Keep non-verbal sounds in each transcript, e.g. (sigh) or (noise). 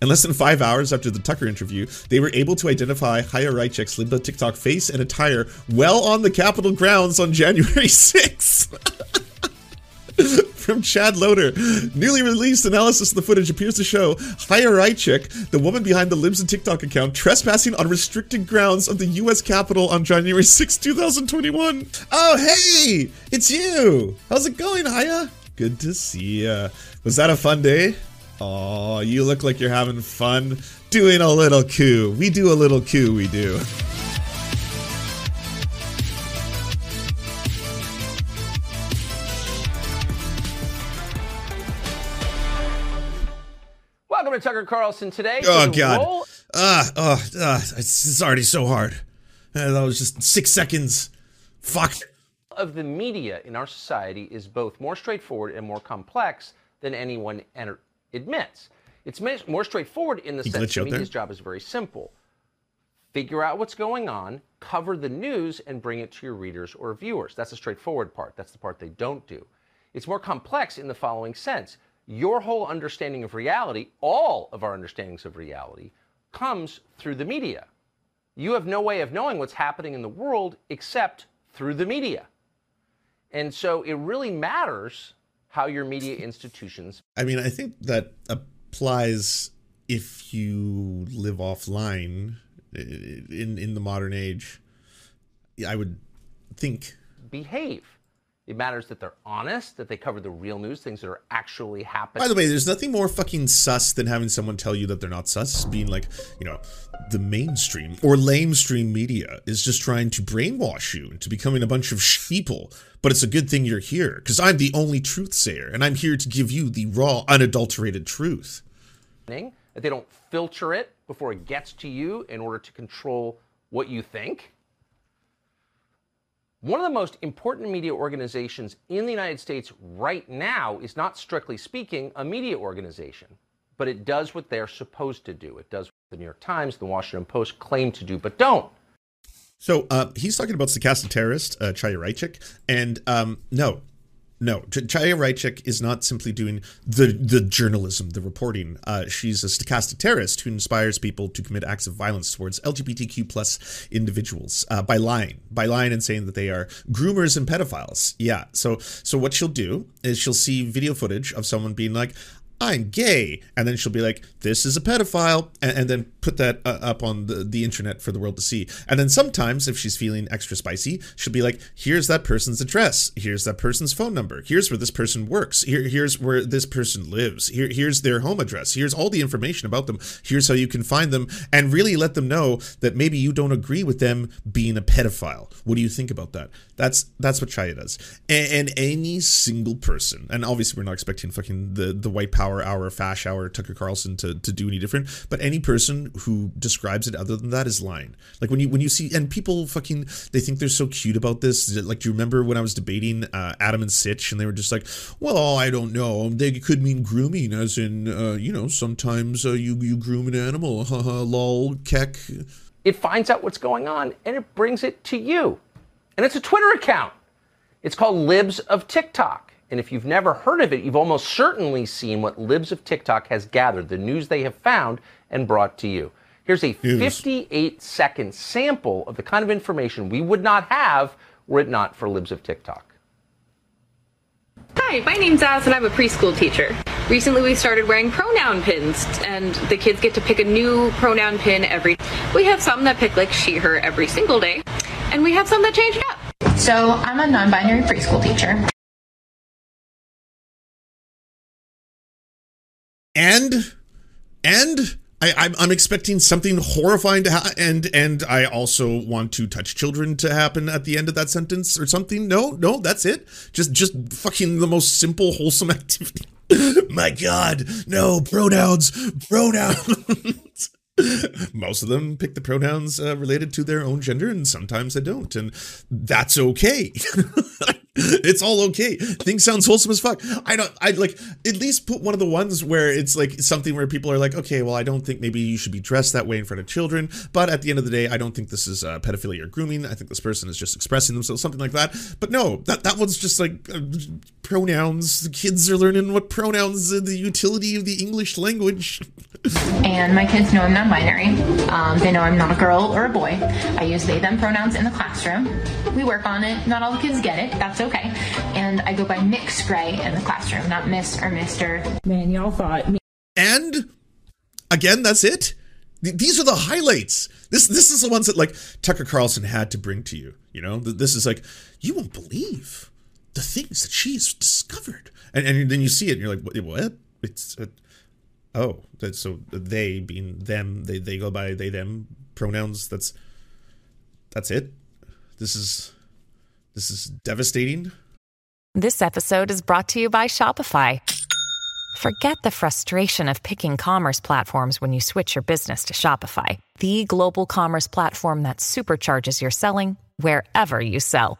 And less than five hours after the Tucker interview, they were able to identify Haya Raichik's Libda TikTok face and attire well on the Capitol grounds on (laughs) January 6th. (laughs) From Chad Loader. Newly released analysis of the footage appears to show Chaya Raichek, the woman behind the Libs and TikTok account, trespassing on restricted grounds of the U.S. Capitol on January 6, 2021. Oh, hey! It's you! How's it going, Haya? Good to see ya. Was that a fun day? Oh, you look like you're having fun doing a little coup. We do a little coup, we do. Welcome to Tucker Carlson today. Oh to God! role Ah, oh, ah, it's, it's already so hard. Uh, that was just six seconds. Fuck. of the media in our society is both more straightforward and more complex than anyone enter- admits. It's more straightforward in the You sense the media's job is very simple. Figure out what's going on, cover the news, and bring it to your readers or viewers. That's the straightforward part. That's the part they don't do. It's more complex in the following sense. Your whole understanding of reality, all of our understandings of reality, comes through the media. You have no way of knowing what's happening in the world except through the media. And so it really matters how your media institutions I mean, I think that applies if you live offline in in the modern age. I would think. behave. It matters that they're honest, that they cover the real news, things that are actually happening. By the way, there's nothing more fucking sus than having someone tell you that they're not sus. Being like, you know, the mainstream or lamestream media is just trying to brainwash you into becoming a bunch of sheeple. But it's a good thing you're here because I'm the only truth sayer and I'm here to give you the raw, unadulterated truth. that they don't filter it before it gets to you in order to control what you think. One of the most important media organizations in the United States right now is not strictly speaking a media organization, but it does what they're supposed to do. It does what the New York Times, the Washington Post claim to do, but don't. So uh, he's talking about stochastic terrorist uh, Chaya Raichik, and um, no, no, Ch- Chaya Raichik is not simply doing the the journalism, the reporting. Uh, she's a stochastic terrorist who inspires people to commit acts of violence towards LGBTQ plus individuals uh, by lying, by lying and saying that they are groomers and pedophiles. Yeah. So so what she'll do is she'll see video footage of someone being like. I'm gay, and then she'll be like, "This is a pedophile," and, and then put that uh, up on the, the internet for the world to see. And then sometimes, if she's feeling extra spicy, she'll be like, "Here's that person's address. Here's that person's phone number. Here's where this person works. Here, here's where this person lives. Here, here's their home address. Here's all the information about them. Here's how you can find them, and really let them know that maybe you don't agree with them being a pedophile. What do you think about that? That's that's what Chaya does. And, and any single person, and obviously we're not expecting fucking the the white power hour, fash hour, Tucker Carlson to, to do any different, but any person who describes it other than that is lying. Like when you when you see and people fucking they think they're so cute about this. Like do you remember when I was debating uh, Adam and Sitch and they were just like, well, I don't know. They could mean grooming, as in uh, you know sometimes uh, you you groom an animal. Haha, lol, keck. It finds out what's going on and it brings it to you. And it's a Twitter account. It's called Libs of TikTok. And if you've never heard of it, you've almost certainly seen what Libs of TikTok has gathered, the news they have found and brought to you. Here's a 58 second sample of the kind of information we would not have were it not for Libs of TikTok. Hi, my name's Az and I'm a preschool teacher. Recently we started wearing pronoun pins and the kids get to pick a new pronoun pin every We have some that pick like she her every single day and we have some that change it up. So I'm a non-binary preschool teacher. And and I, I'm, I'm expecting something horrifying to happen, and and I also want to touch children to happen at the end of that sentence or something. No, no, that's it. Just just fucking the most simple, wholesome (laughs) activity. My God, no pronouns, pronouns. (laughs) Most of them pick the pronouns uh, related to their own gender, and sometimes they don't, and that's okay. (laughs) it's all okay. Things sounds wholesome as fuck. I don't. I like at least put one of the ones where it's like something where people are like, okay, well, I don't think maybe you should be dressed that way in front of children. But at the end of the day, I don't think this is uh, pedophilia or grooming. I think this person is just expressing themselves, something like that. But no, that that one's just like uh, pronouns. The kids are learning what pronouns and the utility of the English language. And my kids know I'm non binary. Um, they know I'm not a girl or a boy. I use they, them pronouns in the classroom. We work on it. Not all the kids get it. That's okay. And I go by Mix Gray in the classroom, not Miss or Mr. Man, y'all thought me. And again, that's it. Th- These are the highlights. This this is the ones that like Tucker Carlson had to bring to you. You know, Th- this is like you won't believe the things that she's discovered, and and then you see it, and you're like, what? what? It's uh, oh, so they being them, they they go by they them pronouns. That's that's it. This is this is devastating. This episode is brought to you by Shopify. Forget the frustration of picking commerce platforms when you switch your business to Shopify, the global commerce platform that supercharges your selling wherever you sell.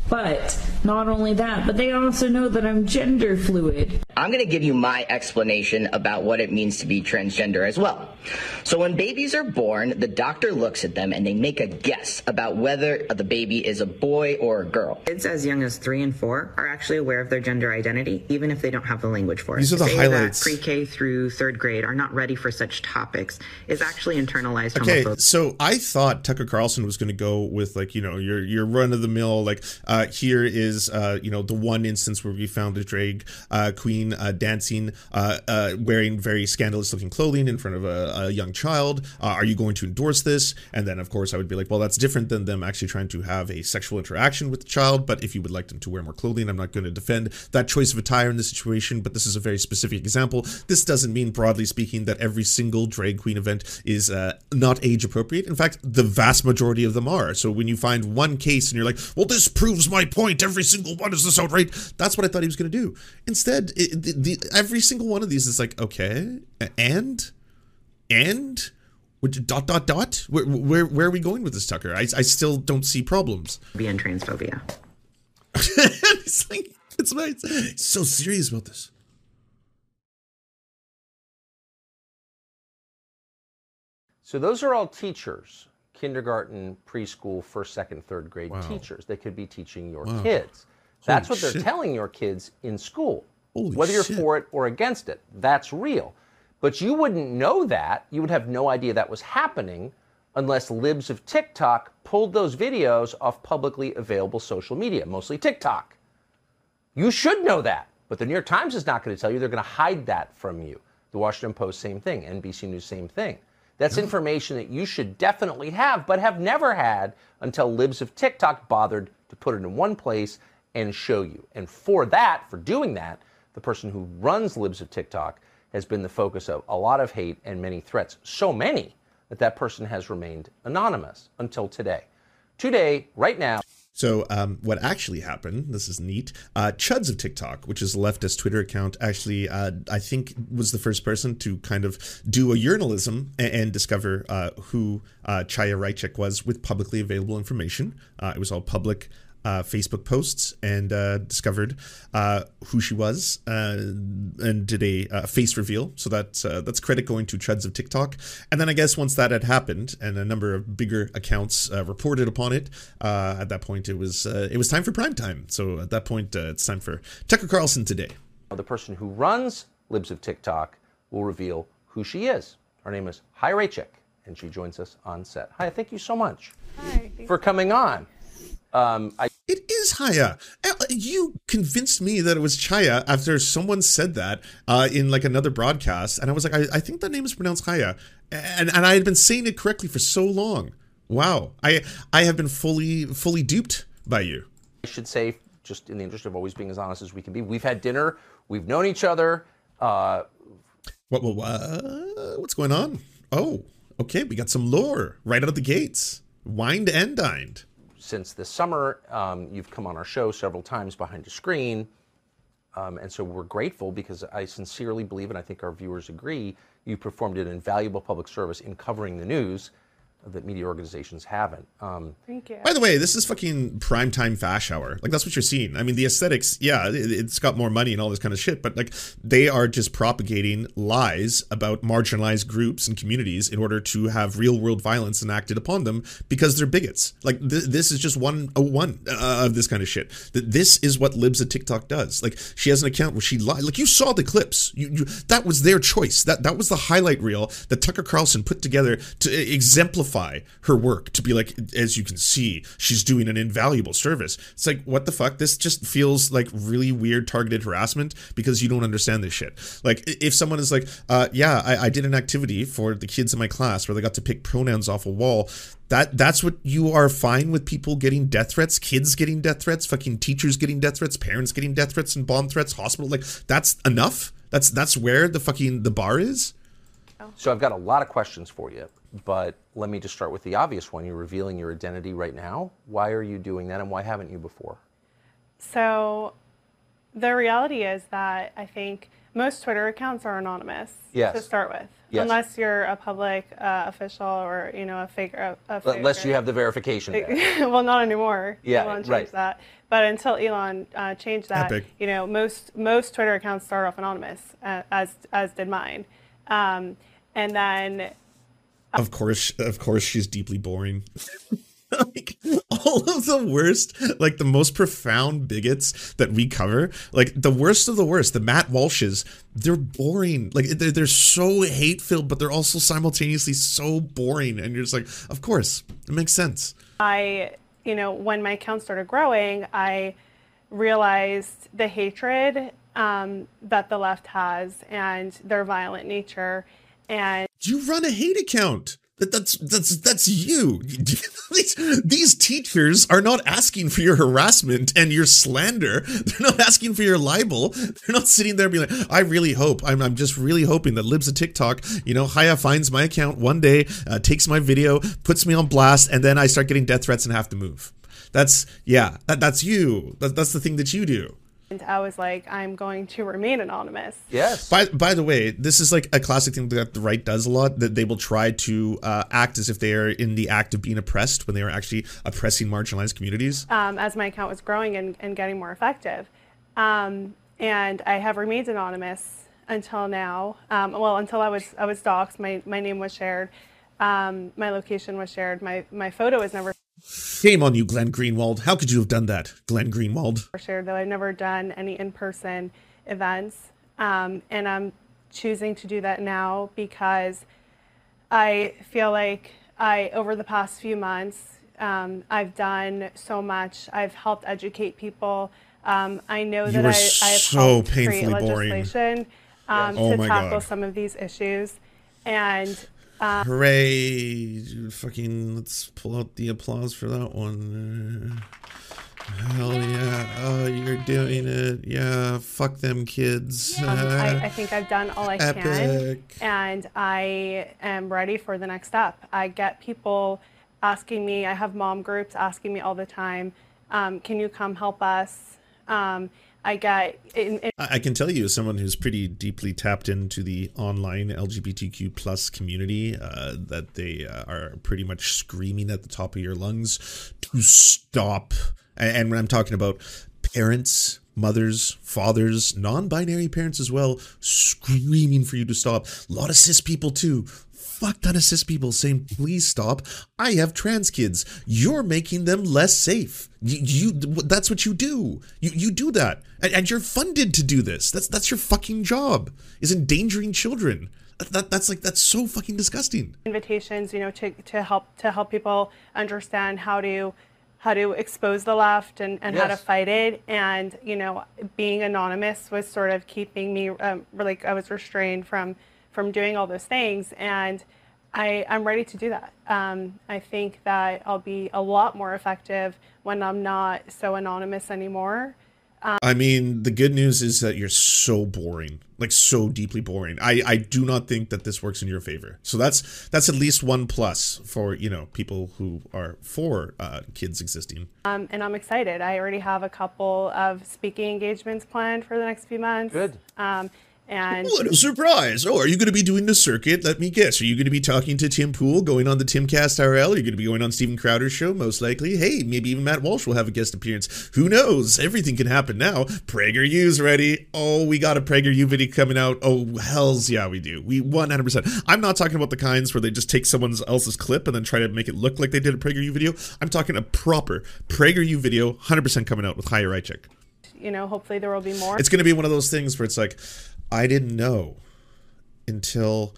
But not only that, but they also know that I'm gender fluid. I'm going to give you my explanation about what it means to be transgender as well. So when babies are born, the doctor looks at them and they make a guess about whether the baby is a boy or a girl. Kids as young as three and four are actually aware of their gender identity, even if they don't have the language for it. These are the To say highlights. pre-K through third grade are not ready for such topics is actually internalized Okay, homophobia. so I thought Tucker Carlson was going to go with like you know your your run of the mill like uh, here is uh, you know the one instance where we found a drag uh, queen uh, dancing uh, uh, wearing very scandalous looking clothing in front of a, a young child. Uh, are you going to endorse this? And then of course I would be like, well that's different than them actually trying to have a sexual interaction with the child. But if you would like them to wear more clothing, I'm not going to defend that choice of attire in this situation. But this is a very specific example. This doesn't mean broadly speaking that every single drag queen event is uh, not age appropriate. In fact, the vast majority of them are. So when you find one case and you're like, well, this proves my point. Every single one is this outright. That's what I thought he was going to do. Instead, it, the, the, every single one of these is like, okay, and and Would- dot dot dot. Where, where where are we going with this, Tucker? I, I still don't see problems. Be and transphobia. (laughs) it's like it's, it's so serious about this. So those are all teachers, kindergarten, preschool, first, second, third grade Wow. teachers. They could be teaching your Wow. kids. That's Holy what they're shit. telling your kids in school. Holy Whether you're shit. for it or against it, that's real. But you wouldn't know that. You would have no idea that was happening unless libs of TikTok pulled those videos off publicly available social media, mostly TikTok. You should know that, but the New York Times is not going to tell you. They're going to hide that from you. The Washington Post, same thing. NBC News, same thing. That's information that you should definitely have, but have never had until libs of TikTok bothered to put it in one place and show you. And for that, for doing that, the person who runs libs of TikTok has been the focus of a lot of hate and many threats. So many that that person has remained anonymous until today. Today, right now, So, um, what actually happened, this is neat. Uh, Chuds of TikTok, which is a leftist Twitter account, actually, uh, I think, was the first person to kind of do a journalism and, and discover uh, who uh, Chaya Raichik was with publicly available information. Uh, it was all public. Uh, Facebook posts and uh, discovered uh, who she was uh, and did a uh, face reveal. So that's uh, that's credit going to Chuds of TikTok. And then I guess once that had happened and a number of bigger accounts uh, reported upon it, uh, at that point it was uh, it was time for prime time. So at that point uh, it's time for Tucker Carlson today. the person who runs Libs of TikTok will reveal who she is. Her name is Hi Raichik, and she joins us on set. Hi, thank you so much for coming on. Um, I, It is Haya. Uh, You convinced me that it was Chaya after someone said that uh, in like another broadcast, and I was like, I, I think that name is pronounced Chaya, and and I had been saying it correctly for so long. Wow, I I have been fully fully duped by you. I should say, just in the interest of always being as honest as we can be, we've had dinner, we've known each other. Uh, What, what, what what's going on? Oh, Okay, we got some lore right out of the gates. Wined and dined. Since this summer, um, you've come on our show several times behind a screen. Um, and so we're grateful because I sincerely believe, and I think our viewers agree, you performed an invaluable public service in covering the news that media organizations haven't. Um, Thank you. By the way, this is fucking primetime fash hour. Like that's what you're seeing. I mean, the aesthetics, yeah, it, it's got more money and all this kind of shit, but like they are just propagating lies about marginalized groups and communities in order to have real world violence enacted upon them because they're bigots. Like th- this is just one oh one uh, of this kind of shit. That this is what libs at TikTok does. Like she has an account where she lied. Like you saw the clips. You, you that was their choice. That that was the highlight reel that Tucker Carlson put together to exemplify her work to be like as you can see she's doing an invaluable service. It's like what the fuck? This just feels like really weird targeted harassment because you don't understand this shit. Like if someone is like uh, yeah I, I did an activity for the kids in my class where they got to pick pronouns off a wall that that's what you are fine with people getting death threats kids getting death threats fucking teachers getting death threats parents getting death threats and bomb threats hospital like that's enough? That's that's where the fucking the bar is? So I've got a lot of questions for you, but let me just start with the obvious one. You're revealing your identity right now. Why are you doing that, and why haven't you before? So, the reality is that I think most Twitter accounts are anonymous Yes. to start with, Yes. unless you're a public uh, official or you know a fake. A, a Unless you have the verification. (laughs) well, not anymore. Yeah, Elon changed right. that. But until Elon uh, changed that, Epic. you know, most most Twitter accounts start off anonymous, uh, as as did mine. Um, and then Of course, of course, she's deeply boring. (laughs) like all of the worst, like the most profound bigots that we cover, like the worst of the worst, the Matt Walshes, they're boring. Like they're, they're so hate filled, but they're also simultaneously so boring. And you're just like, of course, it makes sense. I, you know, when my account started growing, I realized the hatred um, that the left has and their violent nature. And You run a hate account. That, that's that's that's you. (laughs) these, these teachers are not asking for your harassment and your slander. They're not asking for your libel. They're not sitting there being like, I really hope. I'm, I'm just really hoping that Libs of TikTok, you know, Haya finds my account one day, uh, takes my video, puts me on blast, and then I start getting death threats and have to move. That's yeah. That, that's you. That, that's the thing that you do. I was like, I'm going to remain anonymous. Yes. By by the way, this is like a classic thing that the right does a lot. That they will try to uh, act as if they are in the act of being oppressed when they are actually oppressing marginalized communities. um, as my account was growing and, and getting more effective. Um, and I have remained anonymous until now. Um, well, until I was I was doxxed. My my name was shared. Um, my location was shared. My my photo was never Shame on you, Glenn Greenwald. How could you have done that, Glenn Greenwald? shared. Though I've never done any in-person events, um, and I'm choosing to do that now because I feel like I over the past few months um, I've done so much. I've helped educate people. Um, I know You that I, I have so helped create painfully boring. legislation um, Oh to tackle God. some of these issues, and Hooray! Fucking let's pull out the applause for that one. Uh, Hell yeah! Oh, you're doing it! Yeah, fuck them kids. um, I, I (laughs) think I've done all I can, and I am ready for the next step. I get people asking me. I have mom groups asking me all the time, um, "Can you come help us?" Um, I get in, in I can tell you, as someone who's pretty deeply tapped into the online LGBTQ plus community, uh, that they uh, are pretty much screaming at the top of your lungs to stop. And when I'm talking about parents, mothers, fathers, non-binary parents as well, screaming for you to stop. A lot of cis people too. Fuck ton of cis people saying, please stop. I have trans kids. You're making them less safe. You, you that's what you do. You you do that. And, and you're funded to do this. That's that's your fucking job. Is endangering children. That, that that's like that's so fucking disgusting. invitations, you know, to, to help to help people understand how to how to expose the left and, and how to fight it. And you know, being anonymous was sort of keeping me um, like I was restrained from from doing all those things. And I I'm ready to do that. Um, I think that I'll be a lot more effective when I'm not so anonymous anymore. I mean, the good news is that you're so boring, like so deeply boring. I I do not think that this works in your favor. So that's that's at least one plus for you know people who are for uh, kids existing. Um, and I'm excited. I already have a couple of speaking engagements planned for the next few months. Good. Um, and What a surprise! Oh, are you going to be doing the circuit? Let me guess. Are you going to be talking to Tim Pool, going on the Timcast IRL? Are you going to be going on Steven Crowder's show? Most likely. Hey, maybe even Matt Walsh will have a guest appearance. Who knows? Everything can happen now. PragerU's ready. Oh, we got a PragerU video coming out. Oh, hells yeah, we do. We 100%. I'm not talking about the kinds where they just take someone else's clip and then try to make it look like they did a PragerU video. I'm talking a proper PragerU video, 100% coming out with Chaya Raichik. you know, hopefully there will be more. It's going to be one of those things where it's like, I didn't know until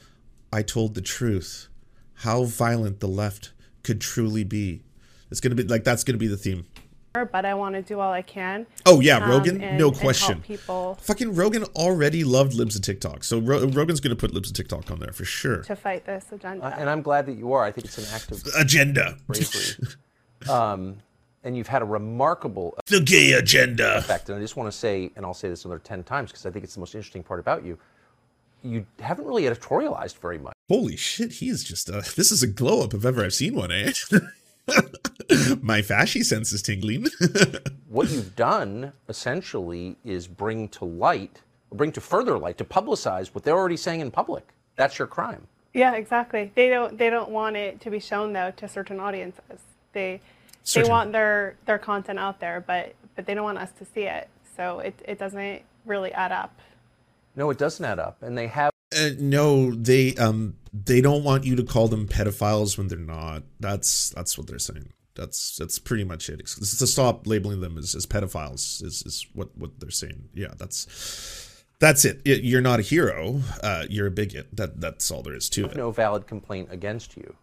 I told the truth how violent the left could truly be. It's going to be like that's going to be the theme. but I want to do all I can. Oh yeah, um, Rogan, and- no question. people Fucking Rogan already loved libs of TikTok, so Ro- Rogan's going to put libs of TikTok on there for sure. to fight this agenda. Uh, and I'm glad that you are. I think it's an act of Agenda, bravery. (laughs) um, and you've had a remarkable the gay agenda. effect. And I just want to say, and I'll say this another 10 times because I think it's the most interesting part about you. You haven't really editorialized very much. Holy shit, he is just. Uh, this is a glow up if ever I've seen one, eh? (laughs) My fashy sense is tingling. (laughs) What you've done essentially is bring to light, bring to further light, to publicize what they're already saying in public. That's your crime. Yeah, exactly. They don't they don't want it to be shown though to certain audiences. They Certain- they want their their content out there, but but they don't want us to see it. So it it doesn't really add up. No, it doesn't add up. And they have Uh, no, they um they don't want you to call them pedophiles when they're not. That's that's what they're saying. That's that's pretty much it. It's to stop labeling them as, as pedophiles is, is what what they're saying. Yeah, that's that's it. You're not a hero. Uh, you're a bigot. That that's all there is to it. no valid complaint against you.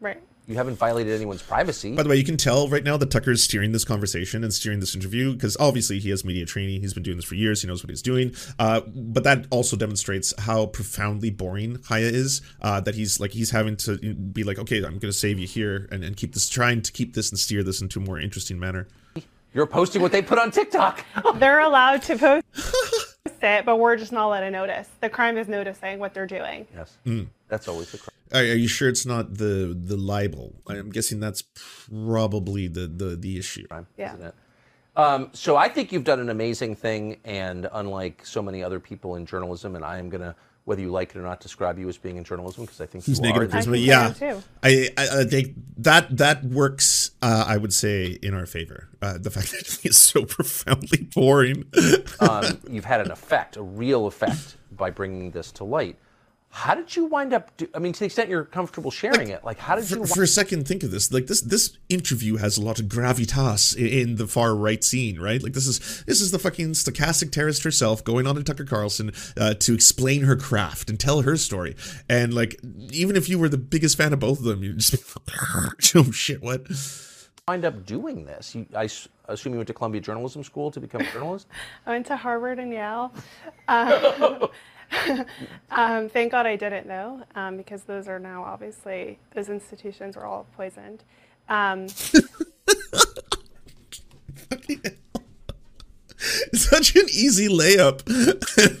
Right. You haven't violated anyone's privacy. By the way, you can tell right now that Tucker's steering this conversation and steering this interview because obviously he has media training. He's been doing this for years. He knows what he's doing. Uh, but that also demonstrates how profoundly boring Haya is. Uh, that he's like he's having to be like, okay, I'm going to save you here and, and keep this, trying to keep this and steer this into a more interesting manner. You're posting what they put on TikTok. (laughs) They're allowed to post (laughs) it, but we're just not letting notice. The crime is noticing what they're doing. Yes. Mm. That's always the crime. Are, are you sure it's not the the libel? I'm guessing that's probably the the the issue. Yeah. isn't it? Um, so I think you've done an amazing thing, and unlike so many other people in journalism, and I am gonna, whether you like it or not, describe you as being in journalism because I think Who's you negative are. charisma? Yeah, I, I I think that that works. Uh, I would say in our favor. Uh, the fact (laughs) that he is so profoundly boring. um, you've had an effect, a real effect, by bringing this to light. How did you wind up? Do, I mean, to the extent you're comfortable sharing it, like how did you? for, for a second think of this like this this interview has a lot of gravitas in, in the far right scene right like this is this is the fucking stochastic terrorist herself going on to tucker carlson uh, to explain her craft and tell her story and like even if you were the biggest fan of both of them you just be (laughs) oh shit what wind up doing this? You, I s- assume you went to Columbia Journalism School to become a journalist. (laughs) I went to Harvard and Yale. (laughs) Um, (laughs) um, thank God I didn't know, um, because those are now obviously those institutions are all poisoned. Um, (laughs) such an easy layup.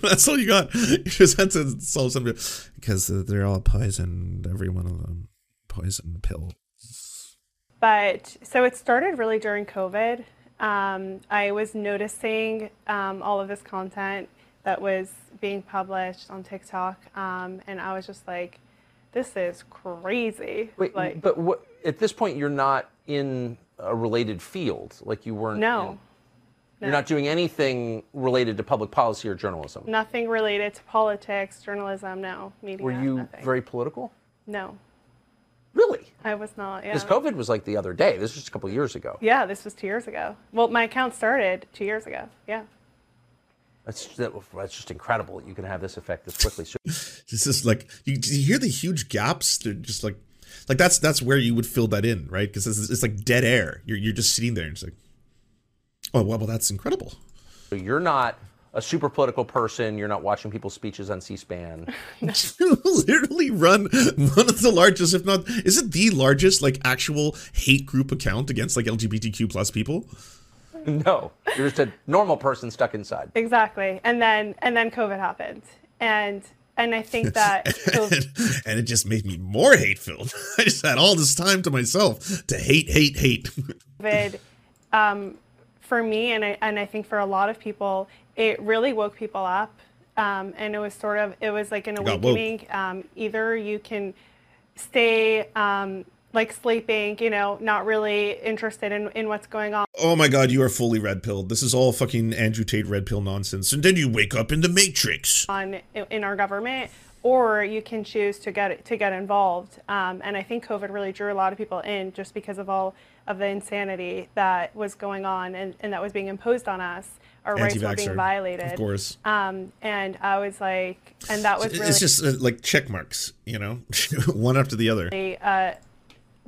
(laughs) That's all you got. You just had to solve something because they're all poisoned every one of them. Poison pill but so it started really during COVID. Um, I was noticing um, all of this content that was being published on TikTok, um, and I was just like, "This is crazy!" Wait, like, but what, at this point, you're not in a related field, like you weren't. no, in- You're not doing anything related to public policy or journalism. nothing related to politics, journalism. No, media. Were you nothing. very political? No, Really? I was not. Yeah. Because COVID was like the other day. This was just a couple years ago. Yeah, this was two years ago. Well, my account started two years ago. Yeah. That's that, that's just incredible you can have this effect this quickly. So, (laughs) This is like you, do you hear the huge gaps? They're just like, like that's that's where you would fill that in, right? Because it's, it's like dead air. You're you're just sitting there and it's like, oh well, well that's incredible. so you're not a super political person. You're not watching people's speeches on C-SPAN. (laughs) You literally run one of the largest, if not, is it the largest like actual hate group account against like LGBTQ plus people? (laughs) No, you're just a normal person stuck inside. Exactly. And then and then COVID happened. And and I think (laughs) that COVID, and it just made me more hate filled. (laughs) I just had all this time to myself to hate, hate, hate. COVID um, for me and I and I think for a lot of people, it really woke people up. Um, and it was sort of it was like an awakening. Um, either you can stay um, like sleeping, you know, not really interested in, in what's going on. Oh my god, you are fully red pilled. This is all fucking Andrew Tate red pill nonsense. And then you wake up in the Matrix. on in our government, or you can choose to get to get involved. Um, and I think COVID really drew a lot of people in just because of all of the insanity that was going on and, and that was being imposed on us. Our rights were being violated. Of course. Um, and I was like, and that was really It's just uh, like check marks, you know, (laughs) one after the other. uh,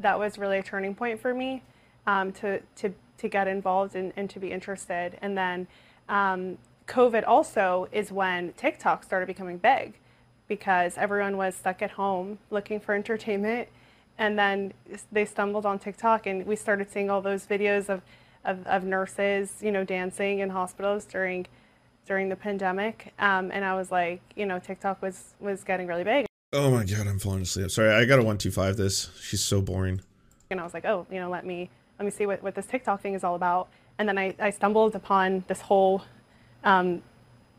that was really a turning point for me um, to, to, to get involved and, and to be interested. And then um, COVID also is when TikTok started becoming big because everyone was stuck at home looking for entertainment. And then they stumbled on TikTok and we started seeing all those videos of, of, of nurses, you know, dancing in hospitals during during the pandemic. Um, and I was like, you know, TikTok was was getting really big. Oh my god, I'm falling asleep. Sorry, I got a one two five. This she's so boring. and I was like, oh, you know, let me let me see what, what this TikTok thing is all about. And then I, I stumbled upon this whole um,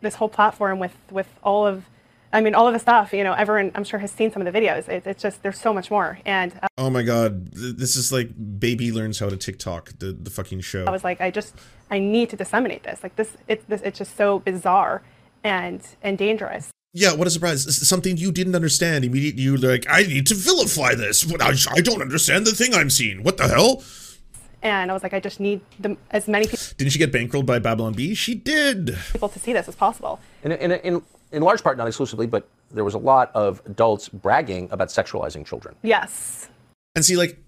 this whole platform with with all of I mean all of the stuff. You know, everyone I'm sure has seen some of the videos. It, it's just there's so much more. And uh, Oh my god, this is like baby learns how to TikTok. The the fucking show. I was like, I just I need to disseminate this. Like this it's this it's just so bizarre and and dangerous. Yeah, what a surprise. S- Something you didn't understand. Immediately you're like, I need to vilify this. What I, I don't understand the thing I'm seeing. What the hell? And I was like, I just need the, as many Didn't she get bankrolled by Babylon Bee? She did. people to see this as possible. In, in, in, in large part, not exclusively, but there was a lot of adults bragging about sexualizing children. Yes. And see, like,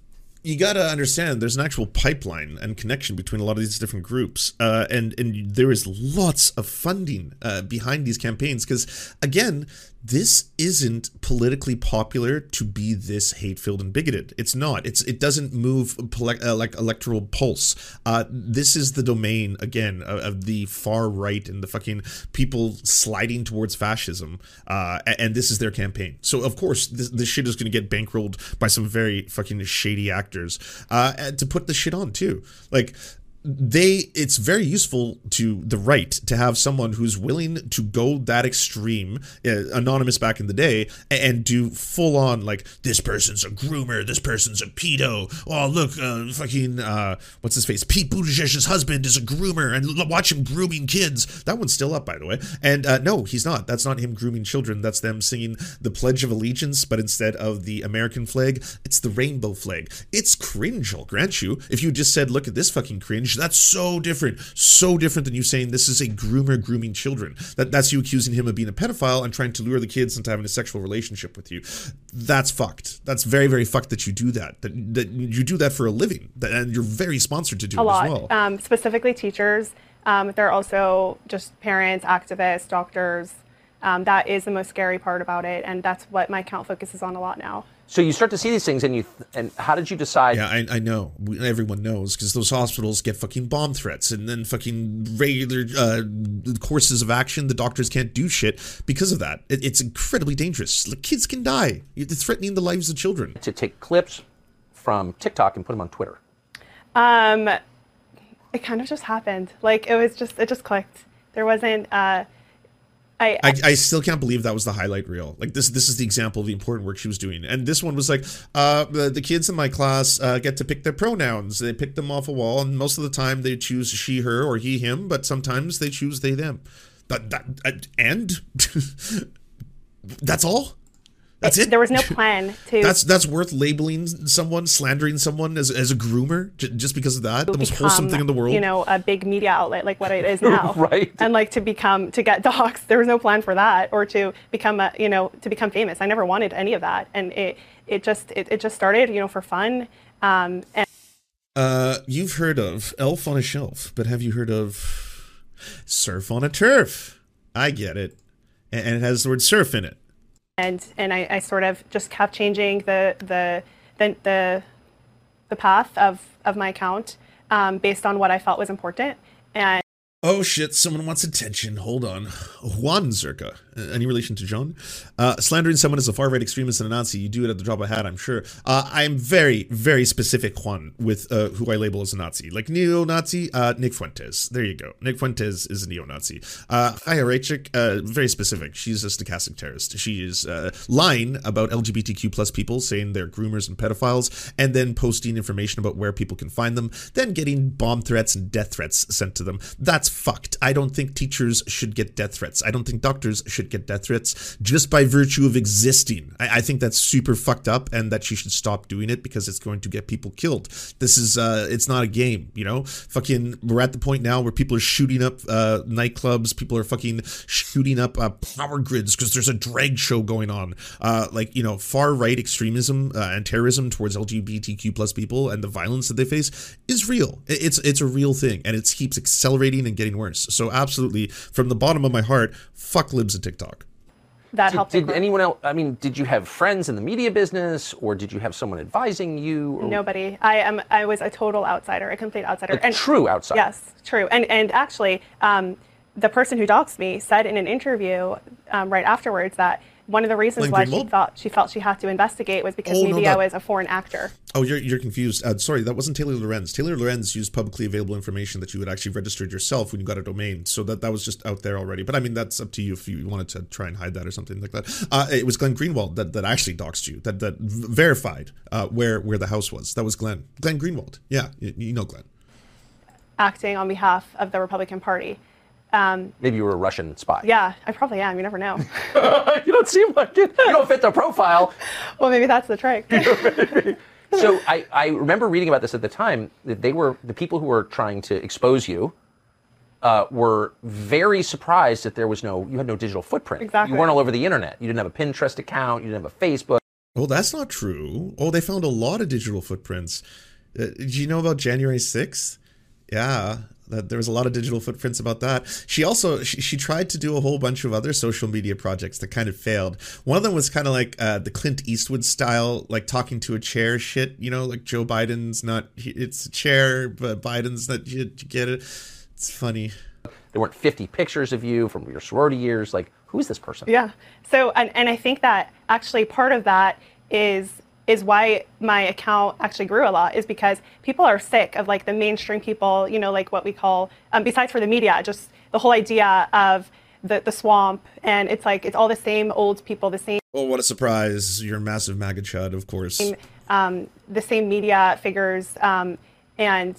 you gotta understand there's an actual pipeline and connection between a lot of these different groups, uh, and and there is lots of funding uh, behind these campaigns because again, this isn't politically popular to be this hate-filled and bigoted. It's not. It's it doesn't move pole- uh, like electoral pulse. Uh, this is the domain again of, of the far right and the fucking people sliding towards fascism, uh, a- and this is their campaign. So of course this, this shit is going to get bankrolled by some very fucking shady actors uh, to put the shit on too. Like they it's very useful to the right to have someone who's willing to go that extreme uh, anonymous back in the day and do full on like this person's a groomer this person's a pedo oh look uh, fucking uh what's his face? Pete buttigieg's husband is a groomer and l- watch him grooming kids. That one's still up by the way. And uh, no he's not. That's not him grooming children. That's them singing the pledge of allegiance but instead of the american flag it's the rainbow flag. It's cringe i'll grant you if you just said look at this fucking cringe that's so different so different than you saying this is a groomer grooming children. That that's you accusing him of being a pedophile and trying to lure the kids into having a sexual relationship with you. That's fucked. That's very very fucked that you do that that, that you do that for a living that, and you're very sponsored to do a it lot, as well. Um, specifically teachers. Um, there are also just parents, activists, doctors. Um, that is the most scary part about it, and that's what my account focuses on a lot now. So you start to see these things, and you and how did you decide? Yeah, I, I know. We, everyone knows because those hospitals get fucking bomb threats and then fucking regular uh, courses of action. The doctors can't do shit because of that. It, it's incredibly dangerous. Like, kids can die. It's threatening the lives of children. To take clips from TikTok and put them on Twitter. Um, it kind of just happened. Like it was just it just clicked. There wasn't. Uh, I, I, I still can't believe that was the highlight reel. Like this, this is the example of the important work she was doing. And this one was like, uh, the, the kids in my class uh, get to pick their pronouns. They pick them off a wall, and most of the time they choose she, her, or he, him. But sometimes they choose they, them. That that uh, and (laughs) that's all. That's it. There was no (laughs) plan to. That's that's worth labeling someone, slandering someone as, as a groomer j- just because of that. The most wholesome thing in the world. You know, a big media outlet like what it is (laughs) now. Right. And like to become to get docs, there was no plan for that, or to become a you know to become famous. I never wanted any of that, and it it just it, it just started you know for fun. Um, and Uh, you've heard of Elf on a Shelf, but have you heard of Surf on a Turf? I get it, A- and it has the word surf in it. And and I, I sort of just kept changing the the the the, the path of, of my account um, based on what I felt was important. And Oh shit, someone wants attention. Hold on. Juan Zerka. Uh, Any relation to John? Uh, slandering someone as a far right extremist and a Nazi, you do it at the drop of a hat, I'm sure. Uh, I'm very, very specific, Juan, with uh, who I label as a Nazi. Like neo Nazi, uh, Nick Fuentes. There you go. Nick Fuentes is a neo Nazi. Uh, uh, very specific. She's a stochastic terrorist. She is lying about LGBTQ plus people, saying they're groomers and pedophiles, and then posting information about where people can find them, then getting bomb threats and death threats sent to them. That's fucked. I don't think teachers should get death threats. I don't think doctors should get death threats just by virtue of existing. I, I think that's super fucked up and that she should stop doing it because it's going to get people killed. This is, uh, it's not a game, you know? Fucking, we're at the point now where people are shooting up uh, nightclubs, people are fucking shooting up uh, power grids because there's a drag show going on. Uh, like, you know, far right extremism uh, and terrorism towards LGBTQ plus people and the violence that they face is real. It- It's, it's a real thing and it keeps accelerating and getting worse. So, absolutely, from the bottom of my heart, fuck libs and. That Did, helped. did grow. anyone else? I mean, did you have friends in the media business, or did you have someone advising you? Or Nobody. I am. I was a total outsider, a complete outsider, A true outsider. Yes, true. And and actually, um, the person who doxed me said in an interview um, right afterwards that one of the reasons why she thought she felt she had to investigate was because Oh, no, maybe that- I was a foreign actor. Oh, you're, you're confused. Uh, sorry, that wasn't Taylor Lorenz. Taylor Lorenz used publicly available information that you had actually registered yourself when you got a domain. So that, that was just out there already. But I mean, that's up to you if you wanted to try and hide that or something like that. Uh, it was Glenn Greenwald that, that actually doxed you, that, that verified uh, where, where the house was. That was Glenn. Glenn Greenwald. Yeah, you, you know Glenn. acting on behalf of the Republican Party. Um, Maybe you were a Russian spy. yeah, I probably am. You never know. (laughs) you don't seem like it. You don't fit the profile. (laughs) well, maybe that's the trick. (laughs) so I, I remember reading about this at the time that they were the people who were trying to expose you uh, were very surprised that there was no you had no digital footprint. Exactly. You weren't all over the internet. You didn't have a Pinterest account. You didn't have a Facebook. Oh, that's not true. Oh, they found a lot of digital footprints. Uh, did you know about January 6th? Yeah, that there was a lot of digital footprints about that. She also she, she tried to do a whole bunch of other social media projects that kind of failed. One of them was kind of like uh, the Clint Eastwood style, like talking to a chair shit. You know, like Joe Biden's not it's a chair, but Biden's not. You, you get it? It's funny. There weren't 50 pictures of you from your sorority years. Like, who is this person? Yeah. So, and, and I think that actually part of that is is why my account actually grew a lot is because people are sick of like the mainstream people, you know, like what we call, um, besides for the media, just the whole idea of the, the swamp. And it's like, it's all the same old people, the same, Well, what a surprise! You're a massive MAGA chud, of course. um, the same media figures. Um, and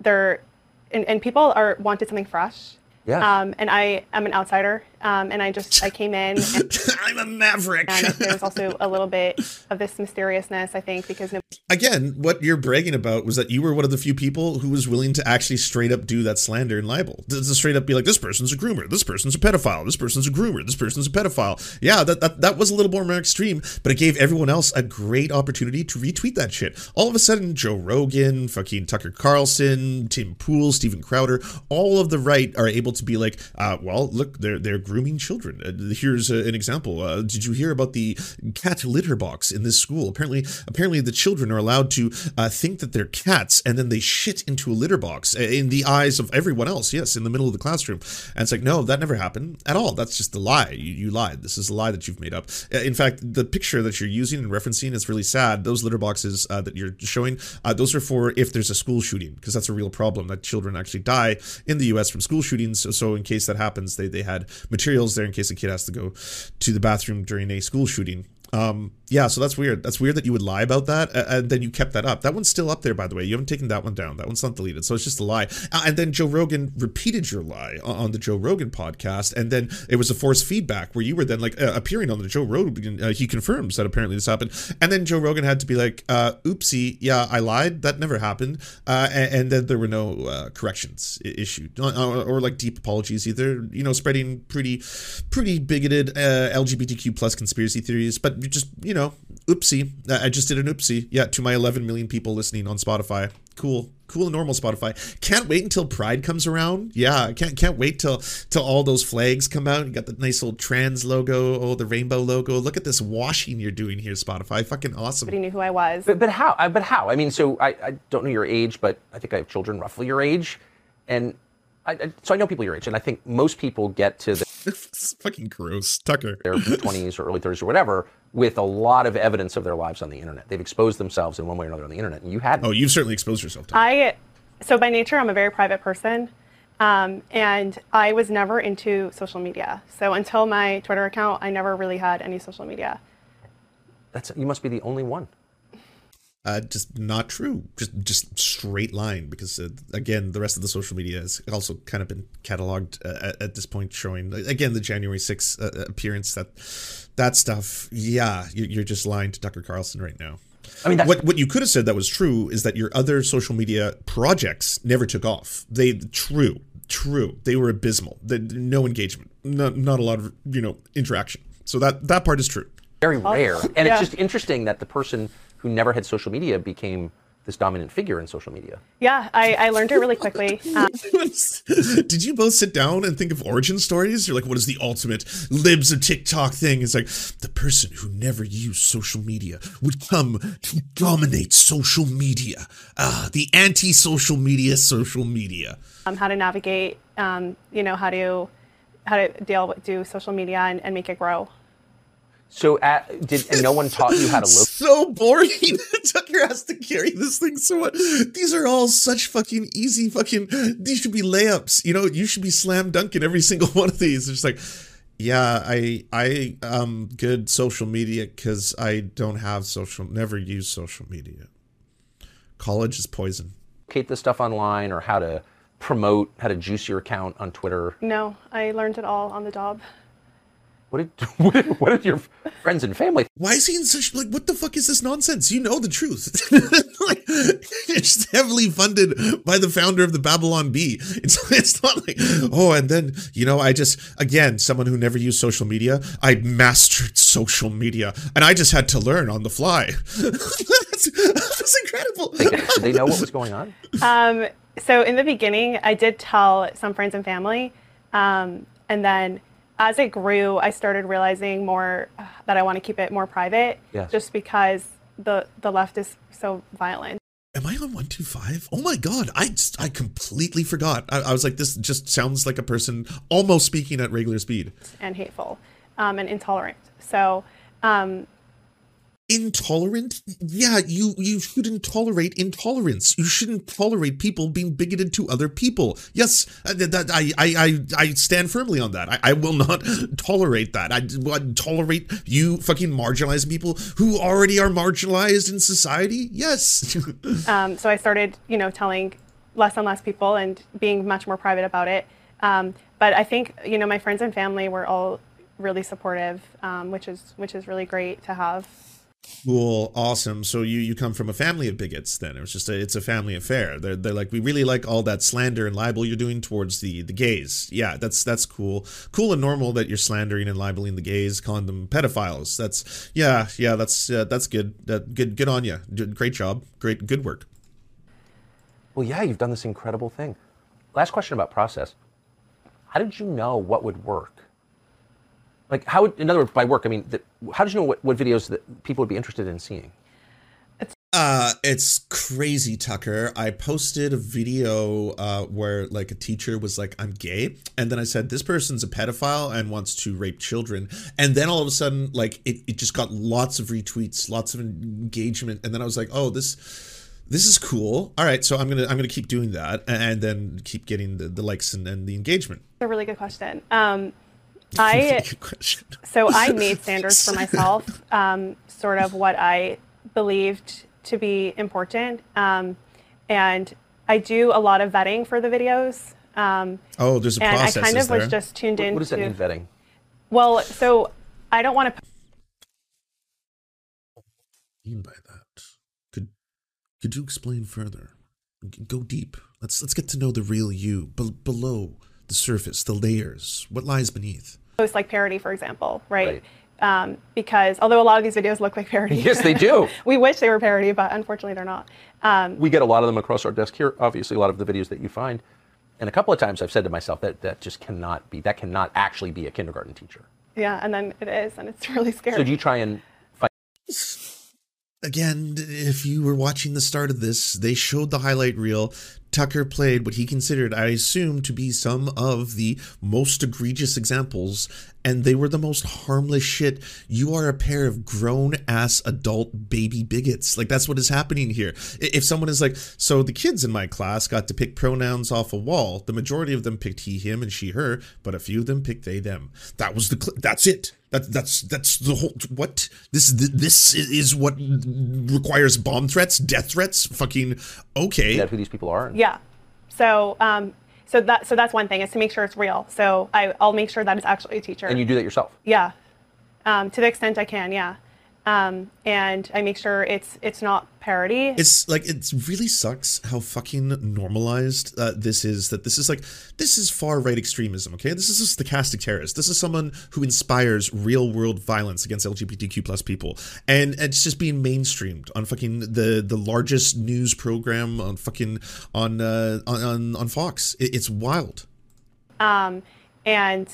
they're, and, and people are wanted something fresh. Yeah. Um, and I am an outsider. Um, and I just, I came in (laughs) and I'm a maverick. and there's also a little bit of this mysteriousness, I think, because no, again, what you're bragging about was that you were one of the few people who was willing to actually straight up do that slander and libel. To, to straight up be like, this person's a groomer, this person's a pedophile, this person's a groomer, this person's a pedophile. Yeah, that, that, that was a little more extreme, but it gave everyone else a great opportunity to retweet that shit. All of a sudden, Joe Rogan, fucking Tucker Carlson, Tim Pool, Steven Crowder, all of the right are able to be like, uh, well, look, they're they're grooming children. Uh, here's uh, an example. Uh, did you hear about the cat litter box in this school? Apparently, apparently the children are allowed to uh, think that they're cats, and then they shit into a litter box uh, in the eyes of everyone else. Yes, in the middle of the classroom, and it's like, no, that never happened at all. That's just a lie. You, you lied. This is a lie that you've made up. Uh, in fact, the picture that you're using and referencing is really sad. Those litter boxes that you're showing, those are for if there's a school shooting, because that's a real problem that children actually die in the U.S. from school shootings. So, so in case that happens, they they had materials there in case a kid has to go to the bathroom during a school shooting. Um, yeah, so that's weird. That's weird that you would lie about that, uh, and then you kept that up. That one's still up there, by the way. You haven't taken that one down. That one's not deleted, so it's just a lie. Uh, and then Joe Rogan repeated your lie on, the Joe Rogan podcast, and then it was a forced feedback where you were then like uh, appearing on the Joe Rogan. Uh, he confirms that apparently this happened, and then Joe Rogan had to be like, uh, "Oopsie, yeah, I lied. That never happened." Uh, and, and then there were no corrections issued, or, or, like deep apologies either. You know, spreading pretty, pretty bigoted LGBTQ plus conspiracy theories, but just you know, oopsie. I I just did an oopsie. Yeah, to my 11 million people listening on Spotify. Cool, Cool and normal Spotify. Can't wait until Pride comes around. Yeah, can't can't wait till till all those flags come out. You got the nice old trans logo, oh the rainbow logo. Look at this washing you're doing here, Spotify. Fucking awesome. Nobody knew who I was. But, but how? But how? I mean, so I, I don't know your age, but I think I have children roughly your age, and I, I, so I know people your age, and I think most people get to the, (laughs) fucking gross, Tucker. their 20s or early 30s or whatever with a lot of evidence of their lives on the internet. They've exposed themselves in one way or another on the internet, and you hadn't. Oh, you've certainly exposed yourself. To I, so by nature, I'm a very private person. Um, and I was never into social media. So until my Twitter account, I never really had any social media. That's you must be the only one. Uh, just not true. Just just straight line because uh, again, the rest of the social media has also kind of been cataloged uh, at, at this point, showing again the January 6th uh, appearance. That that stuff, yeah, you- you're just lying to Tucker Carlson right now. I mean, that's, What what you could have said that was true is that your other social media projects never took off. They true true they were abysmal. They, no engagement, not not a lot of you know interaction. So that that part is true. very rare, and yeah. it's just interesting that the person who never had social media became this dominant figure in social media. Yeah, I, I learned it really quickly. (laughs) Um, Did you both sit down and think of origin stories? You're like, what is the ultimate libs of TikTok thing? It's like the person who never used social media would come to dominate social media. Ah, the anti-social media, social media. um, how to navigate, um, you know, how to how to deal with do social media and, and make it grow. So, at, did and no one (laughs) taught you how to look? So boring. (laughs) Tucker has to carry this thing so much. These are all such fucking easy fucking. These should be layups. You know, you should be slam dunking every single (laughs) one of these. It's just like, yeah, I I um good social media because I don't have social. Never use social media. College is poison. Kate this stuff online or how to promote, how to juice your account on Twitter? No, I learned it all on the job. What did (laughs) what did, what did your friends and family? Why is he in such like what the fuck is this nonsense? You know the truth. (laughs) like it's heavily funded by the founder of the Babylon Bee. It's it's not like oh and then you know I just again someone who never used social media, I mastered social media and I just had to learn on the fly. (laughs) that's, that's incredible. Did they know what was going on? Um, so in the beginning, I did tell some friends and family, um, and then as it grew, I started realizing more uh, that I want to keep it more private, Yes. just because the the left is so violent. Am I on one two five? Oh my god! I just, I completely forgot. I, I was like, this just sounds like a person almost speaking at regular speed. and hateful um, and intolerant. So, um, intolerant? Yeah you you shouldn't tolerate intolerance. You shouldn't tolerate people being bigoted to other people. Yes uh, that, I, I i i stand firmly on that. I, I will not (laughs) tolerate that. I, would tolerate you fucking marginalizing people who already are marginalized in society. Yes. (laughs) Um, so I started, you know, telling less and less people and being much more private about it. Um, but I think, you know, my friends and family were all really supportive, um, which is which is really great to have. Cool, awesome. So you you come from a family of bigots. Then it was just a, it's a family affair. They're they're like we really like all that slander and libel you're doing towards the the gays. Yeah, that's that's cool, cool and normal that you're slandering and libeling the gays, calling them pedophiles. That's yeah yeah that's uh, that's good. That good good on you. Great job. Great good work. Well, yeah, you've done this incredible thing. Last question about process. How did you know what would work? Like, how would, in other words, by work, I mean, that, how did you know what, what videos that people would be interested in seeing? Uh, it's crazy, Tucker. I posted a video uh, where like a teacher was like, "I'm gay," and then I said, "This person's a pedophile and wants to rape children." And then all of a sudden, like it, it just got lots of retweets, lots of engagement, and then I was like, "Oh, this." This is cool. All right, so I'm gonna I'm gonna keep doing that, and then keep getting the, the likes and, and the engagement. It's a really good question. Um, I (laughs) so (laughs) I made standards for myself, um, sort of what I believed to be important, um, and I do a lot of vetting for the videos. Um, Oh, there's a and I kind is of was just tuned What, in. what does that mean, vetting? Well, so I don't want to. mean by that? Could could you explain further? Go deep. Let's let's get to know the real you, be- below the surface, the layers, what lies beneath. post like parody, for example, right? Right. Um, because although a lot of these videos look like parody, Yes, they do. (laughs) we wish they were parody, but unfortunately they're not. Um, We get a lot of them across our desk here. Obviously, a lot of the videos that you find, and a couple of times I've said to myself that that just cannot be. That cannot actually be a kindergarten teacher. yeah, and then it is, and it's (laughs) really scary. So do you try and find? Again, if you were watching the start of this, they showed the highlight reel. Tucker played what he considered, I assume, to be some of the most egregious examples, and they were the most harmless shit. You are a pair of grown ass adult baby bigots. Like, that's what is happening here. If someone is like, so the kids in my class got to pick pronouns off a wall, the majority of them picked he, him, and she, her, but a few of them picked they, them. That was the, cl- that's it. That, that's that's the whole what this this is what requires bomb threats, death threats. Fucking okay. That who these people are. Yeah. So, um, so that so that's one thing is to make sure it's real. So I, I'll make sure that it's actually a teacher. And you do that yourself. Yeah. Um, to the extent I can, yeah. Um, and I make sure it's it's not parody. It's like it really sucks how fucking normalized uh, this is. That this is like this is far right extremism. Okay, this is a stochastic terrorist. This is someone who inspires real world violence against LGBTQ plus people, and it's just being mainstreamed on fucking the the largest news program on fucking on uh, on, on on Fox. It, it's wild. Um, and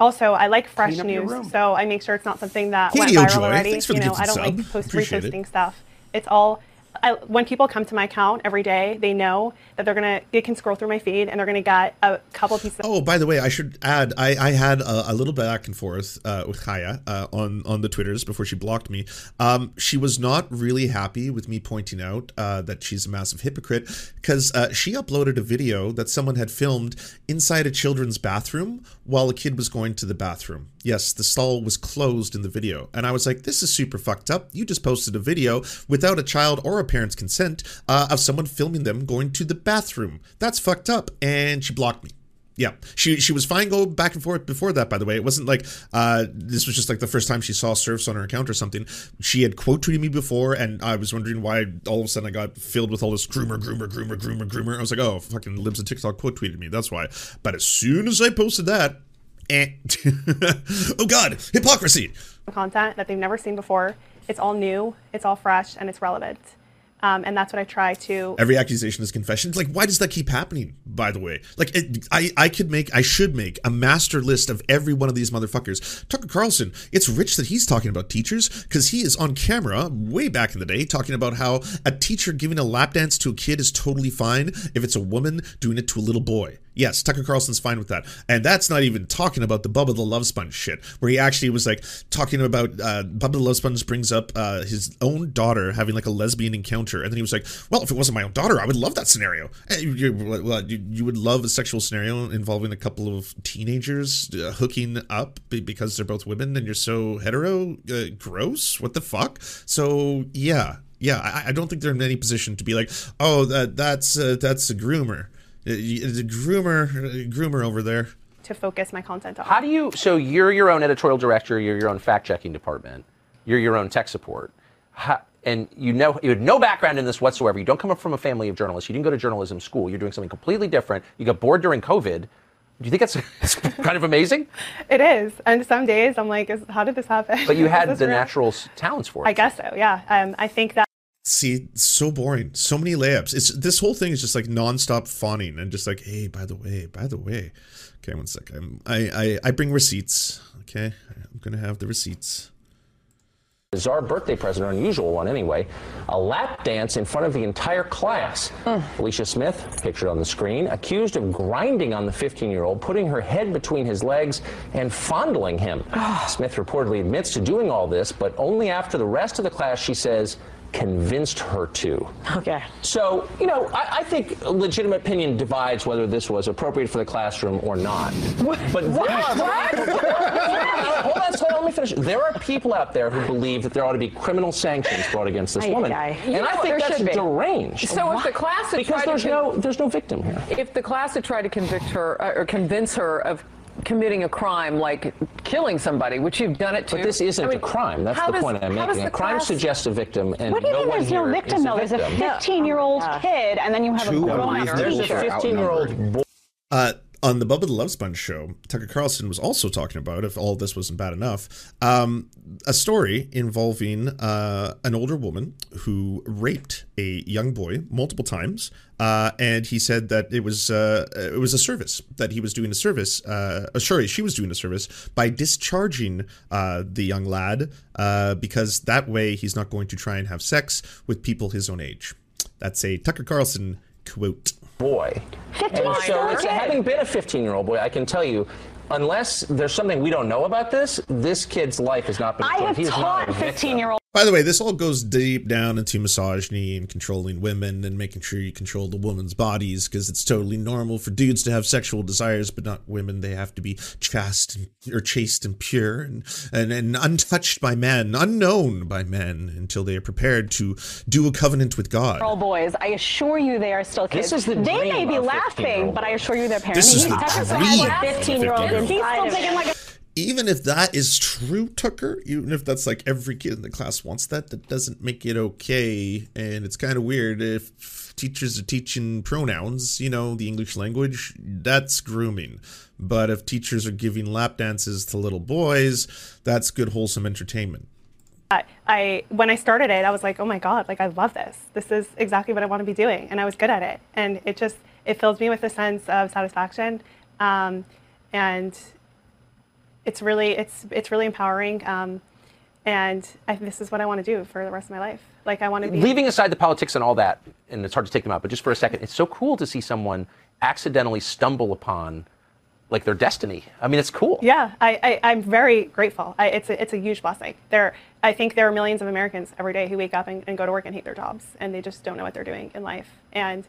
also, I like fresh Clean up your room. news, so I make sure it's not something that Hey, went Yo viral Joy, already. thanks for you the know, I don't like post Appreciate it. reposting stuff. It's all I, when people come to my account every day, they know that they're gonna they can scroll through my feed and they're gonna get a couple pieces. Oh, by the way, I should add, I, I had a, a little back and forth uh, with Kaya uh, on on the Twitters before she blocked me. Um, she was not really happy with me pointing out uh, that she's a massive hypocrite because uh, she uploaded a video that someone had filmed inside a children's bathroom while a kid was going to the bathroom. Yes, the stall was closed in the video, and I was like, "This is super fucked up. You just posted a video without a child or a parent's consent uh, of someone filming them going to the bathroom. That's fucked up." And she blocked me. Yeah, she she was fine going back and forth before that. By the way, it wasn't like uh, this was just like the first time she saw Serfs on her account or something. She had quote tweeted me before, and I was wondering why all of a sudden I got filled with all this groomer, groomer, groomer, groomer, groomer. I was like, oh, fucking libs of TikTok quote tweeted me. That's why. But as soon as I posted that, eh. (laughs) oh god, hypocrisy. content that they've never seen before. It's all new, it's all fresh, and it's relevant. Um, and that's what I try to. Every accusation is confession. Like, why does that keep happening? By the way, like, it, I I could make, I should make a master list of every one of these motherfuckers. Tucker Carlson. It's rich that he's talking about teachers because he is on camera way back in the day talking about how a teacher giving a lap dance to a kid is totally fine if it's a woman doing it to a little boy. Yes, Tucker Carlson's fine with that. And that's not even talking about the Bubba the Love Sponge shit, where he actually was like talking about uh, Bubba the Love Sponge brings up uh, his own daughter having like a lesbian encounter. And then he was like, well, if it wasn't my own daughter, I would love that scenario. You, you, you would love a sexual scenario involving a couple of teenagers uh, hooking up because they're both women and you're so hetero? Uh, gross? What the fuck? So, yeah. Yeah, I, I don't think they're in any position to be like, oh, that that's uh, that's a groomer. Uh, The groomer, uh, groomer over there. to focus my content on. How do you? So you're your own editorial director. You're your own fact checking department. You're your own tech support. How, and you know you had no background in this whatsoever. You don't come up from a family of journalists. You didn't go to journalism school. You're doing something completely different. You got bored during COVID. Do you think that's, (laughs) that's kind of amazing? It is, and some days I'm like, is, how did this happen? But you (laughs) had the real? natural talents for it. I guess so. Yeah. Um, I think that See, so boring. So many layups. It's this whole thing is just like nonstop fawning and just like, hey, by the way, by the way. Okay, one sec. I'm, I, I I bring receipts. Okay, I'm gonna have the receipts. Bizarre birthday present, or unusual one anyway. A lap dance in front of the entire class. Hmm. Alicia Smith, pictured on the screen, accused of grinding on the 15 year old, putting her head between his legs and fondling him. (sighs) Smith reportedly admits to doing all this, but only after the rest of the class, she says, convinced her to. Okay. So, you know, I, I think legitimate opinion divides whether this was appropriate for the classroom or not. But there are, (laughs) hold on, hold on, let me finish. There are people out there who believe that there ought to be criminal sanctions brought against this Ay, woman, ay, ay. and You I know, think there that's should be. deranged. So if the class had because tried to there's con- no there's no victim here. If the class had tried to convict her uh, or convince her of committing a crime like killing somebody, which you've done it to. But this isn't I mean, a crime. That's the does- point I'm how does making. A the crime class- suggests a victim, and What do you no mean one there's no victim though? There's a 15 year old kid, and then you have a grown There's a 15 year old boy. Uh, on the Bubba the Love Sponge show, Tucker Carlson was also talking about, if all this wasn't bad enough, um, a story involving uh, an older woman who raped a young boy multiple times, uh, and he said that it was uh, it was a service that he was doing a service. Uh, sorry, she was doing a service by discharging uh, the young lad uh, because that way he's not going to try and have sex with people his own age. That's a Tucker Carlson quote boy. And so it's having been a 15 year old boy, I can tell you, unless there's something we don't know about this, this kid's life has not been. I have He taught 15 year old. By the way, this all goes deep down into misogyny and controlling women and making sure you control the women's bodies because it's totally normal for dudes to have sexual desires, but not women. They have to be chaste and, or chaste and pure and, and, and untouched by men, unknown by men until they are prepared to do a covenant with God. Girl boys, I assure you they are still kids. This is the they may be laughing, but I assure you their parents. This is He's the dream has a of 15 year old 15-year-old. He's still taking like a even if that is true, Tucker, even if that's like every kid in the class wants that, that doesn't make it okay. And it's kind of weird if teachers are teaching pronouns, you know, the English language, that's grooming. But if teachers are giving lap dances to little boys, that's good, wholesome entertainment. I- I when I started it, I was like, oh my god, like I love this. This is exactly what I want to be doing, and I was good at it. And it just it fills me with a sense of satisfaction, um, and it's really it's it's really empowering. Um, and I, this is what I want to do for the rest of my life. Like I want to be Leaving aside the politics and all that, and it's hard to take them out, but just for a second, it's so cool to see someone accidentally stumble upon like their destiny. I mean, it's cool. Yeah, I, I, I'm very grateful. I, it's, a, it's a huge blessing. There, I think there are millions of Americans every day who wake up and, and go to work and hate their jobs, and they just don't know what they're doing in life. And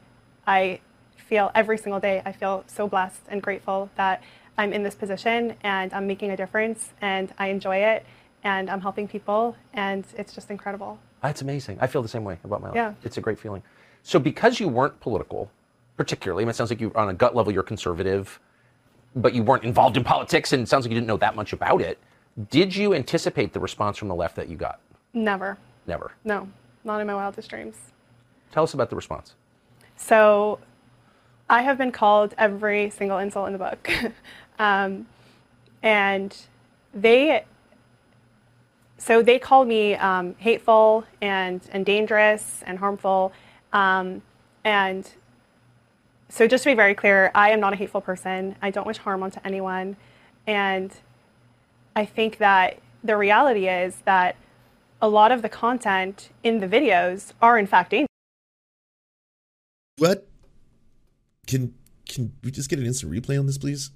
I feel every single day, I feel so blessed and grateful that I'm in this position and I'm making a difference, and I enjoy it, and I'm helping people, and it's just incredible. That's amazing. I feel the same way about my life. Yeah. It's a great feeling. So because you weren't political, particularly, I mean, it sounds like you on a gut level you're conservative, but you weren't involved in politics, and it sounds like you didn't know that much about it. Did you anticipate the response from the left that you got? Never, Never. no, not in my wildest dreams. Tell us about the response. So I have been called every single insult in the book. (laughs) um, and they, so they called me um, hateful and, and dangerous and harmful. Um, and so just to be very clear, I am not a hateful person. I don't wish harm onto anyone. And I think that the reality is that a lot of the content in the videos are in fact dangerous. What? Can can we just get an instant replay on this, please?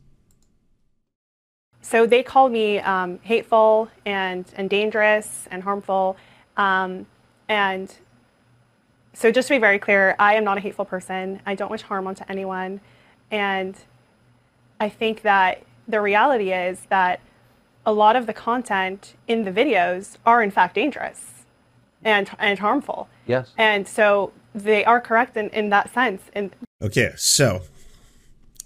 So they called me um, hateful and, and dangerous and harmful. Um, and so, just to be very clear, I am not a hateful person. I don't wish harm onto anyone. And I think that the reality is that a lot of the content in the videos are, in fact, dangerous and, and harmful. Yes. And so they are correct in, in that sense. And Okay, so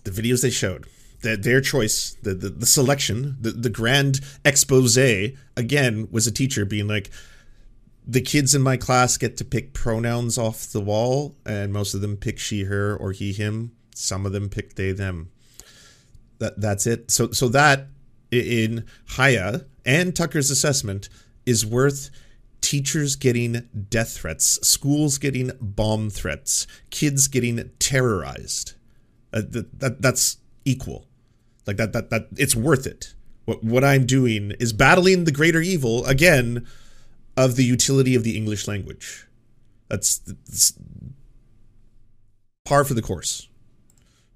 the videos they showed, their, their choice, the, the, the selection, the, the grand expose, again, was a teacher being like, the kids in my class get to pick pronouns off the wall, and most of them pick she, her, or he, him. Some of them pick they, them. That that's it. So so that in Haya and Tucker's assessment is worth teachers getting death threats, schools getting bomb threats, kids getting terrorized. Uh, that, that that's equal. Like that that that it's worth it. What what I'm doing is battling the greater evil again of the utility of the English language. That's, that's par for the course.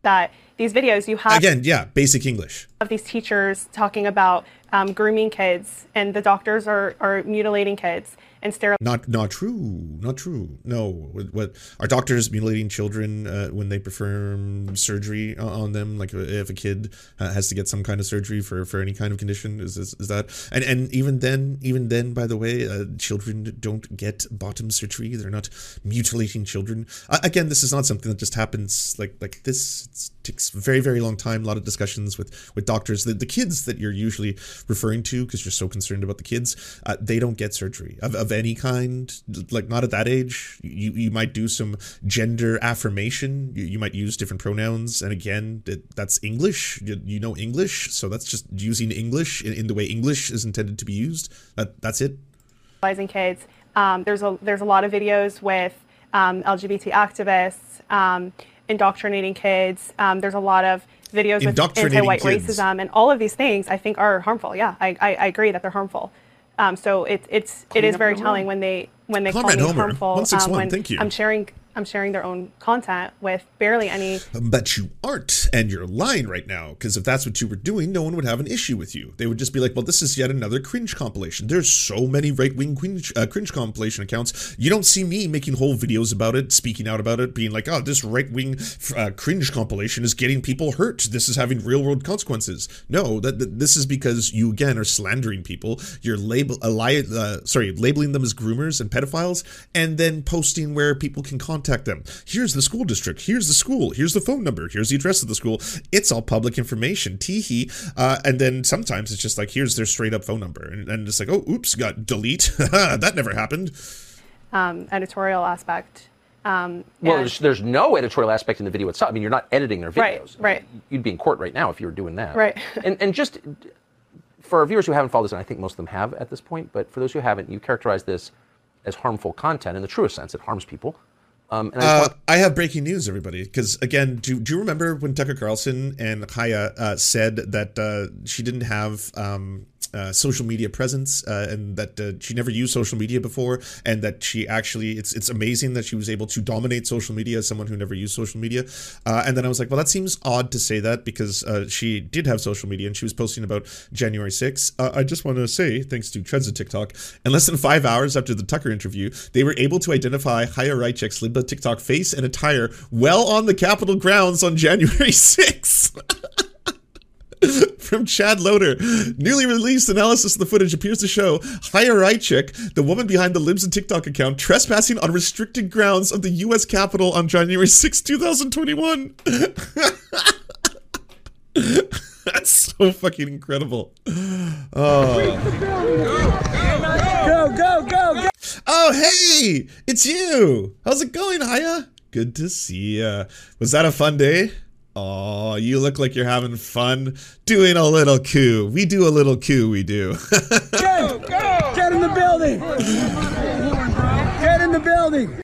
that these videos you have Again, yeah, basic English. of these teachers talking about um, grooming kids and the doctors are, are mutilating kids and sterilizing Not not true. Not true. No. What, what are doctors mutilating children uh, when they perform surgery on them? Like if a kid uh, has to get some kind of surgery for, for any kind of condition, is, is is that? And and even then, even then, by the way, uh, children don't get bottom surgery. They're not mutilating children. Uh, again, this is not something that just happens like like this. It takes very very long time. A lot of discussions with with doctors. The, the kids that you're usually referring to because you're so concerned about the kids, uh, they don't get surgery of, of any kind, like not at that age. You you might do some gender affirmation. You, you might use different pronouns, and again, it, that's English. You, you know English, so that's just using English in, in the way English is intended to be used. That that's it. Kids. Um, there's a there's a lot of videos with um, LGBT activists um, indoctrinating kids. Um, there's a lot of videos with anti-white kids. racism, and all of these things I think are harmful. Yeah, I, I, I agree that they're harmful. Um, so it, it's it is up very telling room. when they when they Comrade call me Homer, harmful. 161, when thank you. I'm sharing I'm sharing their own content with barely any (sighs) But you aren't, and you're lying right now. Because if that's what you were doing, no one would have an issue with you. They would just be like, "Well, this is yet another cringe compilation." There's so many right-wing cringe, uh, cringe compilation accounts. You don't see me making whole videos about it, speaking out about it, being like, "Oh, this right-wing uh, cringe compilation is getting people hurt. This is having real-world consequences." No, that, that this is because you again are slandering people. You're label, uh, li- uh, sorry, labeling them as groomers and pedophiles, and then posting where people can contact them. Here's the school district. Here's the school. Here's the phone number. Here's the address of the school. It's all public information. Teehee. Uh, and then sometimes it's just like, here's their straight up phone number. And, and it's like, oh, oops, got delete. (laughs) that never happened. um, editorial aspect. Um, Well, there's, there's no editorial aspect in the video itself. I mean, you're not editing their videos. Right, videos. right. You'd be in court right now if you were doing that. Right. (laughs) And, and just for our viewers who haven't followed this, and I think most of them have at this point, but for those who haven't, you characterize this as harmful content in the truest sense. It harms people. Um, and I Uh, I have breaking news, everybody. Because again, do, do you remember when Tucker Carlson and Haya uh, said that uh, she didn't have um, uh, social media presence uh, and that uh, she never used social media before, and that she actually it's it's amazing that she was able to dominate social media as someone who never used social media. Uh, and then I was like, well, that seems odd to say that because uh, she did have social media and she was posting about January 6th. Uh, I just want to say, thanks to Trends of TikTok, in less than five hours after the Tucker interview, they were able to identify Haya Raichik's Libba TikTok face and attire well on the Capitol grounds on (laughs) January 6th. (laughs) (laughs) From Chad Loder. Newly released analysis of the footage appears to show Haya Raichik, the woman behind the Libs of TikTok account, trespassing on restricted grounds of the U.S. Capitol on January 6, 2021. (laughs) That's so fucking incredible. Oh. Go, go, go, go. Oh, hey, it's you. How's it going, Haya? Good to see ya. Was that a fun day? Oh, you look like you're having fun doing a little coup. We do a little coup, we do. (laughs) Get, get in the building. Get in the building.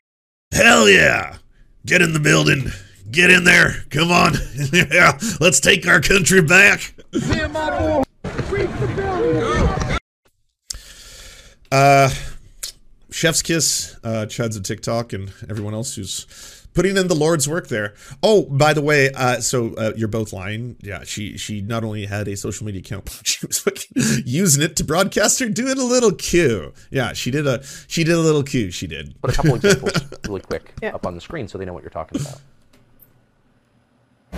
Hell yeah. Get in the building. Get in there. Come on. (laughs) yeah, let's take our country back. Me and my boy. Sweep the building. Uh, Chef's Kiss, uh, Chad's a TikTok, and everyone else who's putting in the Lord's work there. Oh, by the way, uh, so uh, you're both lying. Yeah, she she not only had a social media account, (laughs) but she was fucking using it to broadcast her doing a little cue. Yeah, she did a she did a little cue. She did. put a couple examples (laughs) really quick up on the screen so they know what you're talking about.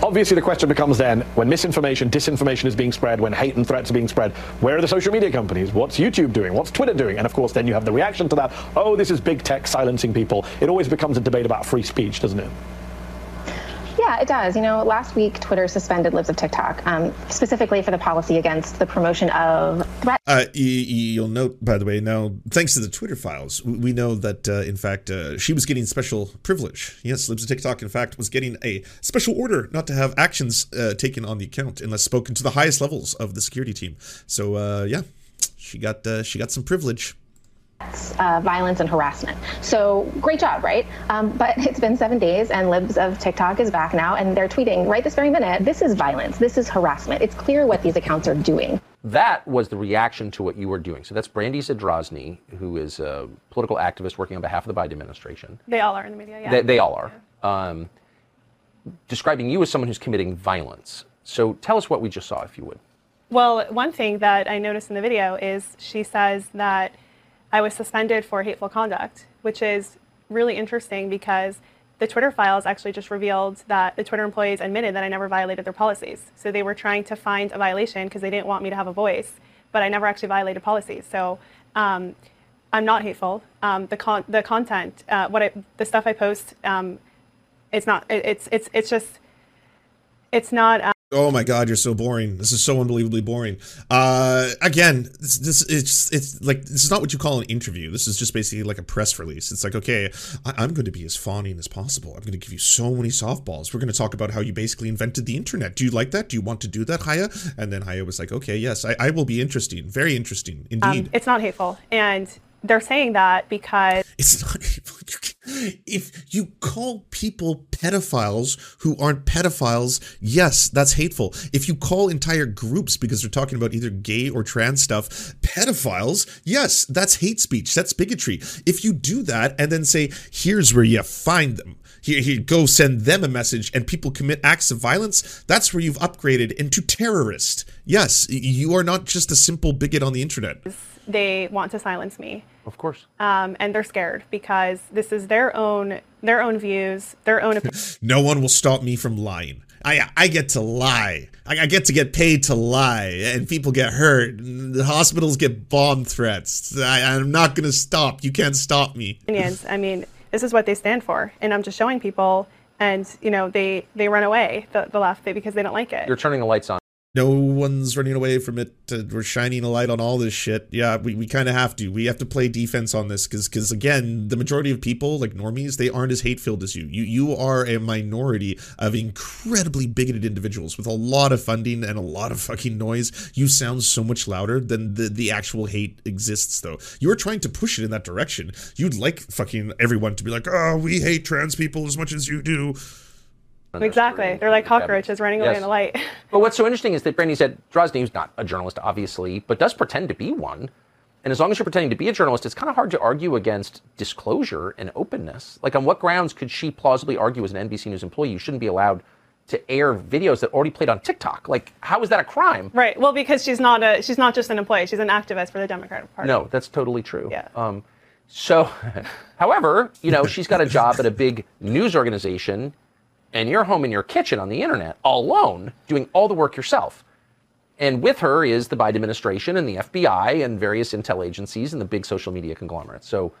Obviously, the question becomes then when misinformation, disinformation is being spread, when hate and threats are being spread, where are the social media companies? What's YouTube doing? What's Twitter doing? And of course, then you have the reaction to that oh, this is big tech silencing people. It always becomes a debate about free speech, doesn't it? Yeah, it does. You know, last week Twitter suspended Libs of TikTok, um, specifically for the policy against the promotion of threat. Uh, y- y- you'll note, by the way, now thanks to the Twitter files, we know that uh, in fact uh, she was getting special privilege. Yes, Libs of TikTok, in fact, was getting a special order not to have actions uh, taken on the account unless spoken to the highest levels of the security team. So uh, yeah, she got uh, she got some privilege. Uh, violence and harassment. So great job, right? Um, but (laughs) it's been seven days, and Libs of TikTok is back now, and they're tweeting right this very minute. This is violence. This is harassment. It's clear what these accounts are doing. That was the reaction to what you were doing. So that's Brandy Zadrozny, who is a political activist working on behalf of the Biden administration. They all are in the media. Yeah. They, they all are. Um, describing you as someone who's committing violence. So tell us what we just saw, if you would. Well, one thing that I noticed in the video is she says that I was suspended for hateful conduct, which is really interesting because the Twitter files actually just revealed that the Twitter employees admitted that I never violated their policies. So they were trying to find a violation because they didn't want me to have a voice, but I never actually violated policies. So um, I'm not hateful. Um, the con- the content, uh, what I, the stuff I post, um, it's not. It, it's it's it's just. It's not. Um, Oh my god, you're so boring. This is so unbelievably boring. Uh, again, this, this it's it's like this is not what you call an interview. This is just basically like a press release. It's like, okay, I, am going to be as fawning as possible. I'm going to give you so many softballs. We're going to talk about how you basically invented the internet. Do you like that? Do you want to do that, Haya? And then Haya was like, okay, yes, I, I will be interesting. Very interesting indeed. Um, it's not hateful, and they're saying that because it's not (laughs) if you call people pedophiles who aren't pedophiles yes that's hateful. If you call entire groups because they're talking about either gay or trans stuff pedophiles yes that's hate speech. That's bigotry. If you do that and then say here's where you find them. Here, here go send them a message and people commit acts of violence that's where you've upgraded into terrorist. Yes you are not just a simple bigot on the internet. They want to silence me of course. Um, and they're scared because this is their own their own views, their own. opinions. (laughs) no one will stop me from lying. I I get to lie. I, I get to get paid to lie, and people get hurt. The hospitals get bomb threats. I, I'm not going to stop. You can't stop me. (laughs) Opinions. I mean, this is what they stand for, and I'm just showing people, and you know they they run away the, the left because they don't like it. You're turning the lights on no one's running away from it. Uh, we're shining a light on all this shit. Yeah, we, we kind of have to. We have to play defense on this because because again, the majority of people like normies, they aren't as hate filled as you. You you are a minority of incredibly bigoted individuals with a lot of funding and a lot of fucking noise. You sound so much louder than the the actual hate exists though. You're trying to push it in that direction. You'd like fucking everyone to be like, oh, we hate trans people as much as you do. Exactly. They're like cockroaches running away in the light. (laughs) but what's so interesting is that Brandy said Drozny's not a journalist, obviously, but does pretend to be one. And as long as you're pretending to be a journalist, it's kind of hard to argue against disclosure and openness. Like, on what grounds could she plausibly argue as an NBC News employee you shouldn't be allowed to air videos that already played on TikTok? Like, how is that a crime? Right. Well, because she's not a she's not just an employee; she's an activist for the Democratic Party. No, that's totally true. Yeah. Um, so, (laughs) however, you know, she's got a job at a big news organization and you're home in your kitchen on the internet alone doing all the work yourself. And with her is the Biden administration and the FBI and various intel agencies and the big social media conglomerates. So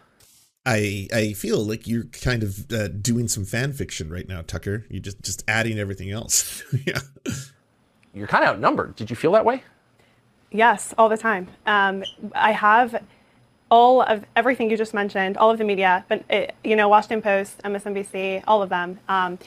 I I feel like you're kind of uh, doing some fan fiction right now, Tucker. You're just just adding everything else. (laughs) yeah. You're kind of outnumbered. Did you feel that way? Yes, all the time. Um, I have all of everything you just mentioned, all of the media, but it, you know, Washington Post, MSNBC, all of them. Um,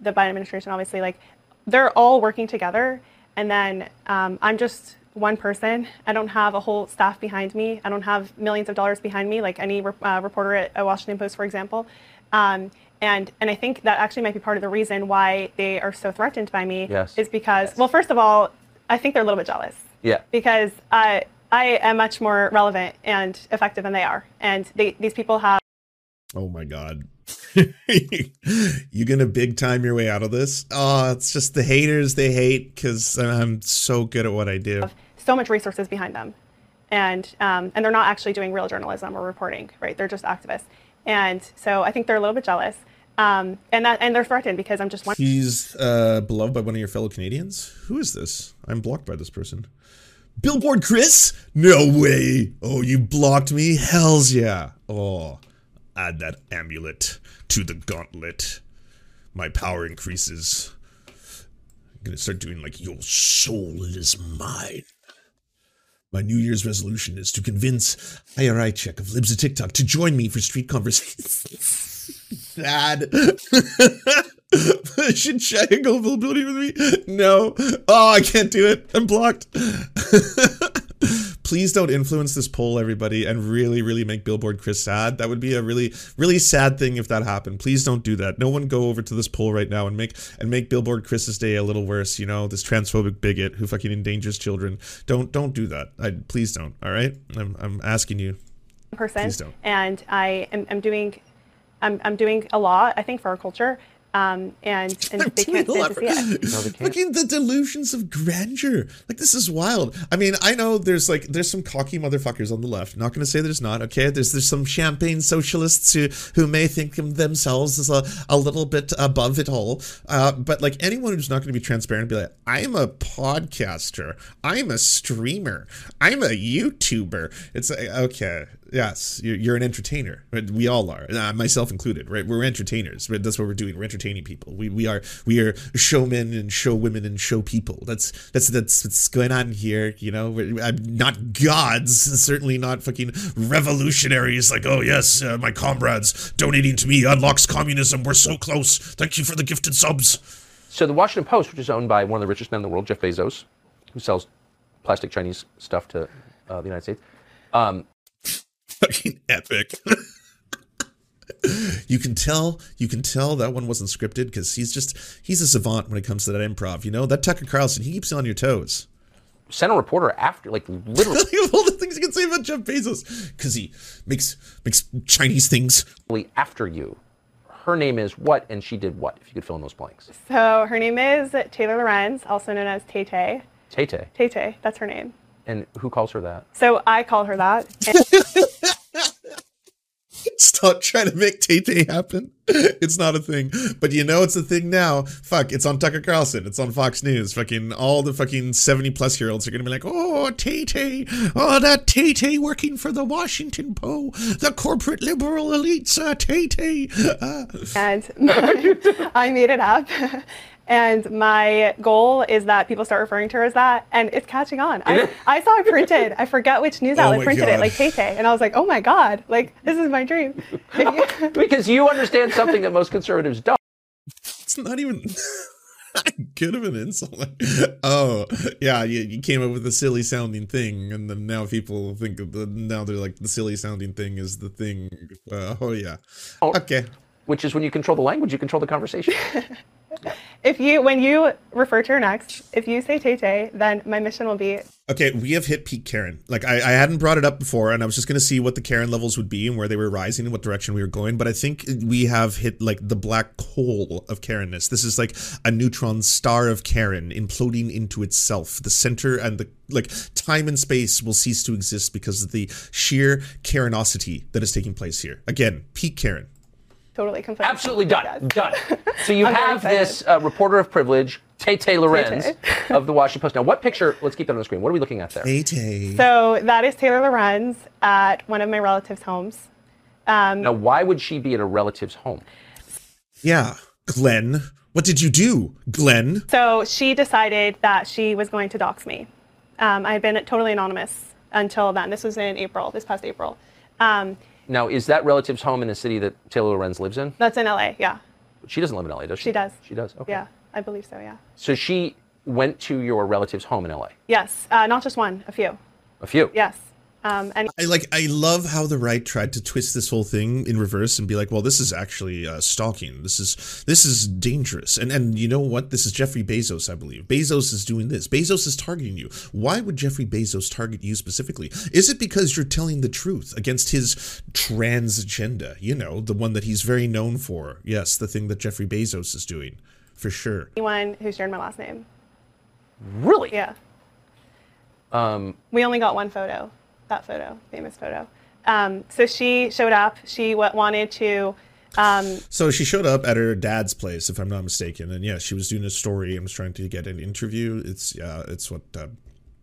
the Biden administration, obviously, like they're all working together. And then um, I'm just one person. I don't have a whole staff behind me. I don't have millions of dollars behind me, like any uh, reporter at a Washington Post, for example. Um, and and I think that actually might be part of the reason why they are so threatened by me. Yes. Is because, yes. well, first of all, I think they're a little bit jealous. Yeah. Because I I am much more relevant and effective than they are, and they, these people have. Oh my God. (laughs) you gonna big time your way out of this? Oh, it's just the haters they hate because I'm so good at what I do. So much resources behind them, and um, and they're not actually doing real journalism or reporting, right? They're just activists, and so I think they're a little bit jealous. Um, and that and they're threatened because I'm just one. He's uh, beloved by one of your fellow Canadians. Who is this? I'm blocked by this person. Billboard Chris? No way. Oh, you blocked me? Hell's yeah. Oh, add that amulet to the gauntlet. My power increases. I'm gonna start doing like your soul is mine. My New Year's resolution is to convince IRI Check of Libs of TikTok to join me for street conversations. (laughs) Sad. (laughs) Should Chaya go availability with me? No. Oh, I can't do it. I'm blocked. (laughs) please don't influence this poll, everybody, and really, really make Billboard Chris sad. That would be a really, really sad thing if that happened. Please don't do that. No one go over to this poll right now and make and make Billboard Chris's day a little worse. You know, this transphobic bigot who fucking endangers children. Don't don't do that. I please don't. All right, I'm I'm asking you. Person. Please don't. And I am I'm doing, I'm I'm doing a lot. I think for our culture um, and (laughs) and they can't stand to see it. Fucking the delusions of grandeur. Like this is wild. I mean, I know there's like there's some cocky motherfuckers on the left. Not going to say there's not. Okay, there's there's some champagne socialists who who may think of themselves as a, a little bit above it all. Uh, but like anyone who's not going to be transparent, be like, I'm a podcaster. I'm a streamer. I'm a YouTuber. It's like okay, Yes, you're, an entertainer. Right? We all are, uh, myself included. Right? We're entertainers. Right? That's what we're doing. We're entertaining people. We, we are we are showmen and show women and show people. That's that's that's what's going on here. You know, I'm not gods. Certainly not fucking revolutionaries. Like, oh yes, uh, my comrades donating to me unlocks communism. We're so close. Thank you for the gifted subs. So the Washington Post, which is owned by one of the richest men in the world, Jeff Bezos, who sells plastic Chinese stuff to uh, the United States. Um, fucking (laughs) epic. you can tell you can tell that one wasn't scripted because he's just he's a savant when it comes to that improv. You know that Tucker Carlson he keeps you on your toes. sent a reporter after, like literally (laughs) All the things you can say about Jeff Bezos because he makes makes Chinese things. after you. Her name is what, and she did what? If you could fill in those blanks. So her name is Taylor Lorenz, also known as Tay Tay. Tay Tay. Tay Tay, that's her name. And who calls her that? So I call her that. (laughs) Stop trying to make Tay Tay happen. (laughs) It's not a thing, but you know it's a thing now. Fuck, it's on Tucker Carlson. It's on Fox News. Fucking all the fucking seventy plus year olds are gonna be like, oh Tay Tay, oh that Tay Tay working for the Washington Post, the corporate liberal elites, uh, Tay Tay. Uh, and (laughs) I made it up. And my goal is that people start referring to her as that, and it's catching on. I, I saw it printed. I forget which news (laughs) Oh outlet my printed God. it, like Tay Tay, and I was like, oh my god, like this is my dream. (laughs) because you understand something that most conservatives don't. it's not even (laughs) good of an insult. oh yeah, you, you came up with a silly sounding thing, and then now people think of the now they're like the silly sounding thing is the thing. Uh, oh yeah, okay. Which is when you control the language, you control the conversation. (laughs) If you, when you refer to her next, if you say Tay Tay, then my mission will be Okay, we have hit peak Karen. Like I, I hadn't brought it up before, and I was just gonna see what the Karen levels would be and where they were rising and what direction we were going. But I think we have hit like the black hole of Karenness. This is like a neutron star of Karen imploding into itself. The center and the like time and space will cease to exist because of the sheer Karenosity that is taking place here. Again, peak Karen. Totally conflicted. Absolutely done. Done. (laughs) So you I'm have this uh, reporter of privilege, Tay Tay Lorenz Tay-Tay. (laughs) of the Washington Post. Now, what picture? Let's keep that on the screen. What are we looking at there? Tay Tay. So that is Taylor Lorenz at one of my relatives' homes. Um, Now, why would she be at a relative's home? Yeah, Glenn. What did you do, Glenn? So she decided that she was going to dox me. Um, I had been totally anonymous until then. This was in April, this past April. Um, Now, is that relative's home in the city that Taylor Lorenz lives in? that's in LA, yeah. She doesn't live in LA, does she? She does. She does. Okay. Yeah, I believe so, yeah. So she went to your relative's home in LA. Yes, uh, not just one, a few. A few. Yes. Um, and I like. I love how the right tried to twist this whole thing in reverse and be like, "Well, this is actually uh, stalking. This is this is dangerous." And and you know what? This is Jeffrey Bezos, I believe. Bezos is doing this. Bezos is targeting you. Why would Jeffrey Bezos target you specifically? Is it because you're telling the truth against his trans agenda? You know, the one that he's very known for. Yes, the thing that Jeffrey Bezos is doing, for sure. anyone who shared my last name. Really? Yeah. Um, We only got one photo, that photo, famous photo. Um, so she showed up. She wa- wanted to. Um, So she showed up at her dad's place, if I'm not mistaken, and yeah, she was doing a story and was trying to get an interview. It's uh, it's what uh,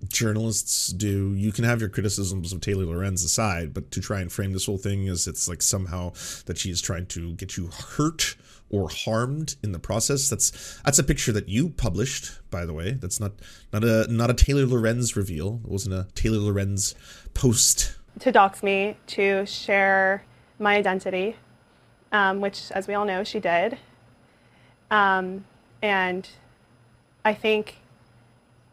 journalists do. You can have your criticisms of Taylor Lorenz aside, but to try and frame this whole thing as it's like somehow that she is trying to get you hurt or harmed in the process. That's that's a picture that you published, by the way. That's not not a not a Taylor Lorenz reveal. It wasn't a Taylor Lorenz post. to dox me, to share my identity, um, which, as we all know, she did. Um, and I think,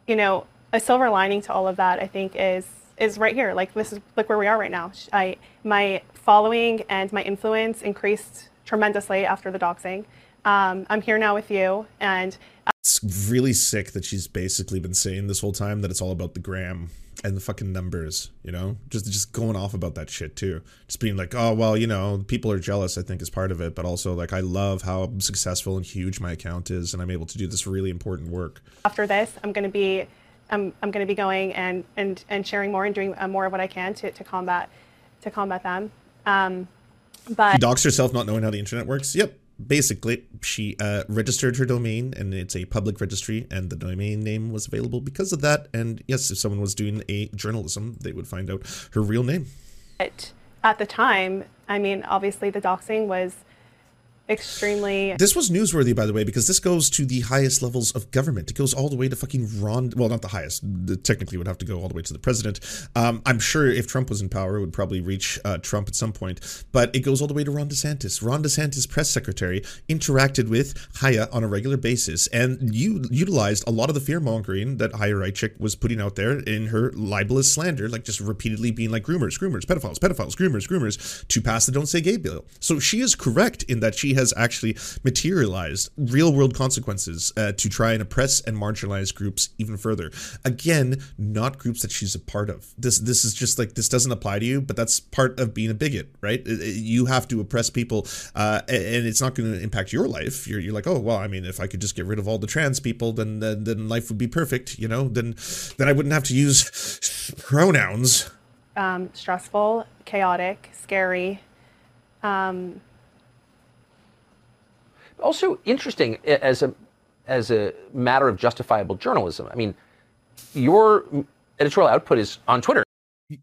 you know, a silver lining to all of that, I think, is is right here. Like this is like where we are right now. I my following and my influence increased tremendously after the doxing. Um, I'm here now with you, and I- It's really sick that she's basically been saying this whole time that it's all about the gram and the fucking numbers, you know? Just just going off about that shit too. Just being like, "Oh, well, you know, people are jealous, I think is part of it, but also like I love how successful and huge my account is and I'm able to do this really important work." after this, I'm going to be, I'm, I'm going to be going and, and, and sharing more and doing uh, more of what I can to, to combat, to combat them. Um, but She docks herself not knowing how the internet works. Yep. Basically, she uh, registered her domain and it's a public registry, and the domain name was available because of that. And yes, if someone was doing a journalism, they would find out her real name. but at the time, I mean, obviously the doxing was extremely This was newsworthy, by the way, because this goes to the highest levels of government. It goes all the way to fucking Ron. Well, not the highest. The, technically, would have to go all the way to the president. Um, I'm sure if Trump was in power, it would probably reach uh, Trump at some point. But it goes all the way to Ron DeSantis. Ron DeSantis, press secretary, interacted with Haya on a regular basis and you utilized a lot of the fear mongering that Haya Raichik was putting out there in her libelous slander, like just repeatedly being like groomers, groomers, pedophiles, pedophiles, groomers, groomers, to pass the Don't Say Gay bill. So she is correct in that she has actually materialized real world consequences uh, to try and oppress and marginalize groups even further. Again, not groups that she's a part of. This this is just like this doesn't apply to you, but that's part of being a bigot, right? You have to oppress people, uh, and it's not going to impact your life. You're, you're like, oh well, I mean, if I could just get rid of all the trans people, then then, then life would be perfect, you know. Then then I wouldn't have to use pronouns. um, stressful, chaotic, scary. Um, Also interesting as a as a matter of justifiable journalism. I mean, your editorial output is on Twitter.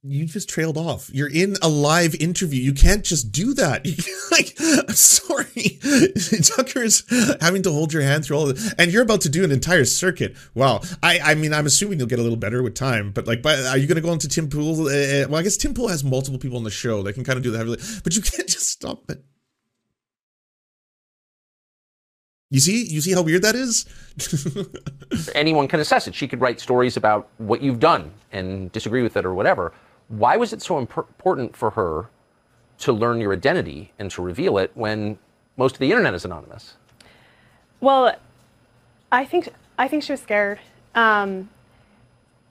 You just trailed off. You're in a live interview. You can't just do that. (laughs) Like, I'm sorry. (laughs) Tucker's having to hold your hand through all of this, and you're about to do an entire circuit. Wow. I, I mean, I'm assuming you'll get a little better with time, but like, but are you going to go into Tim Pool? Uh, well, I guess Tim Pool has multiple people on the show. that can kind of do heavy, but you can't just stop it. You see, you see how weird that is. (laughs) Anyone can assess it. She could write stories about what you've done and disagree with it or whatever. Why was it so imp- important for her to learn your identity and to reveal it when most of the internet is anonymous? well, I think I think she was scared. Um,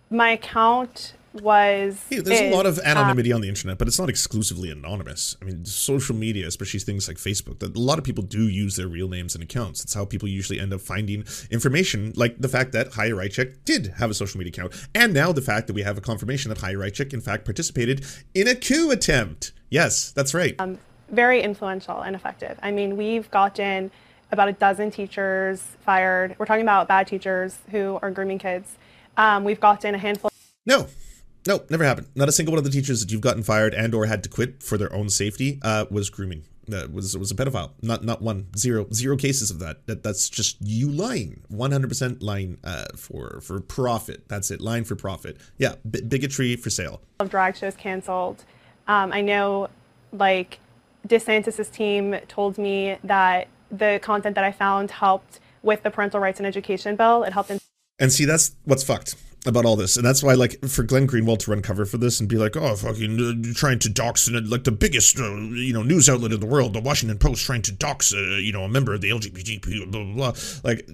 my account was. Hey, there's a lot of uh, anonymity on the internet, but it's not exclusively anonymous. I mean, social media, especially things like Facebook, that a lot of people do use their real names and accounts. It's how people usually end up finding information, like the fact that Haya Raichik did have a social media account, and now the fact that we have a confirmation that Haya Raichik, in fact, participated in a coup attempt. Yes, that's right. um, very influential and effective. I mean, we've gotten about a dozen teachers fired. We're talking about bad teachers who are grooming kids. Um, we've gotten a handful. No, no, never happened. Not a single one of the teachers that you've gotten fired and or had to quit for their own safety uh, was grooming. Uh, was was a pedophile. Not not one zero zero cases of that. That that's just you lying. One hundred percent lying uh, for for profit. That's it. Lying for profit. Yeah, b- bigotry for sale. of drag shows canceled. Um, I know, like, DeSantis's team told me that the content that I found helped with the parental rights and education bill. It helped in And see, that's what's fucked about all this, and that's why, like, for Glenn Greenwald to run cover for this and be like, "Oh, fucking uh, trying to dox uh, like the biggest, uh, you know, news outlet in the world, the Washington Post, trying to dox, uh, you know, a member of the LGBT, blah blah blah," like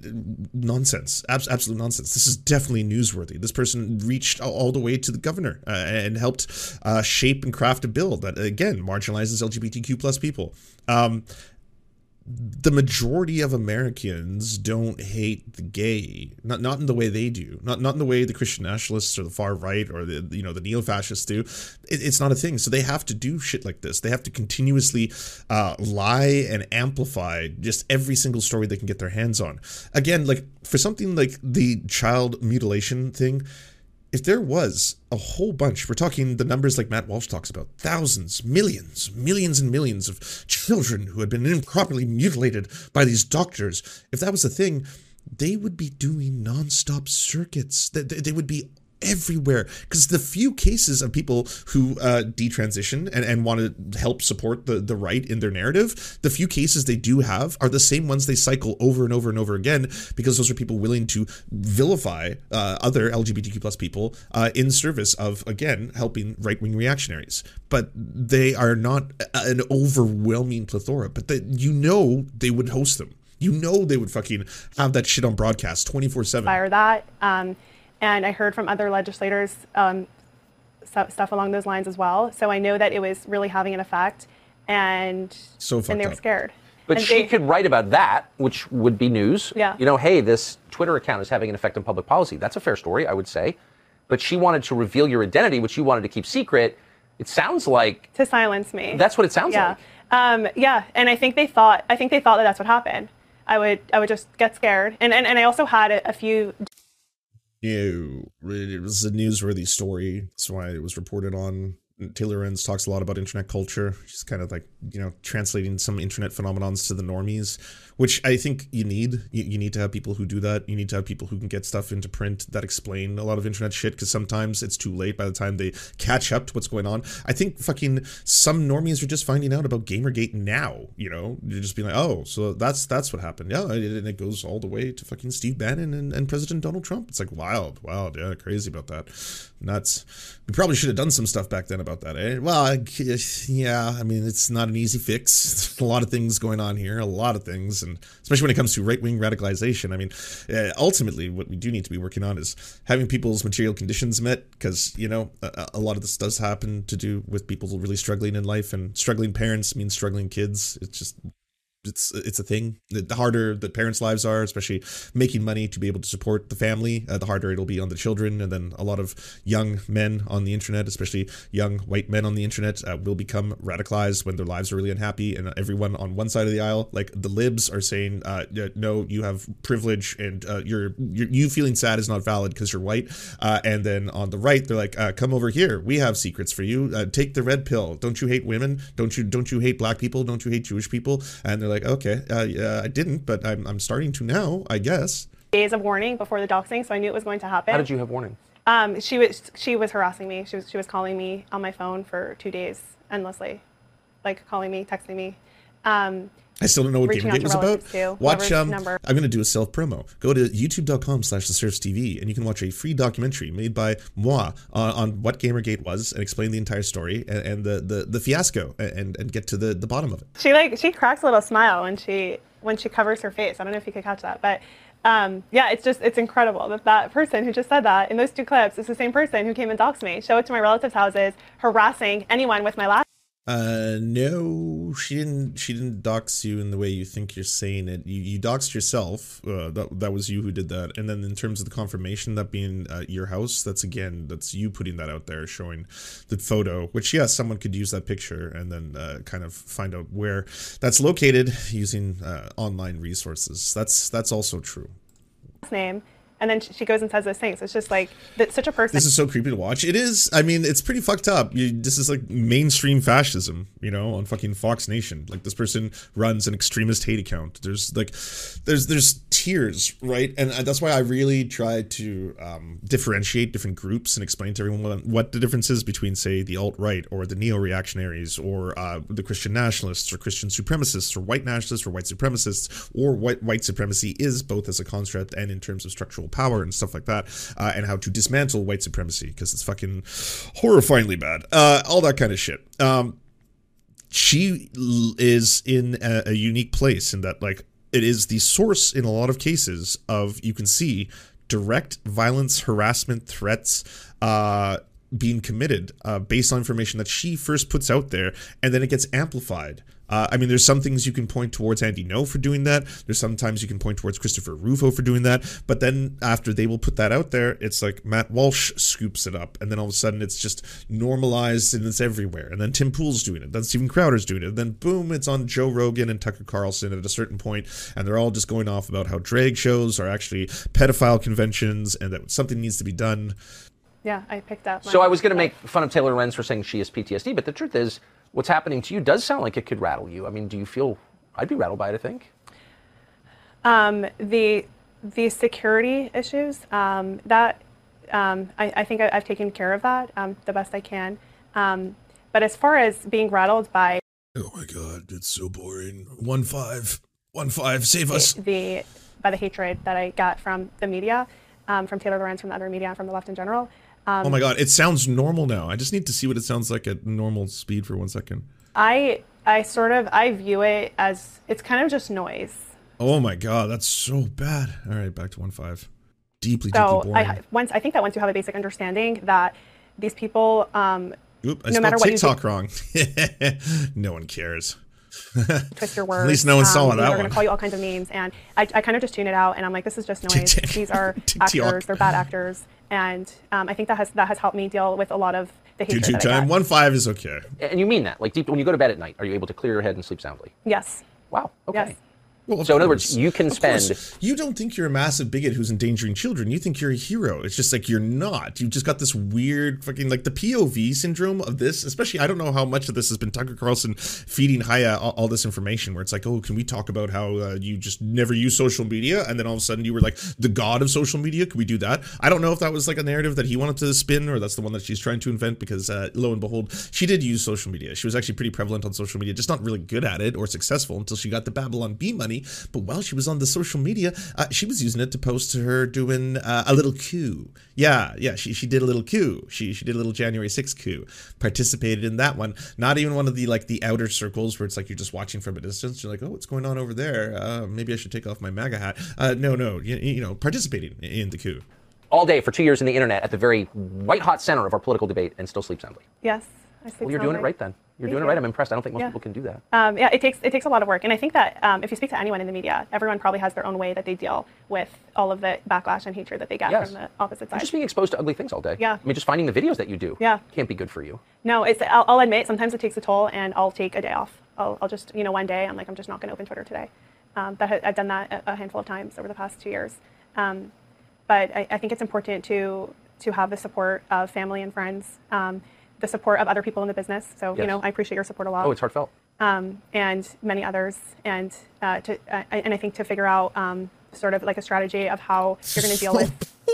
nonsense, Abs- absolute nonsense. This is definitely newsworthy. This person reached all, the way to the governor uh, and helped uh, shape and craft a bill that again marginalizes LGBTQ plus people. Um, the majority of Americans don't hate the gay, not not in the way they do, not not in the way the Christian nationalists or the far right or the you know the neo fascists do. It, it's not a thing. So they have to do shit like this. They have to continuously uh, lie and amplify just every single story they can get their hands on. Again, like for something like the child mutilation thing, if there was a whole bunch, we're talking the numbers like Matt Walsh talks about thousands, millions, millions and millions of children who had been improperly mutilated by these doctors. If that was a thing, they would be doing nonstop circuits. They, would be everywhere because the few cases of people who uh, detransition and, and want to help support the, the right in their narrative, the few cases they do have are the same ones they cycle over and over and over again because those are people willing to vilify uh, other LGBTQ plus people uh, in service of, again, helping right wing reactionaries. But they are not an overwhelming plethora, but that you know they would host them. You know they would fucking have that shit on broadcast 24 7. fire that. Um, and I heard from other legislators um, stu- stuff along those lines as well. So I know that it was really having an effect, and So and they were up. scared. But And she they- could write about that, which would be news. Yeah. You know, hey, this Twitter account is having an effect on public policy. That's a fair story, I would say. But she wanted to reveal your identity, which you wanted to keep secret. It sounds like to silence me. That's what it sounds yeah. like. Um, yeah, and I think they thought I think they thought that that's what happened. I would I would just get scared, and and, and I also had a, a few you know, it was a newsworthy story. That's why it was reported on. Taylor Lorenz talks a lot about internet culture. She's kind of like you know translating some internet phenomenons to the normies, which I think you need. You, you need to have people who do that. You need to have people who can get stuff into print that explain a lot of internet shit because sometimes it's too late by the time they catch up to what's going on. I think fucking some normies are just finding out about GamerGate now. You know, you're just being like, oh, so that's that's what happened. Yeah, and it goes all the way to fucking Steve Bannon and, and President Donald Trump. It's like wild, wild, yeah, crazy about that. Nuts. We probably should have done some stuff back then about that, eh? Well, I, yeah, I mean, it's not an easy fix. There's a lot of things going on here, a lot of things, and especially when it comes to right wing radicalization. I mean, uh, ultimately, what we do need to be working on is having people's material conditions met, because, you know, a, a lot of this does happen to do with people really struggling in life, and struggling parents means struggling kids. It's just it's it's a thing. The harder the parents' lives are, especially making money to be able to support the family, uh, the harder it'll be on the children. And then a lot of young men on the internet, especially young white men on the internet, uh, will become radicalized when their lives are really unhappy. And everyone on one side of the aisle, like the libs, are saying, uh, "No, you have privilege, and uh, you're, you're, you feeling sad is not valid because you're white." Uh, and then on the right, they're like, uh, "Come over here. We have secrets for you. take the red pill. Don't you hate women? Don't you don't you hate black people? Don't you hate Jewish people?" And they're like, okay, uh, yeah, I didn't, but I'm, I'm starting to now, I guess. Days of warning before the doxing, so I knew it was going to happen. How did you have warning? Um, she was she was harassing me. She was she was calling me on my phone for two days endlessly, like calling me, texting me. Um, I still don't know what reaching GamerGate was about. too, Watch um number. I'm gonna do a self promo. Go to youtube.com slash the serfs TV and you can watch a free documentary made by moi on, on what Gamergate was and explain the entire story and, and the, the, the fiasco and, and get to the, the bottom of it. She like she cracks a little smile when she when she covers her face. I don't know if you could catch that, but um, yeah, it's just it's incredible that that person who just said that in those two clips is the same person who came and doxed me, show it to my relatives' houses, harassing anyone with my last. Uh, no, she didn't. She didn't dox you in the way you think you're saying it. You, you doxed yourself. Uh, that that was you who did that. And then in terms of the confirmation, that being uh, your house, that's again, that's you putting that out there, showing the photo. Which yes, someone could use that picture and then uh, kind of find out where that's located using uh, online resources. That's that's also true. name, and then she goes and says those things. It's just like that. Such a person. This is so creepy to watch. It is. I mean, it's pretty fucked up. You, this is like mainstream fascism, you know, on fucking Fox Nation. Like this person runs an extremist hate account. There's like, there's there's tiers, right? And uh, that's why I really try to um, differentiate different groups and explain to everyone what the difference is between, say, the alt right or the neo reactionaries or uh, the Christian nationalists or Christian supremacists or white nationalists or white supremacists or white white supremacy is both as a construct and in terms of structural power and stuff like that, uh, and how to dismantle white supremacy because it's fucking horrifyingly bad. Uh, all that kind of shit. Um, she is in a, a unique place in that, like, it is the source in a lot of cases of you can see direct violence, harassment, threats. Uh, being committed uh, based on information that she first puts out there, and then it gets amplified. Uh, I mean, there's some things you can point towards Andy Ngo for doing that. There's sometimes you can point towards Christopher Rufo for doing that. But then after they will put that out there, it's like Matt Walsh scoops it up, and then all of a sudden it's just normalized and it's everywhere. And then Tim Pool's doing it. Then Steven Crowder's doing it. And then boom, it's on Joe Rogan and Tucker Carlson at a certain point, and they're all just going off about how drag shows are actually pedophile conventions and that something needs to be done. Yeah, I picked up. So I was going to make fun of Taylor Lorenz for saying she has PTSD, but the truth is, what's happening to you does sound like it could rattle you. I mean, do you feel? I'd be rattled by it. I think. Um, the the security issues um, that um, I, I think I, I've taken care of that um, the best I can. Um, but as far as being rattled by Oh my god, it's so boring. One five, one five, save us. the by the hatred that I got from the media, um, from Taylor Lorenz, from the other media, from the left in general. Um, oh my god, it sounds normal now. I just need to see what it sounds like at normal speed for one second. I I sort of I view it as it's kind of just noise. Oh my god, that's so bad. All right, back to one five. Deeply, So deeply boring. I once I think that once you have a basic understanding that these people, um, Oop, I no spelled matter what you TikTok wrong. (laughs) no one cares. (laughs) twist your words. At least no one saw um, that They're going to call you all kinds of names, and I, I kind of just tune it out, and I'm like, this is just (laughs) noise. These are actors. They're bad actors, and um, I think that has that has helped me deal with a lot of the hatred YouTube that I time. got. One five is okay. And you mean that? Like deep when you go to bed at night, are you able to clear your head and sleep soundly? Yes. Wow. Okay. Yes. Well, so in other words, you can Of spend. course. You don't think you're a massive bigot who's endangering children. You think you're a hero. It's just like you're not. You've just got this weird fucking like the POV syndrome of this. Especially, I don't know how much of this has been Tucker Carlson feeding Haya all, all this information. Where it's like, oh, can we talk about how uh, you just never use social media, and then all of a sudden you were like the god of social media? Can we do that? I don't know if that was like a narrative that he wanted to spin, or that's the one that she's trying to invent. Because uh, lo and behold, she did use social media. She was actually pretty prevalent on social media, just not really good at it or successful until she got the Babylon Bee money. But while she was on the social media, uh, she was using it to post to her doing uh, a little coup. Yeah, yeah, she, she did a little coup. She she did a little January 6th coup. Participated in that one. Not even one of the like the outer circles where it's like you're just watching from a distance. You're like, oh, what's going on over there? Uh, maybe I should take off my MAGA hat. Uh, no, no, you, you know, participating in the coup. all day for two years in the internet at the very white hot center of our political debate and still sleep soundly. Yes. I sleep Well, you're doing it right then. You're Thank doing it right. I'm impressed. I don't think most Yeah. people can do that. Um, yeah, it takes it takes a lot of work, and I think that um, if you speak to anyone in the media, everyone probably has their own way that they deal with all of the backlash and hatred that they get Yes. from the opposite You're side. just being exposed to ugly things all day. Yeah. I mean, just finding the videos that you do. Yeah. Can't be good for you. No, it's I'll, I'll admit sometimes it takes a toll, and I'll take a day off. I'll, I'll just you know one day I'm like I'm just not going to open Twitter today. Um, that I've done that a, a handful of times over the past two years. Um, but I, I think it's important to to have the support of family and friends, um, the support of other people in the business. So you know I appreciate your support a lot. Oh, it's heartfelt. um, and many others, and uh, to uh, and I think to figure out um, sort of like a strategy of how you're going to deal (laughs) with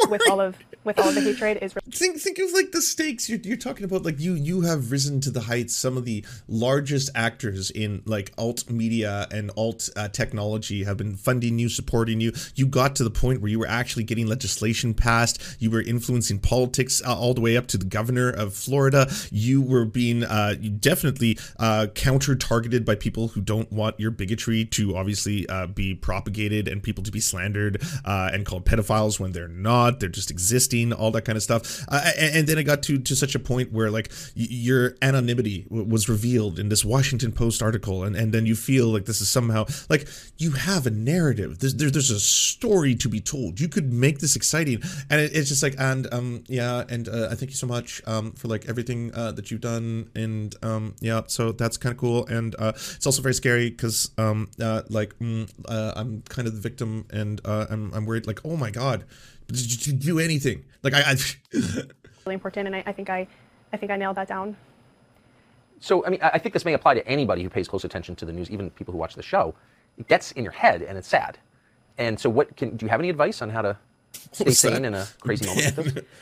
with all of with all the hatred is. (laughs) Think think of like the stakes. You're, you're talking about like you you have risen to the heights. Some of the largest actors in like alt media and alt uh, technology have been funding you supporting you. You got to the point where you were actually getting legislation passed. You were influencing politics uh, all the way up to the governor of florida. You were being uh, definitely uh, counter targeted by people who don't want your bigotry to obviously uh, be propagated and people to be slandered uh, and called pedophiles when they're not. They're just existing all that kind of stuff. Uh, and, then it got to to such a point where like your anonymity w- was revealed in this washington post article and, and then you feel like this is somehow like you have a narrative. There's, there, there's a story to be told. You could make this exciting. And it, it's just like and um yeah and uh, i thank you so much um for like everything uh, that you've done and um yeah so that's kind of cool. And uh it's also very scary because um uh like mm, uh, i'm kind of the victim and uh i'm, I'm worried like oh my god did you do anything like i, I (laughs) really important, and I, I think I I think I nailed that down. So, I mean, I I think this may apply to anybody who pays close attention to the news, even people who watch the show. It gets in your head and it's sad. And so, what can do you have any advice on how to stay sane in a crazy moment like this? (laughs)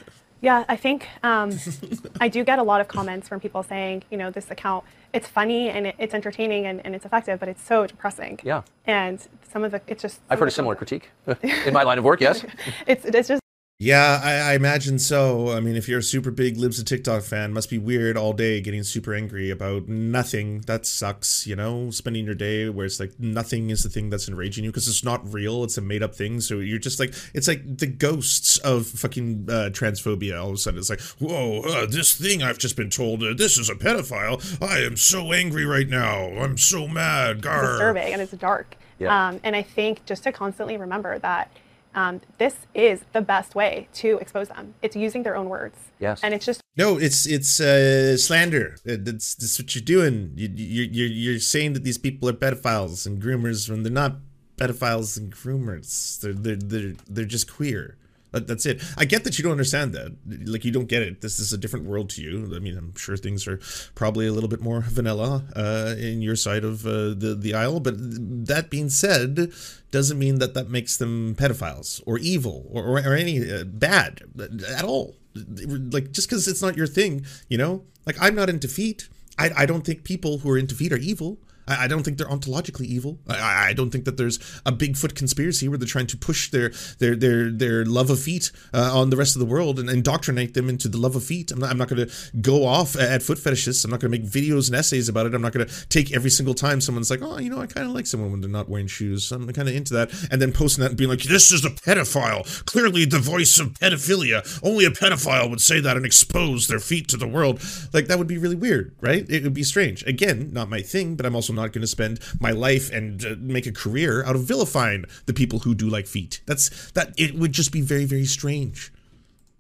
Yeah, I think um, (laughs) I do get a lot of comments from people saying, you know, this account, it's funny and it, it's entertaining and, and it's effective, but it's so depressing. Yeah. And some of the, it's just. I've heard a similar critique (laughs) in my line of work, yes. It's, it's just Yeah, I, I imagine so. I mean, if you're a super big Libs of TikTok fan, must be weird all day getting super angry about nothing. That sucks, you know, spending your day where it's like nothing is the thing that's enraging you because it's not real. It's a made up thing. So you're just like, it's like the ghosts of fucking uh, transphobia. All of a sudden, it's like, whoa, uh, this thing I've just been told, uh, this is a pedophile. I am so angry right now. I'm so mad. Gar. disturbing and it's dark. Yeah. Um, and I think just to constantly remember that um, this is the best way to expose them. It's using their own words. Yes. And it's just No, it's it's uh, slander. Uh, That's that's what you're doing. You, you you're you're saying that these people are pedophiles and groomers when they're not pedophiles and groomers. They're they're they're, they're just queer. That, that's it. I get that you don't understand that. Like you don't get it. This is a different world to you. I mean, I'm sure things are probably a little bit more vanilla uh, in your side of uh, the the aisle. But that being said, doesn't mean that that makes them pedophiles or evil or or, or any uh, bad at all like just because it's not your thing you know like i'm not into feet i, I don't think people who are into feet are evil I, I don't think they're ontologically evil. I- I, don't think that there's a Bigfoot conspiracy where they're trying to push their their their their love of feet uh, on the rest of the world and indoctrinate them into the love of feet. I'm not, I'm not going to go off at foot fetishists. I'm not going to make videos and essays about it. I'm not going to take every single time someone's like, oh, you know, I kind of like someone when they're not wearing shoes. I'm kind of into that, and then posting that and being like, this is a pedophile. Clearly, the voice of pedophilia. Only a pedophile would say that and expose their feet to the world. Like that would be really weird, right? It would be strange. Again, not my thing, but I'm also not going to spend my life and uh, make a career out of vilifying the people who do like feet. That's that. It would just be very, very strange.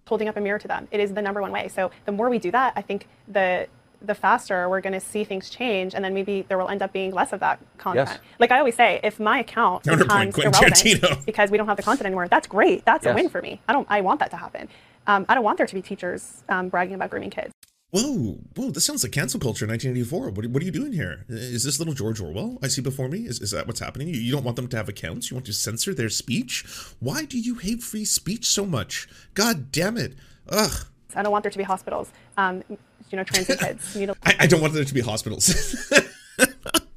holding up a mirror to them. It is the number one way. So the more we do that, I think the the faster we're going to see things change, and then maybe there will end up being less of that content. Yes. Like I always say, if my account becomes irrelevant Tarantino. (laughs) because we don't have the content anymore, that's great. That's Yes. a win for me. I don't. I want that to happen. Um, I don't want there to be teachers um, bragging about grooming kids. Whoa, whoa! This sounds like cancel culture, 1984. What, what are you doing here? Is this little George Orwell I see before me? Is, is that what's happening? You, you don't want them to have accounts? You want to censor their speech? Why do you hate free speech so much? God damn it! Ugh! I don't want there to be hospitals. Um, you know, trans (laughs) kids I I, I don't want there to be hospitals. (laughs)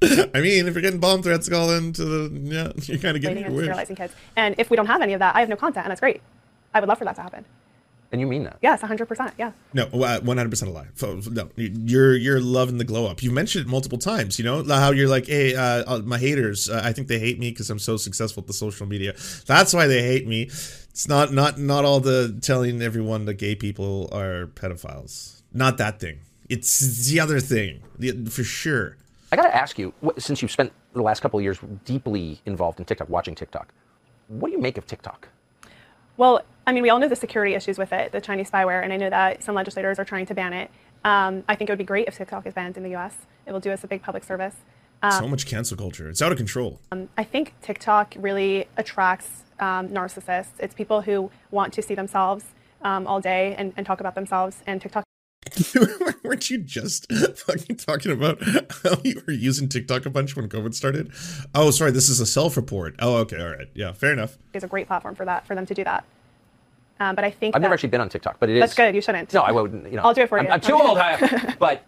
I mean, if you're getting bomb threats calling to the yeah, (laughs) you're kind of getting your wish. sterilizing kids. And if we don't have any of that, I have no content, and that's great. I would love for that to happen. And you mean that? Yes, 100%. Yeah. No, uh, one hundred percent a lie. No, you're you're loving the glow up. You've mentioned it multiple times. You know how you're like, hey, uh, uh, my haters. Uh, I think they hate me because I'm so successful at the social media. That's why they hate me. It's not not not all the telling everyone that gay people are pedophiles. Not that thing. It's the other thing, the, for sure. I got to ask you, since you've spent the last couple of years deeply involved in TikTok, watching TikTok, what do you make of TikTok? Well, I mean, we all know the security issues with it, the Chinese spyware, and I know that some legislators are trying to ban it. Um, I think it would be great if TikTok is banned in the US. It will do us a big public service. Um, so much cancel culture. It's out of control. Um, I think TikTok really attracts um, narcissists. It's people who want to see themselves um, all day and, and talk about themselves. And TikTok (laughs) Weren't you just fucking talking about how you were using TikTok a bunch when COVID started? Oh, sorry, this is a self report. Oh, okay, all right. Yeah, fair enough. It's a great platform for that, for them to do that. Um, but I think I've never actually been on TikTok, but it is. That's good. You shouldn't. No, I wouldn't. You know, I'll do it for I'm, you. I'm too old, (laughs) I- but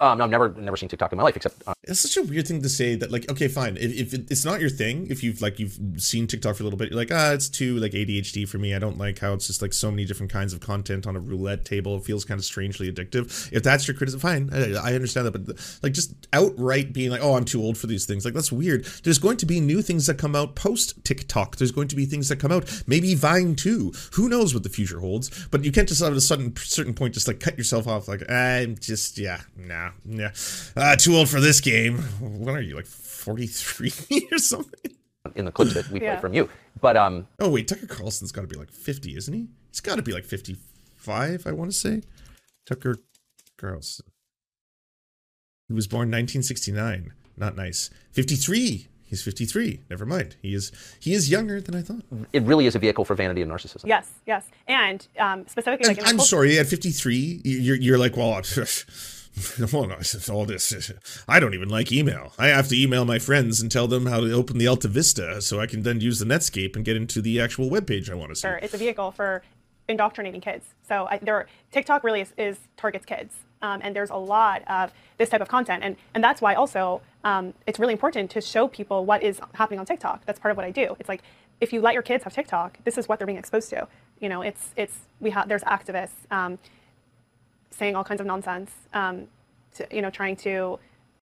um, no, I've never never seen TikTok in my life except. Uh, It's such a weird thing to say that like okay fine if, if it's not your thing if you've like you've seen TikTok for a little bit you're like ah it's too like ADHD for me I don't like how it's just like so many different kinds of content on a roulette table it feels kind of strangely addictive if that's your criticism fine I, I understand that but like just outright being like oh I'm too old for these things like that's weird there's going to be new things that come out post TikTok there's going to be things that come out maybe Vine too who knows what the future holds but you can't just at a sudden certain point just like cut yourself off like I'm just yeah nah yeah uh, too old for this game. When are you like 43 (laughs) or something? In the clips that we Yeah. played from you, but um, oh wait Tucker Carlson's got to be like 50 isn't he? He's got to be like 55 I want to say. Tucker Carlson. He was born 1969 not nice. 53 he's 53 never mind he is he is younger than I thought it really is a vehicle for vanity and narcissism. Yes, yes. And um, specifically, like I'm cult- sorry, at 53, you're, you're like, well, well, no, it's all this. (laughs) I don't even like email. I have to email my friends and tell them how to open the Alta Vista so I can then use the Netscape and get into the actual web page I want to see. Sure, it's a vehicle for indoctrinating kids. So I, there, TikTok really is, is targets kids, um, and there's a lot of this type of content, and and that's why also um, it's really important to show people what is happening on TikTok. That's part of what I do. It's like if you let your kids have TikTok, this is what they're being exposed to. You know, it's it's we have there's activists um, saying all kinds of nonsense. Um, to, you know, trying to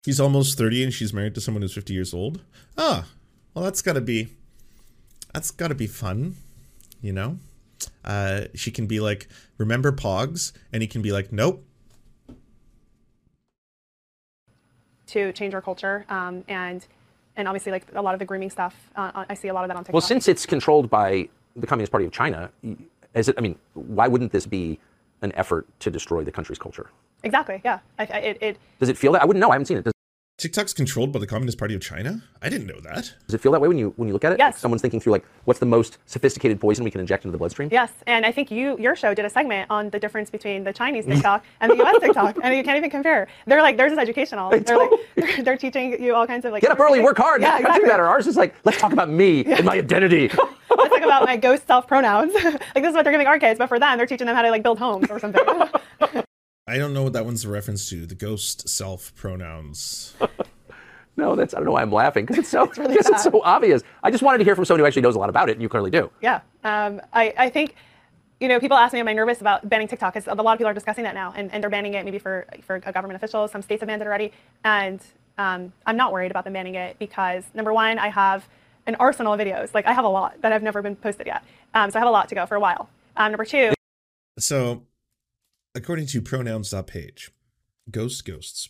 He's almost 30 and she's married to someone who's 50 years old. Ah, well, that's got to be, that's got to be fun, you know? Uh, she can be like, remember Pogs? And he can be like, nope. To change our culture um, and and obviously like a lot of the grooming stuff. Uh, I see a lot of that on TikTok. Well, since it's controlled by the Communist Party of China, is it? I mean, why wouldn't this be an effort to destroy the country's culture? exactly, yeah. I, I, it, it Does it feel that? I wouldn't know. I haven't seen it. Does, TikTok's controlled by the Communist Party of China? I didn't know that. does it feel that way when you when you look at it? Yes. Like someone's thinking through like, what's the most sophisticated poison we can inject into the bloodstream? Yes, and I think you your show did a segment on the difference between the Chinese TikTok (laughs) and the U.S. TikTok, and you can't even compare. They're like theirs is educational. They're like (laughs) they're, they're teaching you all kinds of like Get up early, work hard, Yeah, make the country exactly. better. Ours is like, let's talk about me (laughs) and my identity. Let's talk about my ghost self pronouns. like this is what they're giving our kids, but for them, they're teaching them how to like build homes or something. I don't know what that one's a reference to. The ghost self pronouns. (laughs) no, that's I don't know why I'm laughing because it's so really because it's so obvious. I just wanted to hear from someone who actually knows a lot about it, and you clearly do. yeah, um, I I think. You know, people ask me, am I nervous about banning TikTok? Because a lot of people are discussing that now, and, and they're banning it maybe for for government officials. Some states have banned it already, and um, I'm not worried about them banning it because number one, I have an arsenal of videos. Like I have a lot that have never been posted yet, um, so I have a lot to go for a while. Um, number two, So, according to pronouns.page, ghost ghosts.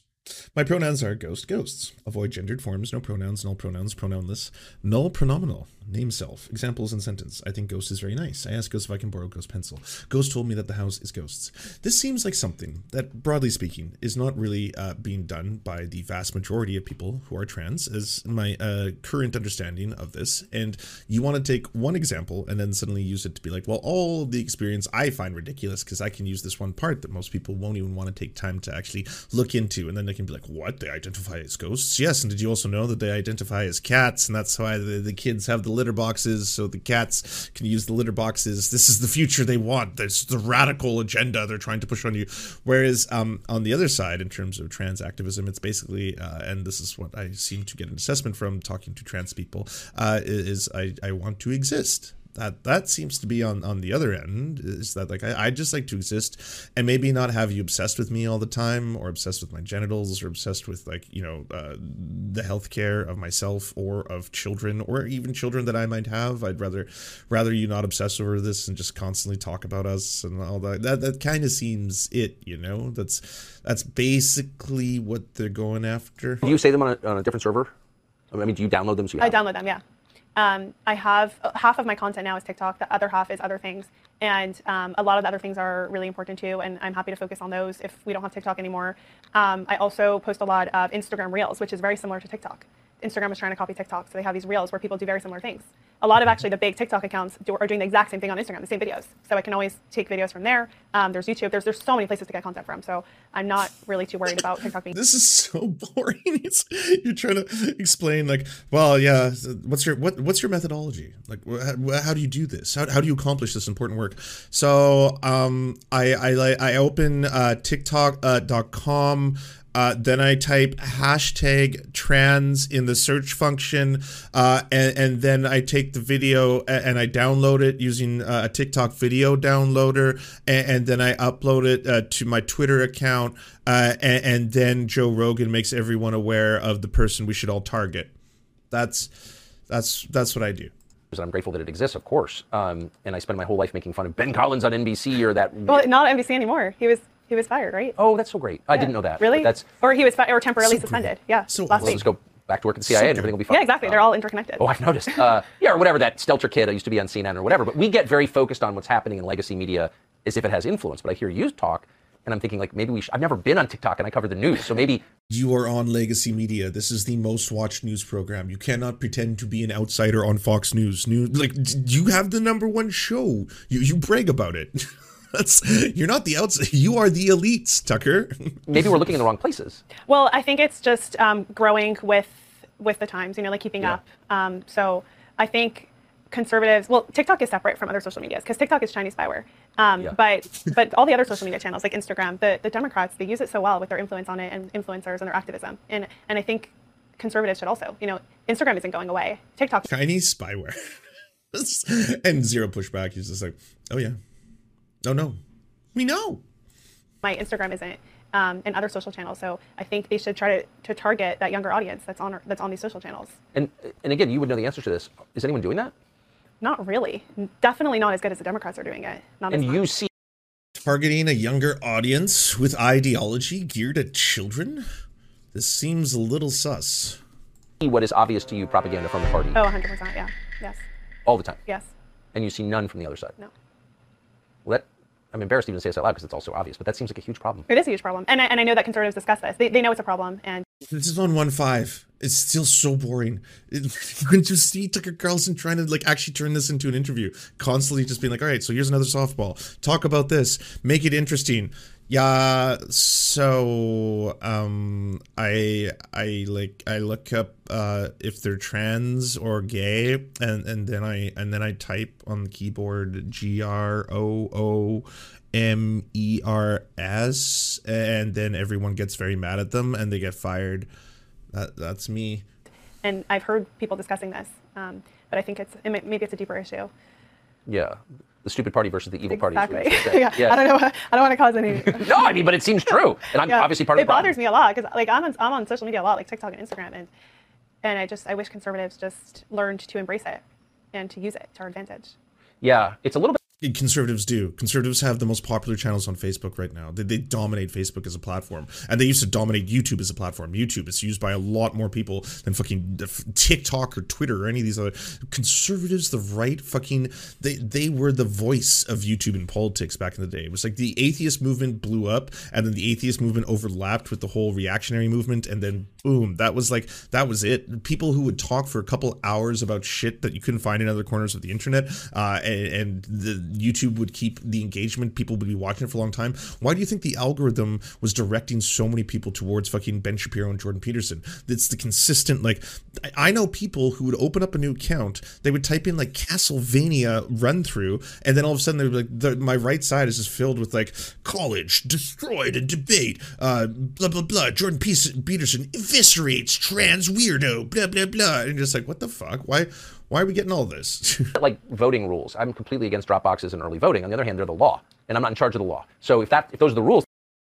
My pronouns are ghost, ghosts. Avoid gendered forms, no pronouns, null pronouns, pronounless, null pronominal, name self. Examples in sentence. I think ghost is very nice. I asked ghost if I can borrow ghost pencil. Ghost told me that the house is ghosts. This seems like something that, broadly speaking, is not really uh, being done by the vast majority of people who are trans, as my uh, current understanding of this. And you want to take one example and then suddenly use it to be like, well, all the experience I find ridiculous because I can use this one part that most people won't even want to take time to actually look into. And then can be like, what? They identify as ghosts? Yes. And did you also know that they identify as cats? And that's why the, the kids have the litter boxes so the cats can use the litter boxes. This is the future they want. There's the radical agenda they're trying to push on you. Whereas um, on the other side, in terms of trans activism, it's basically, uh, and this is what I seem to get an assessment from talking to trans people, uh, is I, I want to exist that that seems to be on on the other end is that like I, I just like to exist and maybe not have you obsessed with me all the time or obsessed with my genitals or obsessed with like you know uh, the health care of myself or of children or even children that i might have i'd rather rather you not obsess over this and just constantly talk about us and all that that, that kind of seems it you know that's that's basically what they're going after Do you say them on a, on a different server? I mean, do you download them? So you I have download them, yeah. Um, I have uh, half of my content now is TikTok. The other half is other things, and um, a lot of the other things are really important too. And I'm happy to focus on those if we don't have TikTok anymore. Um, I also post a lot of Instagram Reels, which is very similar to TikTok. Instagram is trying to copy TikTok, so they have these Reels where people do very similar things. A lot of actually the big TikTok accounts do, are doing the exact same thing on Instagram, the same videos. So I can always take videos from there. Um, there's YouTube. There's there's so many places to get content from. So I'm not really too worried about TikTok being. This is so (laughs) boring. It's, you're trying to explain like, well, yeah, what's your what what's your methodology? Like, wh- how do you do this? How, how do you accomplish this important work? So, um, I I I open uh, TikTok.com. Uh, then I type hashtag trans in the search function, uh, and, and then I take the video a- and I download it using uh, a TikTok video downloader, and, and then I upload it uh, to my Twitter account, uh, and, and then Joe Rogan makes everyone aware of the person we should all target. That's that's that's what I do. And I'm grateful that it exists, of course. Um, and I spend my whole life making fun of Ben Collins on NBC or that. Well, not NBC anymore. He was he was fired, right? Oh, that's so great. I didn't know that. Really? That's or he was fi- or temporarily So suspended. Yeah. So last we'll week. just go back to work at the CIA and everything will be fine. Yeah, exactly. They're all interconnected. Oh, I've noticed. Uh, yeah, or whatever that Stelter kid I used to be on CNN or whatever. But we get very focused on what's happening in legacy media as if it has influence. But I hear you talk, and I'm thinking like maybe we. Should, I've never been on TikTok and I cover the news, so maybe You are on Legacy Media. This is the most watched news program. You cannot pretend to be an outsider on Fox News. News like you have the number one show. You you brag about it. (laughs) That's you're not the outs. You are the elites, Tucker. maybe we're looking in the wrong places. Well, I think it's just um, growing with with the times. You know, like keeping Yeah. up. Um, so I think conservatives. Well, TikTok is separate from other social medias because TikTok is Chinese spyware. Um, Yeah. But but all the other social media channels like Instagram, the, the Democrats they use it so well with their influence on it and influencers and their activism. And and I think conservatives should also. You know, Instagram isn't going away. TikTok. Chinese spyware. (laughs) and zero pushback. He's just like, oh yeah, no no, we know. my Instagram isn't, um, and other social channels. So I think they should try to, to target that younger audience that's on that's on these social channels. And and again, you would know the answer to this. Is anyone doing that? Not really. Definitely not as good as the Democrats are doing it. Not as And much. you see Targeting a younger audience with ideology geared at children. This seems a little sus. what is obvious to you propaganda from the party Oh, 100 percent. Yeah. Yes. all the time, Yes. and you see none from the other side. No. Well, that I'm embarrassed to even say this out loud because it's also obvious, but that seems like a huge problem. It is a huge problem, and I, and I know that conservatives discuss this. They, they know it's a problem, and This is on one five. It's still so boring. It, (laughs) you can just see Tucker Carlson trying to like actually turn this into an interview, constantly just being like, "All right, so here's another softball. Talk about this. Make it interesting." Yeah. So, um, I I like I look up uh if they're trans or gay, and and then I and then I type on the keyboard G R O O M E R S, and then everyone gets very mad at them and they get fired. That that's me. and I've heard people discussing this, um, but I think it's it maybe it's a deeper issue. Yeah, the stupid party versus the evil party. is Exactly. (laughs) yeah. Yes. I don't know. I don't want to cause any. (laughs) no, I mean, but it seems true, and I'm Yeah. obviously part of it the problem. bothers me a lot because like I'm on, I'm on social media a lot, like TikTok and Instagram, and and I just I wish conservatives just learned to embrace it and to use it to our advantage. Yeah, it's a little bit. Conservatives do. Conservatives have the most popular channels on Facebook right now. They, they dominate Facebook as a platform, and they used to dominate YouTube as a platform. YouTube is used by a lot more people than fucking TikTok or Twitter or any of these other conservatives. The right, fucking they they were the voice of YouTube in politics back in the day. It was like the atheist movement blew up, and then the atheist movement overlapped with the whole reactionary movement, and then boom, that was like that was it. People who would talk for a couple hours about shit that you couldn't find in other corners of the internet, uh, and, and the YouTube would keep the engagement. People would be watching it for a long time. Why do you think the algorithm was directing so many people towards fucking Ben Shapiro and Jordan Peterson? It's the consistent, like, I know people who would open up a new account, they would type in like Castlevania run through, and then all of a sudden they're like, the, my right side is just filled with like college destroyed and debate, uh, blah, blah, blah. Jordan Peterson eviscerates trans weirdo, blah, blah, blah. And just like, what the fuck? Why? Why are we getting all this? (laughs) like voting rules. I'm completely against drop boxes and early voting. On the other hand, they're the law, and I'm not in charge of the law. So if that if those are the rules,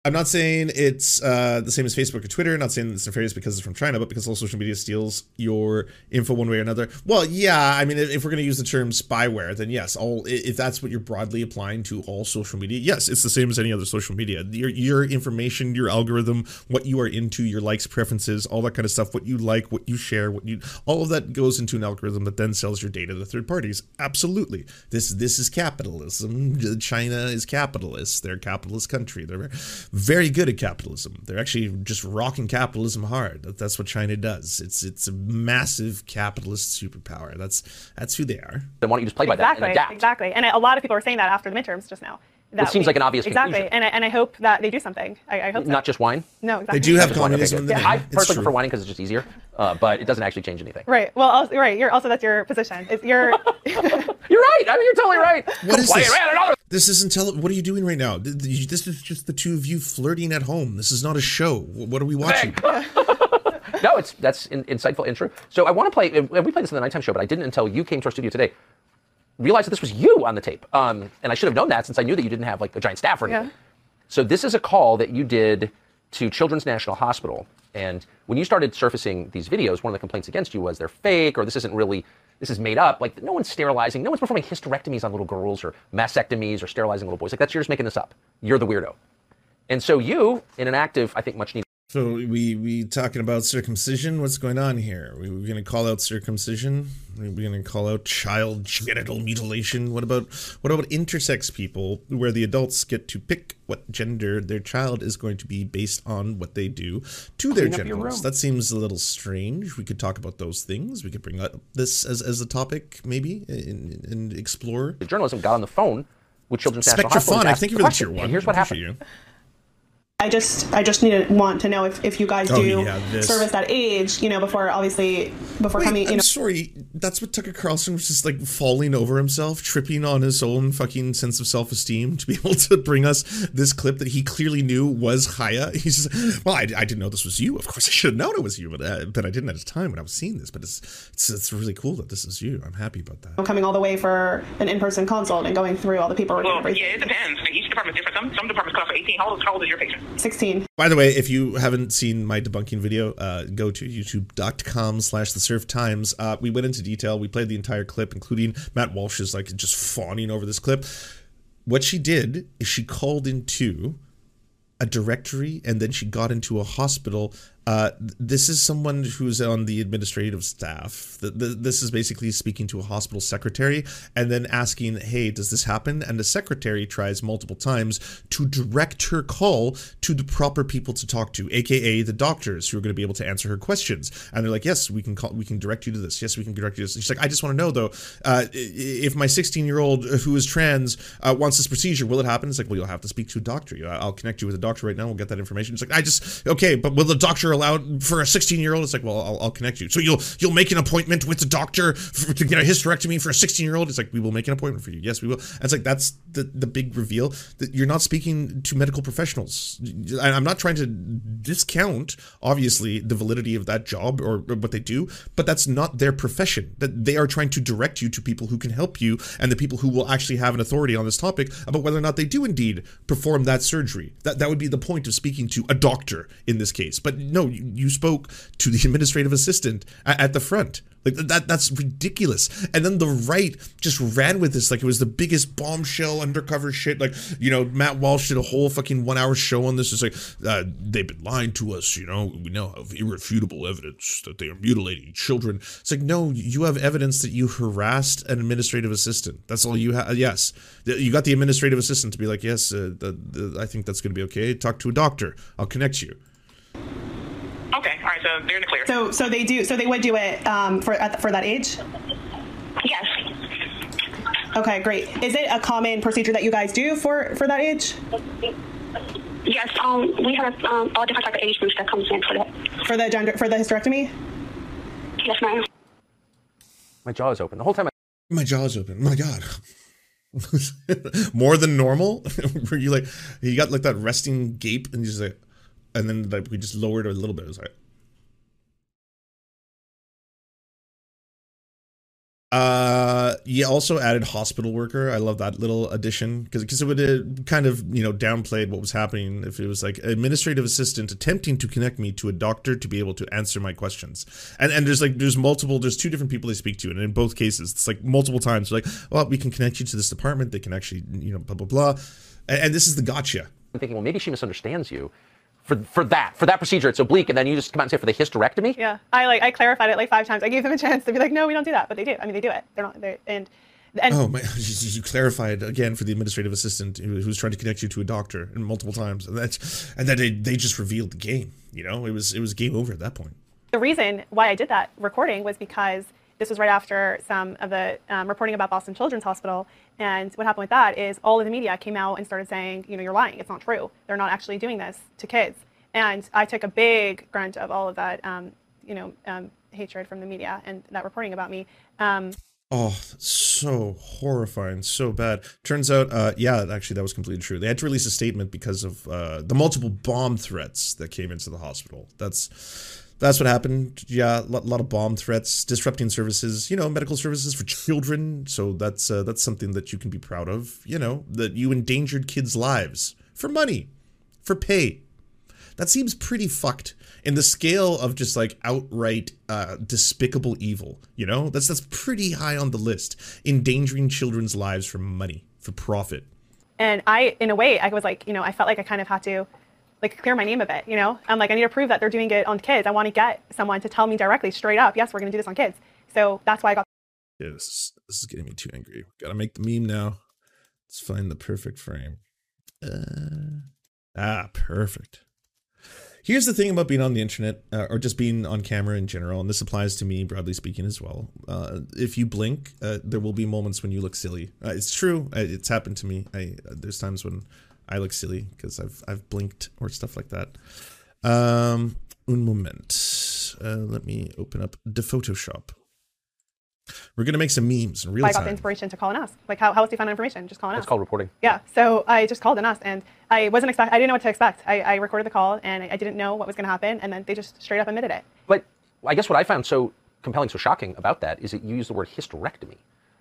I'm not saying it's uh, the same as Facebook or Twitter. Not saying it's nefarious because it's from China, but because all social media steals your info one way or another. Well, yeah, I mean, if we're going to use the term spyware, then yes, all if that's what you're broadly applying to all social media, yes, it's the same as any other social media. Your your information, your algorithm, what you are into, your likes, preferences, all that kind of stuff, what you like, what you share, what you all of that goes into an algorithm that then sells your data to third parties. Absolutely, this this is capitalism. China is capitalist. They're a capitalist country. They're very good at capitalism. They're actually just rocking capitalism hard. That's what China does. It's it's a massive capitalist superpower. That's that's who they are. Then why don't you just play by exactly, that and adapt? Exactly. And a lot of people are saying that after the midterms just now. That it seems we, like an obvious exactly. conclusion. And I, and I hope that they do something. I, I hope so. Not just wine. No, exactly. They do have Just wine, okay, communism in the Yeah, name. I It's personally true. prefer whining because it's just easier, uh, but it doesn't actually change anything. Right. Well, also, right. You're also that's your position. It's your. (laughs) (laughs) You're right. I mean, you're totally right. What is this? This isn't tele. What are you doing right now? Th- th- This is just the two of you flirting at home. This is not a show. What are we watching? (laughs) no, it's that's in, insightful intro. So I want to play. We played this in the nighttime show, but I didn't until you came to our studio today. Realize that this was you on the tape, um, and I should have known that since I knew that you didn't have like a giant staff or anything. Yeah. So this is a call that you did to Children's National Hospital, and when you started surfacing these videos, one of the complaints against you was they're fake or this isn't really. This is made up. Like no one's sterilizing. No one's performing hysterectomies on little girls or mastectomies or sterilizing little boys. Like that's you're just making this up. You're the weirdo. And so you, in an active, I think, much needed. So we we talking about circumcision? What's going on here? We we gonna call out circumcision? We we gonna call out child genital mutilation? What about what about intersex people, where the adults get to pick what gender their child is going to be based on what they do to their Clean your genitals? That seems a little strange. We could talk about those things. We could bring up this as as a topic, maybe, and, and explore. The journalism got on the phone with Children's National Hospital. and Spectraphonic, thank you for the tier one. Here's what happened. you. I just I just need to want to know if, if you guys Oh, do yeah, service that age, you know, before obviously before Wait, coming, you I'm know. sorry. That's what Tucker Carlson was just like falling over himself, tripping on his own fucking sense of self esteem to be (laughs) able to bring us this clip that he clearly knew was Haya. (laughs) He's just, well, I, I didn't know this was you. Of course, I should have known it was you, but uh, but I didn't at the time when I was seeing this. But it's it's it's really cool that this is you. I'm happy about that. coming all the way for an in-person consult and going through all the paperwork and Well, everything. yeah, it depends. Like, each department's different. Some, some departments cut off for 18. How old, how old is your patient? 16. By the way, if you haven't seen my debunking video, uh, go to youtube.com slash the surf times. Uh, we went into detail. We played the entire clip, including Matt Walsh's like just fawning over this clip. What she did is she called into a directory and then she got into a hospital. Uh, this is someone who's on the administrative staff. Th- th- This is basically speaking to a hospital secretary and then asking, "Hey, does this happen?" And the secretary tries multiple times to direct her call to the proper people to talk to, aka the doctors who are going to be able to answer her questions. And they're like, "Yes, we can call. We can direct you to this. Yes, we can direct you to this." And she's like, "I just want to know though, uh, if my 16 year old who is trans uh, wants this procedure, will it happen?" It's like, "Well, you'll have to speak to a doctor. I'll connect you with a doctor right now. We'll get that information." It's like, "I just okay, but will the doctor allow it for a 16 year old?" It's like, "Well, I'll, I'll connect you. So you'll you'll make an appointment with the doctor for, to get a hysterectomy for a 16 year old." It's like, "We will make an appointment for you. Yes, we will." And it's like that's the the big reveal that you're not speaking to medical professionals. I'm not trying to discount obviously the validity of that job or what they do, but that's not their profession. That they are trying to direct you to people who can help you and the people who will actually have an authority on this topic about whether or not they do indeed perform that surgery. That that would be the point of speaking to a doctor in this case. But no, you, you spoke to the (laughs) administrative assistant at, at the front. Like that that's ridiculous. And then the right just ran with this like it was the biggest bombshell undercover shit. Like, you know, Matt Walsh did a whole fucking one hour show on this. It's like, uh, they've been lying to us, you know, we now have irrefutable evidence that they are mutilating children. It's like, no, you have evidence that you harassed an administrative assistant. That's all you have. Yes. You got the administrative assistant to be like, yes, uh, the, the, I think that's going to be okay. Talk to a doctor. I'll connect you. Okay, so they're in the clear. So so they do so they would do it um, for at, for that age. Yes. Okay, great. Is it a common procedure that you guys do for for that age? Yes, um, we have um, all different type of age groups that comes in for that. For the gender for the hysterectomy? Yes, ma'am. My jaw is open the whole time. I- My jaw's open. My God. (laughs) More than normal? (laughs) Were you like you got like that resting gape and you just like and then like we just lowered it a little bit. It was like Uh, you also added hospital worker. I love that little addition because because it would uh, kind of you know downplayed what was happening if it was like administrative assistant attempting to connect me to a doctor to be able to answer my questions. And and there's like there's multiple there's two different people they speak to, and in both cases it's like multiple times like well we can connect you to this department. They can actually you know blah blah blah, and, and this is the gotcha. I'm thinking, well, maybe she misunderstands you for for that for that procedure. It's oblique, and then you just come out and say for the hysterectomy. Yeah, I like I clarified it like five times. I gave them a chance to be like, no, we don't do that, but they do. I mean, they do it. They're not. They're, and and oh my! (laughs) You, you clarified again for the administrative assistant who, was trying to connect you to a doctor and multiple times, and that's and then they, they just revealed the game. You know, it was it was game over at that point. the reason why I did that recording was because this was right after some of the um, reporting about Boston Children's Hospital. And what happened with that is all of the media came out and started saying, you know, you're lying. It's not true. They're not actually doing this to kids. And I took a big grunt of all of that, um, you know, um, hatred from the media and that reporting about me. Um, Oh, so horrifying, so bad. Turns out, uh, yeah, actually, that was completely true. They had to release a statement because of uh, the multiple bomb threats that came into the hospital. That's that's what happened. Yeah, a lot, lot of bomb threats, disrupting services. You know, medical services for children. So that's uh, that's something that you can be proud of. You know, that you endangered kids' lives for money, for pay. That seems pretty fucked in the scale of just like outright uh, despicable evil. You know, that's that's pretty high on the list. Endangering children's lives for money, for profit. and I, in a way, I was like, you know, I felt like I kind of had to like clear my name a bit, you know? I'm like, I need to prove that they're doing it on kids. I want to get someone to tell me directly, straight up, yes, we're going to do this on kids. So that's why I got Yeah, this is, this is getting me too angry. Gotta make the meme now. Let's find the perfect frame. Uh, ah, perfect. Here's the thing about being on the internet, uh, or just being on camera in general, and this applies to me, broadly speaking, as well. Uh, if you blink, uh, there will be moments when you look silly. Uh, it's true. Uh, It's happened to me. I there's times when I look silly because I've I've blinked or stuff like that. Um, un moment. Uh, let me open up the Photoshop. We're gonna make some memes in real I got the inspiration to call and ask. Like, how, how else do you find information? Just call and It's called reporting. Yeah. So I just called and asked, and I wasn't expect. I didn't know what to expect. I, I recorded the call, and I, I didn't know what was going to happen, and then they just straight up admitted it. But I guess what I found so compelling, so shocking about that is that you use the word hysterectomy.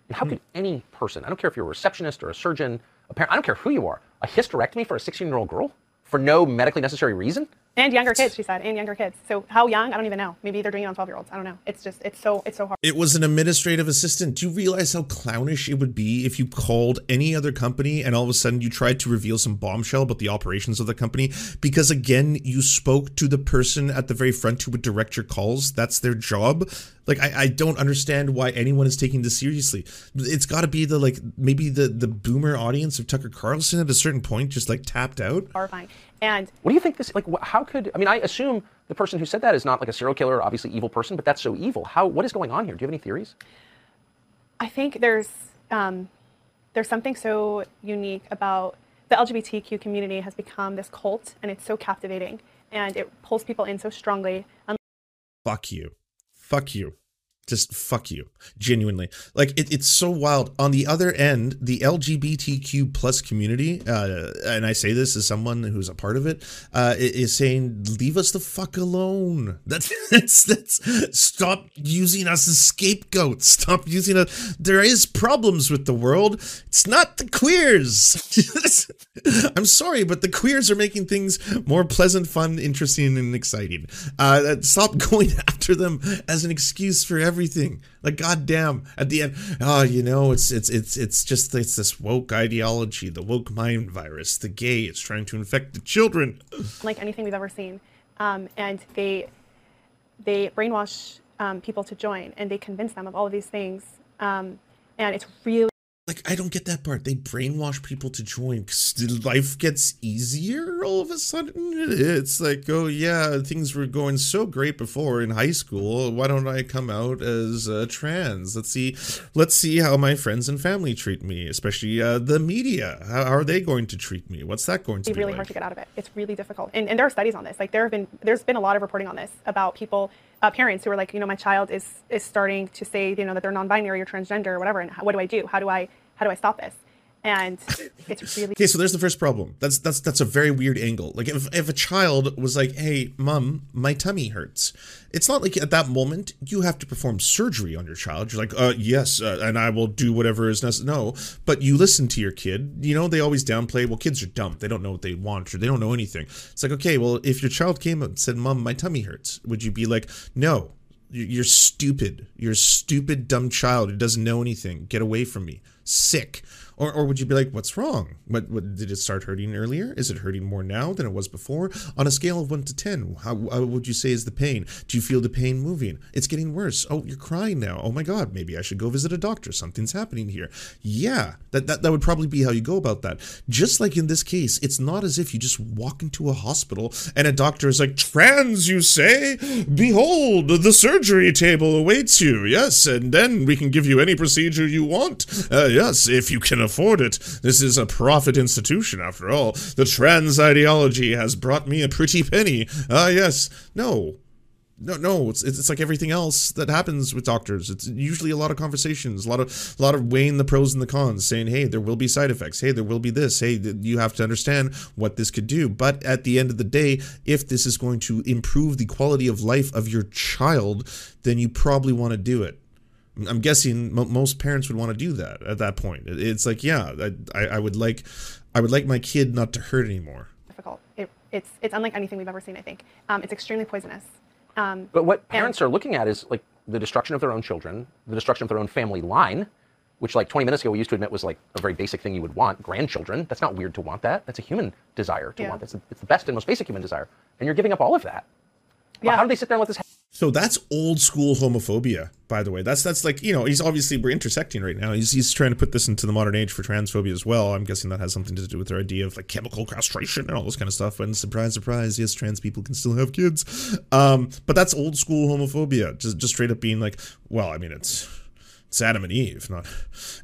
And how could any person, I don't care if you're a receptionist or a surgeon, a parent, I don't care who you are, a hysterectomy for a 16 year old girl for no medically necessary reason? And younger kids, she said, and younger kids. So how young? I don't even know. Maybe they're doing it on 12 year olds. I don't know. It's just, it's so, it's so hard. It was an administrative assistant. Do you realize how clownish it would be if you called any other company and all of a sudden you tried to reveal some bombshell about the operations of the company? Because again, you spoke to the person at the very front who would direct your calls. That's their job. Like I, I don't understand why anyone is taking this seriously. It's got to be the like maybe the the boomer audience of Tucker Carlson at a certain point just like tapped out. horrifying. And What do you think this, like, how could, I mean, I assume the person who said that is not like a serial killer, obviously evil person, but that's so evil. How, what is going on here? Do you have any theories? I think there's um, there's something so unique about the LGBTQ community has become this cult, and it's so captivating, and it pulls people in so strongly. And fuck you fuck you just fuck you genuinely. Like it, it's so wild. On the other end the lgbtq plus community uh, and i say this as someone who's a part of it uh, is saying leave us the fuck alone. (laughs) That's that's, that's stop using us as scapegoats. Stop using us. There is problems with the world. It's not the queers. (laughs) I'm sorry but the queers are making things more pleasant fun interesting and exciting. Uh, stop (laughs) going after them as an excuse for everything everything. Like goddamn, at the end, oh, you know, it's it's it's it's just it's this woke ideology, the woke mind virus, the gay. It's trying to infect the children. like anything we've ever seen. Um, and they they brainwash um, people to join, and they convince them of all of these things. Um, and it's really Like I don't get that part. They brainwash people to join because life gets easier all of a sudden. It's like, oh yeah, things were going so great before in high school. Why don't I come out as uh, trans? Let's see, let's see how my friends and family treat me, especially uh, the media. How, how are they going to treat me? What's that going to be be really like? hard to get out of it. It's really difficult. And, and there are studies on this. Like there have been there's been a lot of reporting on this about people, uh, parents who are like, you know, my child is is starting to say, you know, that they're non-binary or transgender or whatever. And how, what do I do? How do I how do I stop this? And it's (laughs) really Okay, so there's the first problem. That's that's that's a very weird angle. Like if if a child was like, "Hey, mom, my tummy hurts," it's not like at that moment you have to perform surgery on your child. You're like, "Uh, yes, uh, and I will do whatever is necessary." No, but you listen to your kid. You know, they always downplay. Well, kids are dumb. They don't know what they want or they don't know anything. It's like, okay, well, if your child came up and said, "Mom, my tummy hurts," would you be like, "No, you- you're stupid. You're a stupid, dumb child who doesn't know anything. Get away from me. Sick. Or, or would you be like, what's wrong? What, what did it start hurting earlier? Is it hurting more now than it was before? On a scale of one to ten, how, how would you say is the pain? Do you feel the pain moving? It's getting worse. Oh, you're crying now. Oh my God, maybe I should go visit a doctor. Something's happening here. Yeah, that, that that would probably be how you go about that. Just like in this case, it's not as if you just walk into a hospital and a doctor is like, trans, you say? Behold, the surgery table awaits you. Yes, and then we can give you any procedure you want. Uh, yes, if you can afford it. This is a profit institution, after all. The trans ideology has brought me a pretty penny. Ah, yes. No. No, no, it's, it's like everything else that happens with doctors. It's usually a lot of conversations, a lot of a lot of weighing the pros and the cons, saying, "Hey, there will be side effects. Hey, there will be this. Hey, you have to understand what this could do." But at the end of the day, if this is going to improve the quality of life of your child, then you probably want to do it. I'm guessing mo- most parents would want to do that at that point. It's like, yeah, I, I I would like, I would like my kid not to hurt anymore. difficult. It, it's it's unlike anything we've ever seen. I think um, it's extremely poisonous. Um, But what and- parents are looking at is like the destruction of their own children, the destruction of their own family line, which like 20 minutes ago we used to admit was like a very basic thing you would want. Grandchildren. That's not weird to want that. That's a human desire to Yeah. want. That's a, it's the best and most basic human desire. And you're giving up all of that. Well, How do they sit there and let this happen? So that's old school homophobia, by the way. That's that's like you know he's obviously we're intersecting right now. He's he's trying to put this into the modern age for transphobia as well. I'm guessing that has something to do with their idea of like chemical castration and all this kind of stuff. And surprise, surprise, yes, trans people can still have kids. Um, but that's old school homophobia. Just just straight up being like, well, I mean it's it's Adam and Eve, not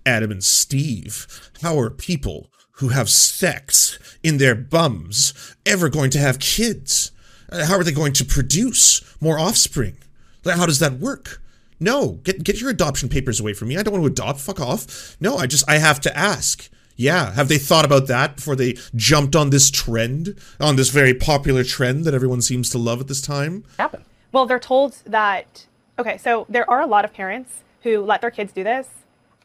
Adam and Steve. How are people who have sex in their bums ever going to have kids? Uh, How are they going to produce more offspring? How does that work? No, get get your adoption papers away from me. I don't want to adopt. Fuck off. No, I just I have to ask. Yeah, have they thought about that before they jumped on this trend, on this very popular trend that everyone seems to love at this time? Happen. Well, they're told that, okay, so there are a lot of parents who let their kids do this.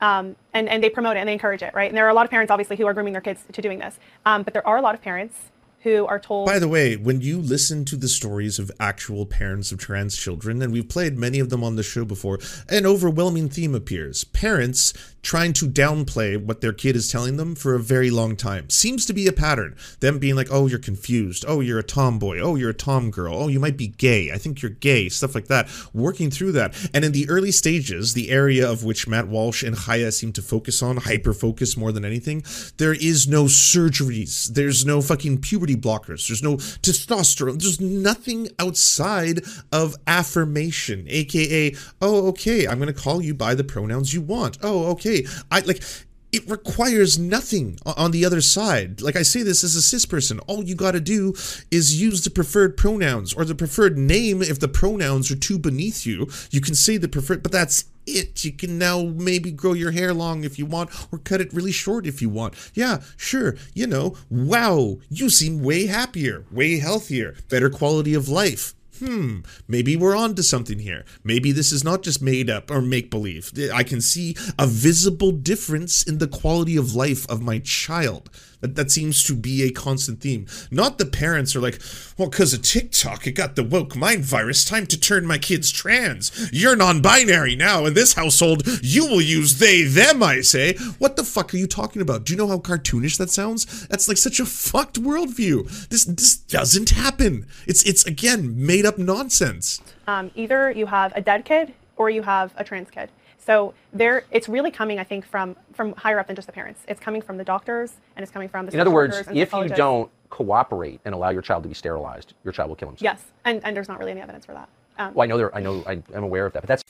Um, and, and they promote it and they encourage it, right? And there are a lot of parents, obviously, who are grooming their kids to doing this. Um, but there are a lot of parents who are told. By the way, when you listen to the stories of actual parents of trans children, and we've played many of them on the show before, an overwhelming theme appears. Parents trying to downplay what their kid is telling them for a very long time. Seems to be a pattern. Them being like, oh, you're confused. Oh, you're a tomboy. Oh, you're a tom girl. Oh, you might be gay. I think you're gay. Stuff like that. Working through that. And in the early stages, the area of which Matt Walsh and Chaya seem to focus on, hyper focus more than anything, there is no surgeries. There's no fucking puberty blockers. There's no testosterone. There's nothing outside of affirmation, aka, oh, okay, I'm going to call you by the pronouns you want. Oh, okay. I like it requires nothing on the other side. Like I say this as a cis person, all you got to do is use the preferred pronouns or the preferred name if the pronouns are too beneath you. You can say the preferred, but that's it. You can now maybe grow your hair long if you want or cut it really short if you want. Yeah, sure. You know, wow, you seem way happier, way healthier, better quality of life. Hmm, maybe we're on to something here. Maybe this is not just made up or make believe. I can see a visible difference in the quality of life of my child. That, that seems to be a constant theme. Not the parents are like, well, because of TikTok, it got the woke mind virus. Time to turn my kids trans. You're non binary now. In this household, you will use they, them, I say. What the fuck are you talking about? Do you know how cartoonish that sounds? That's like such a fucked worldview. This this doesn't happen. It's it's again made up nonsense. Um, either you have a dead kid or you have a trans kid. So there, it's really coming, I think, from from higher up than just the parents. It's coming from the doctors and it's coming from the. In other words, if you don't cooperate and allow your child to be sterilized, your child will kill himself. Yes, and, and there's not really any evidence for that. Um, Well, I know there. I know. I, I'm aware of that, but that's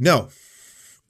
No.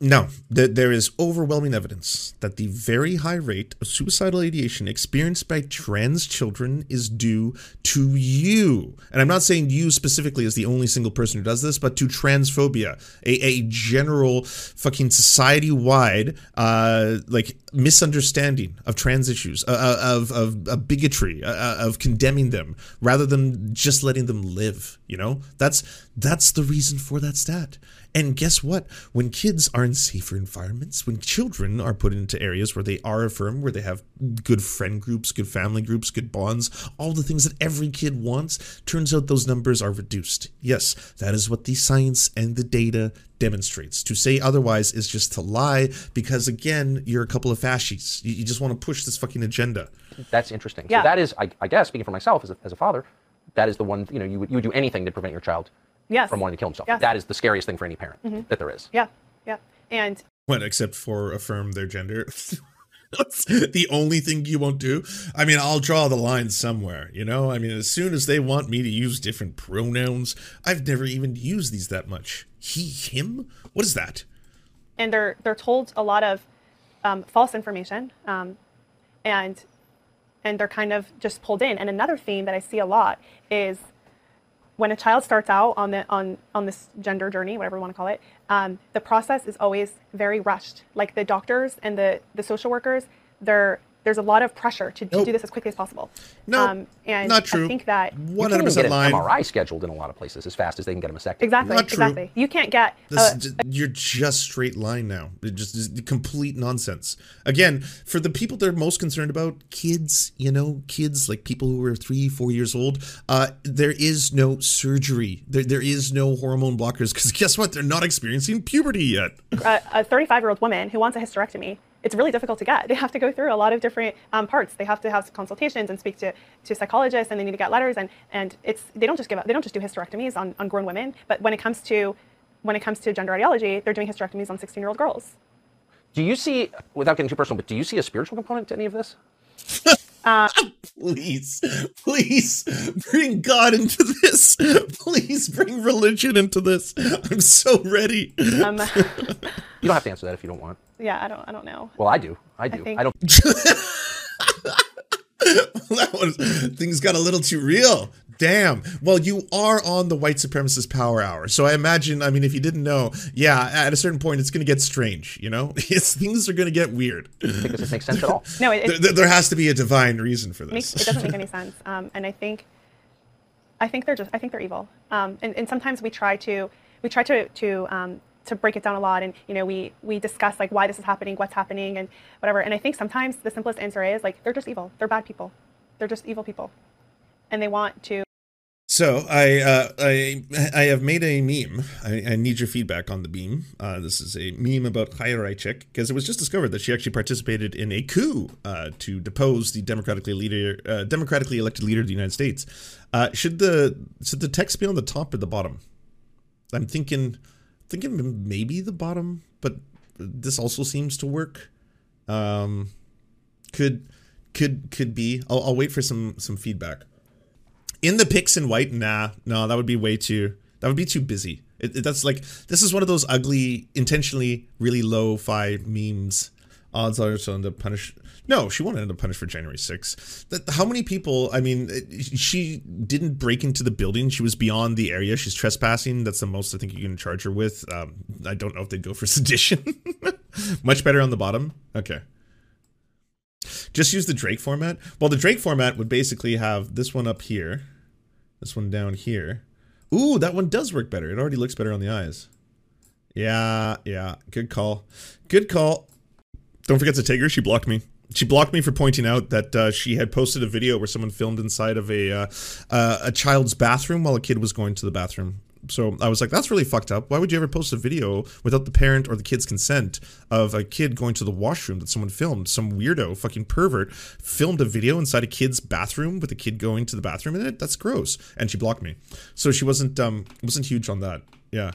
No, Th- there is overwhelming evidence that the very high rate of suicidal ideation experienced by trans children is due to you. And I'm not saying you specifically as the only single person who does this, but to transphobia, a, a general fucking society wide, uh, like misunderstanding of trans issues, uh, of, of, of bigotry, uh, of condemning them rather than just letting them live. You know, that's that's the reason for that stat. And guess what? When kids are in safer environments, when children are put into areas where they are affirmed, where they have good friend groups, good family groups, good bonds, all the things that every kid wants, turns out those numbers are reduced. Yes, that is what the science and the data demonstrates. To say otherwise is just to lie because, again, you're a couple of fascists. You, you just want to push this fucking agenda. that's interesting. Yeah. So that is, I, I guess, speaking for myself as a, as a father, that is the one. You know, you would you would do anything to prevent your child Yes. from wanting to kill himself. Yes. That is the scariest thing for any parent Mhm. that there is. Yeah, yeah, and What, except for affirm their gender? (laughs) That's the only thing you won't do. I mean, I'll draw the line somewhere, you know? I mean, as soon as they want me to use different pronouns, I've never even used these that much. He, him? What is that? and they're they're told a lot of um, false information, um, and and they're kind of just pulled in. And another theme that I see a lot is when a child starts out on the on on this gender journey, whatever you want to call it, um, the process is always very rushed. Like the doctors and the the social workers, they're there's a lot of pressure to, to Nope. do this as quickly as possible. No, um, and not true. I think that You can't even 100% get an line. MRI scheduled in a lot of places as fast as they can get them a mastectomy. exactly Not true. exactly you can't get This, is you're just straight line now. It just is complete nonsense. Again, for the people they're most concerned about, kids, you know, kids like people who are three, four years old, uh, there is no surgery. There, there is no hormone blockers because guess what? They're not experiencing puberty yet. a 35 year old woman who wants a hysterectomy, it's really difficult to get. (laughs) They have to go through a lot of different um, parts. They have to have consultations and speak to, to psychologists, and they need to get letters. And, and it's they don't just give up. they don't just do hysterectomies on, on grown women, but when it comes to when it comes to gender ideology, they're doing hysterectomies on 16 year old girls. Do you see, without getting too personal, but do you see a spiritual component to any of this? (laughs) Uh, Please, please bring God into this. Please bring religion into this. I'm so ready. Um, (laughs) You don't have to answer that if you don't want. Yeah, I don't I don't know. Well, I do. I do. think- I don't. (laughs) that was, things got a little too real. Damn. Well, you are on the white supremacist power hour. So I imagine, I mean, if you didn't know, yeah, at a certain point, it's going to get strange, you know? (laughs) It's, things are going to get weird. think this makes sense at all. No, it, There, it, there- there has to be a divine reason for this. makes, it doesn't make any sense. Um, and I think, I think they're just, I think they're evil. Um, and, and sometimes we try to, we try to, to, um, to break it down a lot, and you know, we we discuss like why this is happening, what's happening, and whatever. And I think sometimes the simplest answer is like they're just evil. They're bad people. They're just evil people, and they want to. So I uh, I I have made a meme. I, I need your feedback on the meme. Uh, this is a meme about Chaya Raichik because it was just discovered that she actually participated in a coup uh, to depose the democratically leader, uh, democratically elected leader of the United States. Uh, should the should the text be on the top or the bottom? I'm thinking thinking maybe the bottom, but this also seems to work. Um, could could could be. I'll, I'll wait for some some feedback in the pics in white nah no that would be way too that would be too busy it, it- that's like this is one of those ugly intentionally really low fi memes odds are she'll end up punished no she won't end up punished for january 6th that, how many people i mean she didn't break into the building she was beyond the area she's trespassing that's the most i think you can charge her with um, i don't know if they'd go for (laughs) sedition (laughs) much better on the bottom okay just use the Drake format. Well, the Drake format would basically have this one up here, this one down here, Ooh, that one does work better. It already looks better on the eyes. Yeah, yeah. Good call. Good call. Don't forget to take her. She blocked me. She blocked me for pointing out that uh, she had posted a video where someone filmed inside of a uh, uh, a child's bathroom while a kid was going to the bathroom. So I was like, that's really fucked up. Why would you ever post a video without the parent or the kid's consent of a kid going to the washroom that someone filmed? Some weirdo, fucking pervert, filmed a video inside a kid's bathroom with a kid going to the bathroom in it. That's gross. And she blocked me. So she wasn't um wasn't huge on that. Yeah.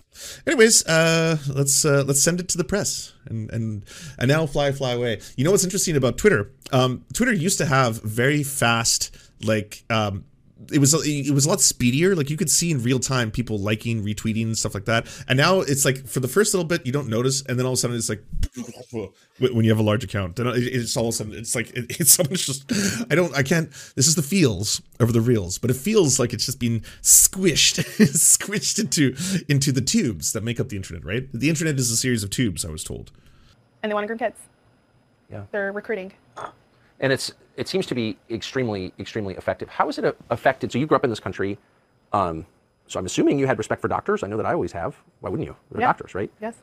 Anyways, uh, let's uh, let's send it to the press and and and now fly fly away. You know what's interesting about Twitter? Um, Twitter used to have very fast like um, it was it was a lot speedier. Like you could see in real time people liking, retweeting, and stuff like that. And now it's like for the first little bit you don't notice, and then all of a sudden it's like (laughs) when you have a large account, then it's all of a sudden it's like it, (laughs) it's someone's just I don't I can't. This is the feels over the reels, but it feels like it's just been squished, (laughs) squished into into the tubes that make up the internet. Right? The internet is a series of tubes. I was told. And they want to groom kids. Yeah. They're recruiting. And it's it seems to be extremely extremely effective. How is it affected? So you grew up in this country, um, so I'm assuming you had respect for doctors. I know that I always have. Why wouldn't you? They're Yeah. doctors, right? Yes.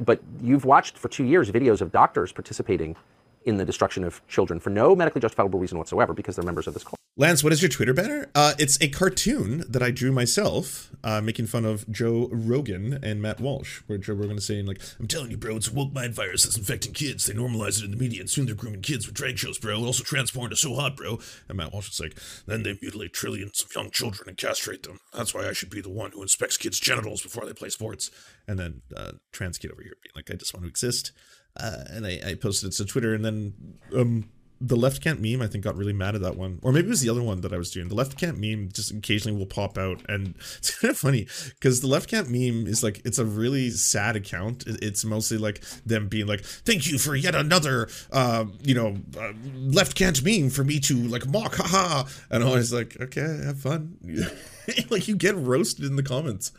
But you've watched for two years videos of doctors participating in the destruction of children for no medically justifiable reason whatsoever because they're members of this cult. Lance, what is your Twitter banner? Uh, it's a cartoon that I drew myself, uh, making fun of Joe Rogan and Matt Walsh, where Joe Rogan is saying like, "I'm telling you, bro, it's a woke mind virus that's infecting kids. They normalize it in the media, and soon they're grooming kids with drag shows, bro. Also transformed to so hot, bro." And Matt Walsh is like, "Then they mutilate trillions of young children and castrate them. That's why I should be the one who inspects kids' genitals before they play sports." And then uh, trans kid over here being like, "I just want to exist." Uh, and I, I posted it to Twitter, and then um, the left can't meme I think got really mad at that one, or maybe it was the other one that I was doing. The left can't meme just occasionally will pop out, and (laughs) it's kind of funny because the left can't meme is like it's a really sad account. It's mostly like them being like, "Thank you for yet another, uh, you know, uh, left can't meme for me to like mock, haha." And I was like, "Okay, have fun." (laughs) like you get roasted in the comments.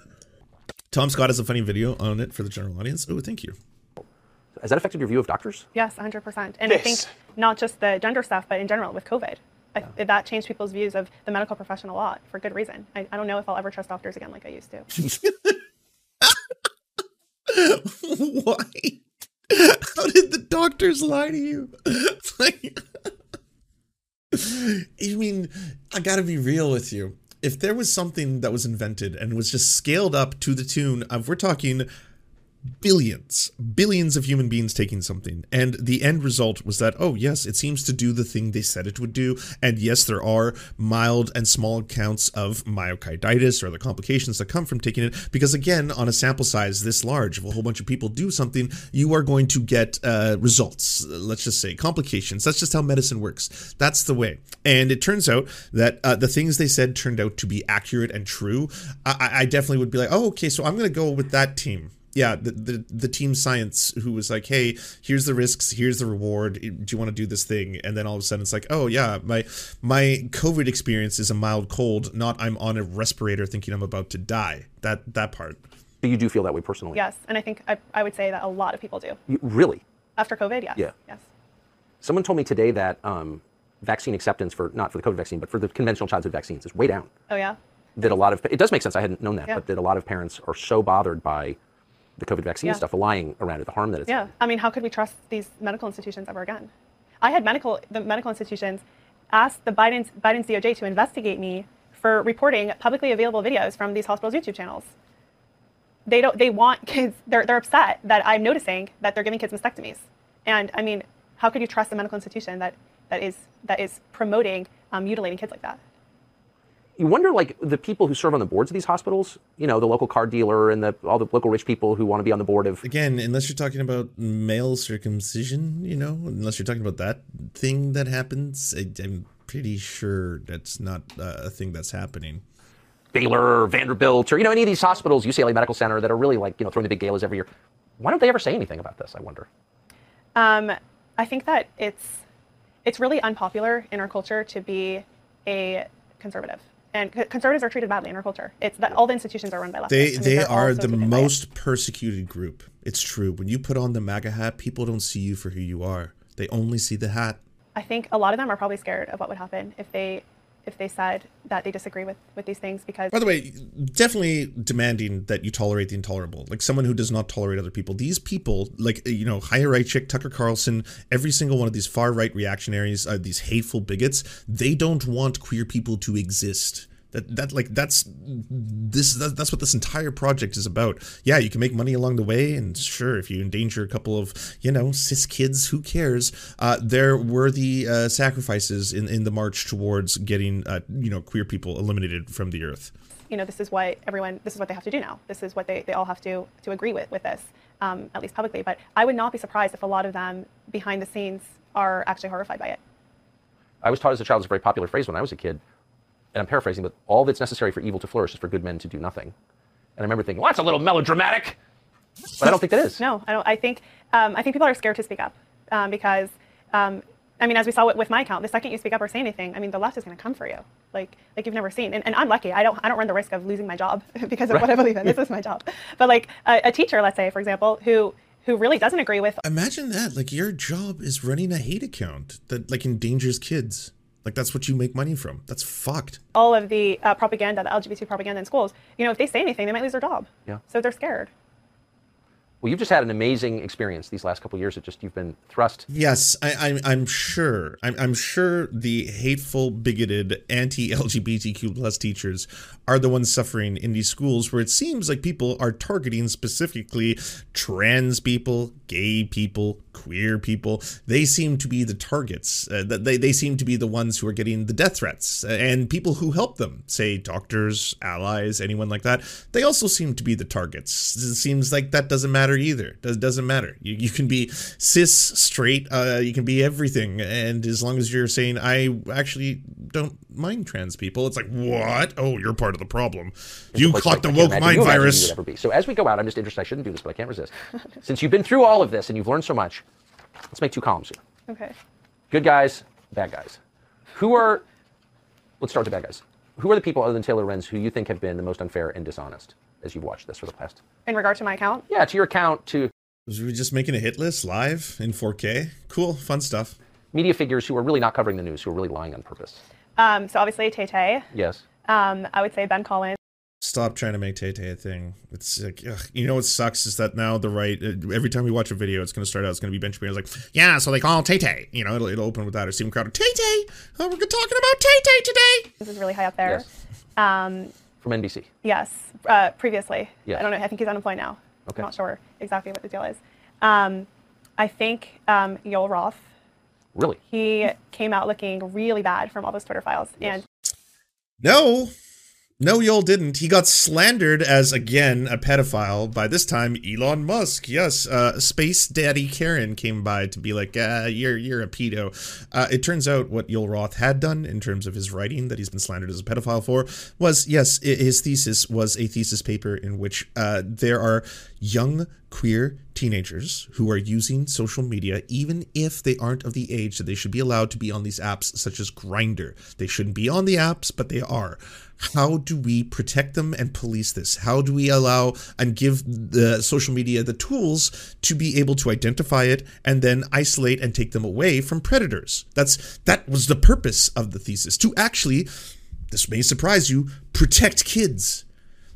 Tom Scott has a funny video on it for the general audience. Oh, thank you. Has that affected your view of doctors? Yes, 100%. And I think not just the gender stuff, but in general with COVID. I, That changed people's views of the medical profession a lot for good reason. I, I don't know if I'll ever trust doctors again like I used to. (laughs) Why? How did the doctors lie to you? (laughs) like, (laughs) I mean, I gotta be real with you. If there was something that was invented and was just scaled up to the tune of, we're talking billions, billions of human beings taking something. And the end result was that, oh, yes, it seems to do the thing they said it would do. And yes, there are mild and small counts of myocarditis or the complications that come from taking it. Because again, on a sample size this large, if a whole bunch of people do something, you are going to get uh, results. Let's just say complications. That's just how medicine works. That's the way. And it turns out that uh, the things they said turned out to be accurate and true. I, I- definitely would be like, oh, okay, so I'm going to go with that team yeah the, the the team science who was like hey here's the risks here's the reward do you want to do this thing and then all of a sudden it's like oh yeah my my covid experience is a mild cold not i'm on a respirator thinking i'm about to die that that part So you do feel that way personally? Yes, and I think I, I would say that a lot of people do. You, really? After COVID, yeah. Yeah. Yes. Someone told me today that um, vaccine acceptance for not for the COVID vaccine, but for the conventional childhood vaccines is way down. Oh, yeah? That a lot of it does make sense. I hadn't known that, Yeah. but that a lot of parents are so bothered by the COVID vaccine Yeah. stuff, lying around it, the harm that it's. Yeah. I mean, how could we trust these medical institutions ever again? I had medical the medical institutions ask the Biden's Biden's DOJ to investigate me for reporting publicly available videos from these hospitals' YouTube channels. They don't. They want kids. They're they're upset that I'm noticing that they're giving kids mastectomies. And I mean, how could you trust a medical institution that that is that is promoting um, mutilating kids like that? You wonder, like the people who serve on the boards of these hospitals, you know, the local car dealer and the all the local rich people who want to be on the board of. again unless you're talking about male circumcision you know unless you're talking about that thing that happens I, i'm pretty sure that's not uh, a thing that's happening Baylor or Vanderbilt or you know any of these hospitals, UCLA Medical Center that are really like you know throwing the big galas every year. Why don't they ever say anything about this? I wonder. Um, I think that it's it's really unpopular in our culture to be a conservative, and c- conservatives are treated badly in our culture. It's that all the institutions are run by leftists. They they are the taken by it. most persecuted group. It's true. When you put on the MAGA hat, people don't see you for who you are. They only see the hat. I think a lot of them are probably scared of what would happen if they if they said that they disagree with with these things because. By the way, definitely demanding that you tolerate the intolerable. Like someone who does not tolerate other people. These people, like you know, Chaya Raichik, Tucker Carlson, every single one of these far right reactionaries, uh, these hateful bigots, they don't want queer people to exist. That that like that's this that, that's what this entire project is about. Yeah, you can make money along the way, and sure, if you endanger a couple of you know cis kids, who cares? Uh, there were the uh, sacrifices in in the march towards getting uh, you know queer people eliminated from the earth. You know, this is what everyone. This is what they have to do now. This is what they, they all have to to agree with with this, um, at least publicly. But I would not be surprised if a lot of them behind the scenes are actually horrified by it. I was taught as a child, it's a very popular phrase when I was a kid, and I'm paraphrasing, but all that's necessary for evil to flourish is for good men to do nothing. And I remember thinking, well, that's a little melodramatic, but I don't think that is. No, I don't. I think um, I think people are scared to speak up um, because um, I mean, as we saw with, with my account, the second you speak up or say anything, I mean, the left is going to come for you, like like you've never seen. And, and I'm lucky; I don't I don't run the risk of losing my job (laughs) because of Right. what I believe in. This is my job. But like a, a teacher, let's say, for example, who who really doesn't agree with Imagine that. Like your job is running a hate account that like endangers kids. Like that's what you make money from. That's fucked. all of the uh, propaganda, the LGBT propaganda in schools, you know, if they say anything, they might lose their job. Yeah. So they're scared. Well, you've just had an amazing experience these last couple years. It just you've been thrust. Yes, I, I'm. I'm sure. I'm, I'm sure the hateful, bigoted, anti-LGBTQ plus teachers are the ones suffering in these schools, where it seems like people are targeting specifically trans people, gay people, queer people. They seem to be the targets. Uh, they they seem to be the ones who are getting the death threats, and people who help them, say doctors, allies, anyone like that. They also seem to be the targets. It seems like that doesn't matter either. Does doesn't matter. You, you can be cis, straight. Uh, you can be everything, and as long as you're saying I actually don't mind trans people, it's like what? Oh, you're part of the problem. You Like, caught the woke mind you imagine you virus. ever be. So as we go out, I'm just interested. I shouldn't do this, but I can't resist. (laughs) Since you've been through all of this and you've learned so much, let's make two columns here. Okay. Good guys, bad guys. Who are? Let's start with the bad guys. Who are the people other than Taylor Lorenz who you think have been the most unfair and dishonest as you've watched this for the past? In regard to my account, Yeah, to your account, to Was we just making a hit list live in 4K? Cool, fun stuff. media figures who are really not covering the news, who are really lying on purpose. um, so obviously Tay Tay. Yes. Um, I would say Ben Collins. Stop trying to make Tay Tay a thing. It's like, ugh. you know what sucks is that now the right, uh, every time we watch a video, it's going to start out, it's going to be Ben Shapiro's like, yeah, so they call Tay Tay. You know, it'll, it'll open with that. Or Steven Crowder, Tay Tay, oh, we're talking about Tay Tay today. This is really high up there. Um, From NBC. yes. Uh, previously. Yes. I don't know. I think he's unemployed now. Okay. I'm not sure exactly what the deal is. Um, I think um, Yoel Roth. Really? He came out looking really bad from all those Twitter files, and No, no, Yoel didn't. He got slandered as, again, a pedophile by this time Elon Musk. Yes, uh, Space Daddy Karen came by to be like, uh, you're, you're a pedo. Uh, it turns out what Yoel Roth had done in terms of his writing that he's been slandered as a pedophile for was, yes, his thesis was a thesis paper in which uh, there are young queer teenagers who are using social media even if they aren't of the age that they should be allowed to be on these apps such as Grindr. They shouldn't be on the apps, but they are. How do we protect them and police this? How do we allow and give the social media the tools to be able to identify it and then isolate and take them away from predators? That's that was the purpose of the thesis to actually this may surprise you, protect kids.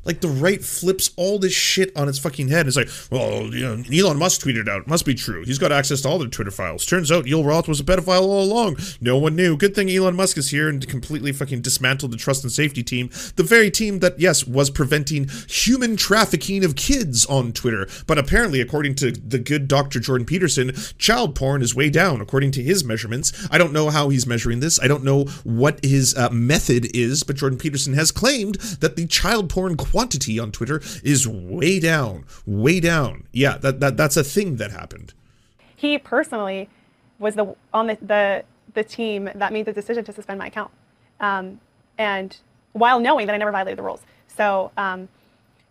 Like the right flips all this shit on its fucking head. It's like, well, you know, Elon Musk tweeted out. It Must be true. He's got access to all their Twitter files. Turns out Yoel Roth was a pedophile all along. No one knew. Good thing Elon Musk is here and completely fucking dismantled the trust and safety team. The very team that, yes, was preventing human trafficking of kids on Twitter. But apparently, according to the good Dr. Jordan Peterson, child porn is way down, according to his measurements. I don't know how he's measuring this. I don't know what his uh, method is, but Jordan Peterson has claimed that the child porn quantity on Twitter is way down, way down. Yeah, that, that that's a thing that happened. he personally was the on the the, the team that made the decision to suspend my account, um, and while knowing that I never violated the rules. So um,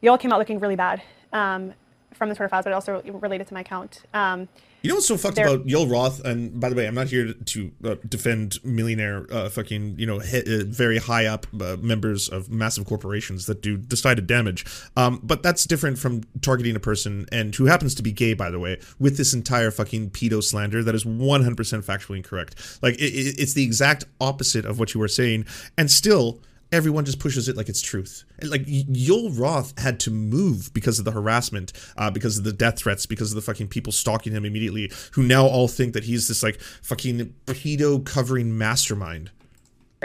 Yoel came out looking really bad. Um, from the Twitter files, but also related to my account. Um, You know what's so fucked about Yoel Roth? And by the way, I'm not here to uh, defend millionaire, uh, fucking, you know, he, uh, very high up uh, members of massive corporations that do decided damage. Um, but that's different from targeting a person and who happens to be gay, by the way, with this entire fucking pedo slander that is 100% factually incorrect. Like it, it's the exact opposite of what you were saying, and still everyone just pushes it like it's truth. Like Y- Yoel Roth had to move because of the harassment, uh, because of the death threats, because of the fucking people stalking him immediately, who now all think that he's this like fucking pedo covering mastermind.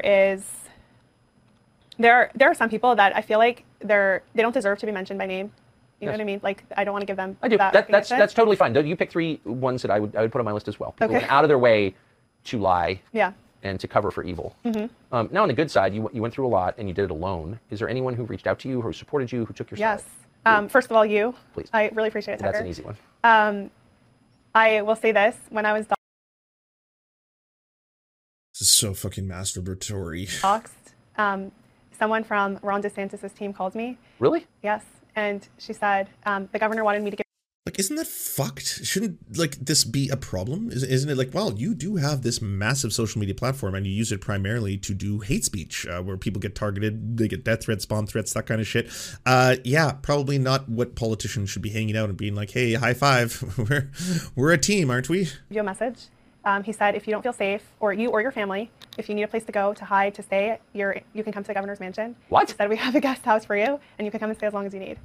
is there are, there are some people that I feel like they're they don't deserve to be mentioned by name. You know Yes. what I mean? Like I don't want to give them I do. that That, that's that's totally fine. You pick three ones that I would I would put on my list as well. People Okay. went out of their way to lie yeah. And to cover for evil. hmm Um, now, on the good side, you, you went through a lot and you did it alone. Is there anyone who reached out to you, who supported you, who took your Yes. side? Um, first of all, you. Please. I really appreciate it. That's an easy one. Um, I will say this: when I was This is so fucking masturbatory. doxxed, (laughs) um, someone from Ron DeSantis' team called me. Really? Yes, and she said um, the governor wanted me to give. Like, isn't that fucked? Shouldn't like this be a problem? Is- Isn't it like, well, you do have this massive social media platform, and you use it primarily to do hate speech, uh, where people get targeted, they get death threats, bomb threats, that kind of shit. Uh, yeah, probably not what politicians should be hanging out and being like, hey, high five, (laughs) we're we're a team, aren't we? you a message. Um, he said, if you don't feel safe, or you or your family, if you need a place to go, to hide, to stay, you're, you can come to the governor's mansion. What? He said, we have a guest house for you, and you can come and stay as long as you need.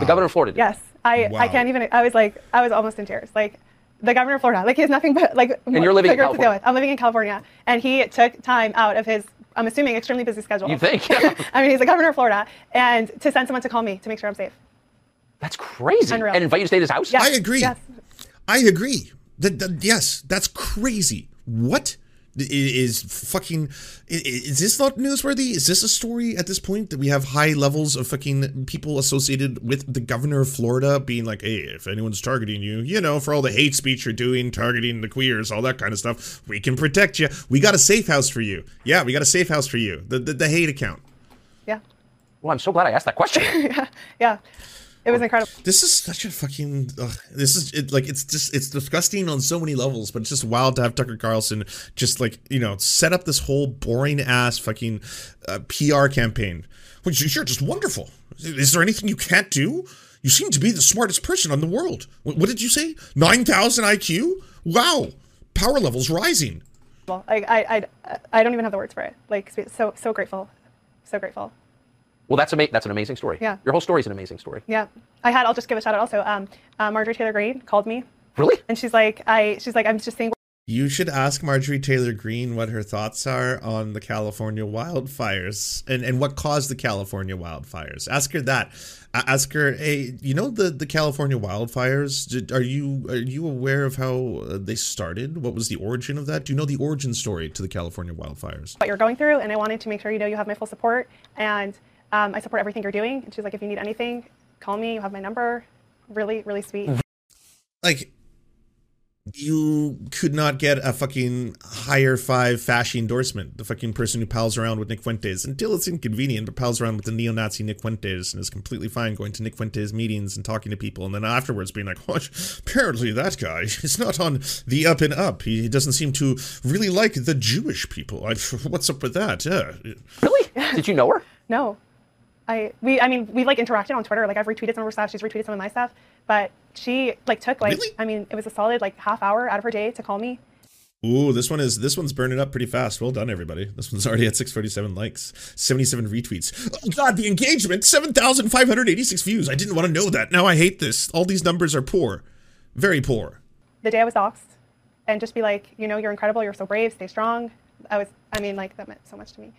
The governor of Florida. did. Yes, I, I can't even. I was like, I was almost in tears. Like, the governor of Florida, like he has nothing but like. And you're living in bigger to deal California. with. I'm living in California, and he took time out of his. I'm assuming extremely busy schedule. You think? (laughs) I mean, he's the governor of Florida, and to send someone to call me to make sure I'm safe. That's crazy. Unreal. And invite you to stay at his house? Yes, I agree. Yes. I agree. That, that- yes, that's crazy. What I- is fucking? i- i- Is this not newsworthy? Is this a story at this point that we have high levels of fucking people associated with the governor of Florida being like, hey, if anyone's targeting you, you know, for all the hate speech you're doing, targeting the queers, all that kind of stuff, we can protect you. We got a safe house for you. Yeah, we got a safe house for you. The the, the hate account. Yeah. Well, I'm so glad I asked that question. (laughs) yeah. Yeah. It was incredible. This is such a fucking. Ugh, this is it, like it's just it's disgusting on so many levels, but it's just wild to have Tucker Carlson just like you know set up this whole boring ass fucking uh, PR campaign. Which you're just wonderful. Is there anything you can't do? You seem to be the smartest person on the world. What, what did you say? Nine thousand IQ? Wow, power levels rising. Well, I, I, I, I don't even have the words for it. Like, so, so grateful, so grateful. Well, that's, ama- that's an amazing story. Yeah. Your whole story is an amazing story. Yeah, I had. I'll just give a shout out. Also, um, uh, Marjorie Taylor Greene called me. Really? And she's like, I, she's like, I'm just saying. You should ask Marjorie Taylor Greene what her thoughts are on the California wildfires and, and what caused the California wildfires. Ask her that. Ask her, hey, you know the, the California wildfires? Did, are you are you aware of how uh, they started? What was the origin of that? Do you know the origin story to the California wildfires? what you're going through, and I wanted to make sure you know you have my full support, and um, I support everything you're doing. And she's like, if you need anything, call me. You have my number. Really, really sweet. Like, you could not get a fucking higher five fashy endorsement. The fucking person who pals around with Nick Fuentes until it's inconvenient, but pals around with the neo-Nazi Nick Fuentes and is completely fine going to Nick Fuentes meetings and talking to people, and then afterwards being like, "What? Apparently that guy is not on the up and up. He doesn't seem to really like the Jewish people. I, (laughs) what's up with that? Yeah. Really? Did you know her? No, I we I mean we like interacted on Twitter. Like I've retweeted some of her stuff. She's retweeted some of my stuff. But she like took like I mean it was a solid like half hour out of her day to call me. Ooh, this one is this one's burning up pretty fast. Well done, everybody. This one's already at 647 likes, 77 retweets. Oh god, the engagement, 7,586 views. I didn't want to know that. Now I hate this. All these numbers are poor. Very poor. The day I was doxxed, and just be like, you know, you're incredible. You're so brave. Stay strong. I was. I mean, like that meant so much to me.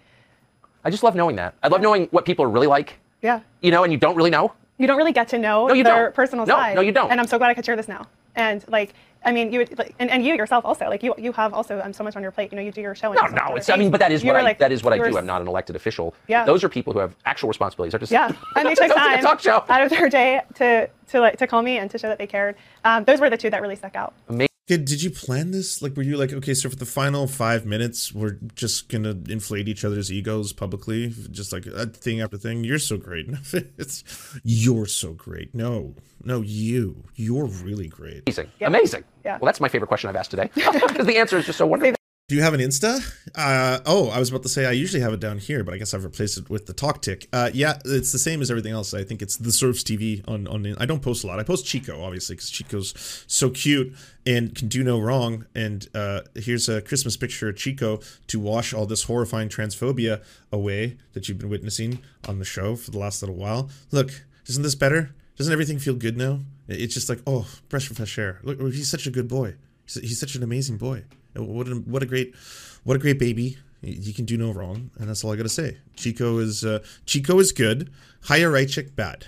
I just love knowing that. I love knowing what people are really like, Yeah. you know, and you don't really know. You don't really get to know No, you their don't. personal No, side. no, you don't. And I'm so glad I could share this now. And like, I mean, you would, like, and, and you yourself also, like you you have also um, so much on your plate. You know, you do your show. and No, no. It's, I mean, but that is You what I, like- that is what I do. I'm not an elected official. Yeah. Those are people who have actual responsibilities. Are just Yeah, (laughs) and they took Sounds like a time talk show. out of their day to to like to call me and to show that they cared. Um, those were the two that really stuck out. Amazing. Did, did you plan this? Like, were you like, okay, so for the final five minutes, we're just gonna inflate each other's egos publicly, just like uh, thing after thing? You're so great. (laughs) it's you're so great. No, no, you, you're really great. Amazing, amazing. Yeah. Well, that's my favorite question I've asked today (laughs) because the answer is just so wonderful. Do you have an Insta? Uh, oh, I was about to say I usually have it down here, but I guess I've replaced it with the Talk Tick. Uh, yeah, it's the same as everything else. I think it's the Serfs TV on on. I don't post a lot. I post Chico obviously because Chico's so cute and can do no wrong. And uh, here's a Christmas picture of Chico to wash all this horrifying transphobia away that you've been witnessing on the show for the last little while. Look, isn't this better? Doesn't everything feel good now? It's just like oh, fresh fresh air. Look, he's such a good boy. He's such an amazing boy. What a, what a great what a great baby. He can do no wrong, and that's all I gotta say. Chico is uh, Chico is good. Raichik bad.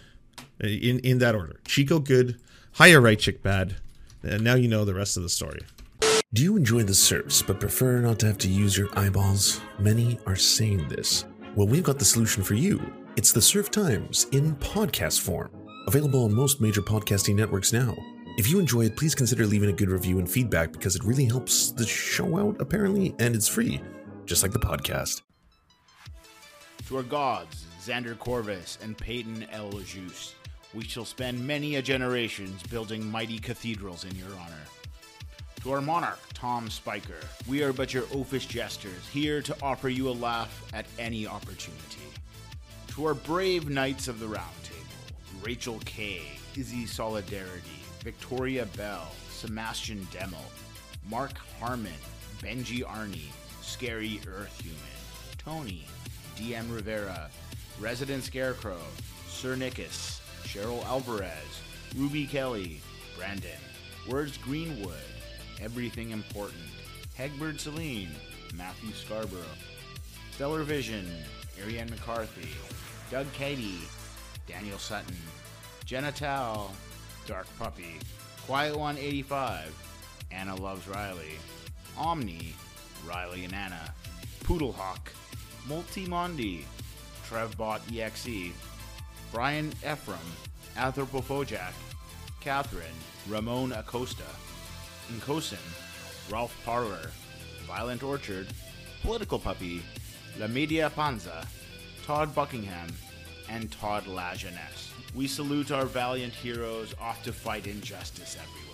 In in that order. Chico good. Raichik bad. And now you know the rest of the story. Do you enjoy the serfs but prefer not to have to use your eyeballs? Many are saying this. Well, we've got the solution for you. It's the Serf Times in podcast form, available on most major podcasting networks now. If you enjoy it, please consider leaving a good review and feedback because it really helps the show out, apparently, and it's free, just like the podcast. To our gods, Xander Corvus and Peyton L. Juste, we shall spend many a generations building mighty cathedrals in your honor. To our monarch, Tom Spiker, we are but your oafish jesters, here to offer you a laugh at any opportunity. To our brave knights of the Round Table, Rachel K., Izzy Solidarity, Victoria Bell, Sebastian Demo, Mark Harmon, Benji Arnie, Scary Earth Human, Tony, DM Rivera, Resident Scarecrow, Sir Nickus, Cheryl Alvarez, Ruby Kelly, Brandon, Words Greenwood, Everything Important, Hegbert Celine, Matthew Scarborough, Stellar Vision, Ariane McCarthy, Doug Katie, Daniel Sutton, Jenna Tao, Dark Puppy, Quiet One 85, Anna Loves Riley, Omni, Riley and Anna, Poodlehawk, Multimondi, Trevbot EXE, Brian Ephraim, Anthropophojack, Catherine, Ramon Acosta, Nkosin, Ralph Parler, Violent Orchard, Political Puppy, La Media Panza, Todd Buckingham, and Todd Lajeunesse. We salute our valiant heroes off to fight injustice everywhere.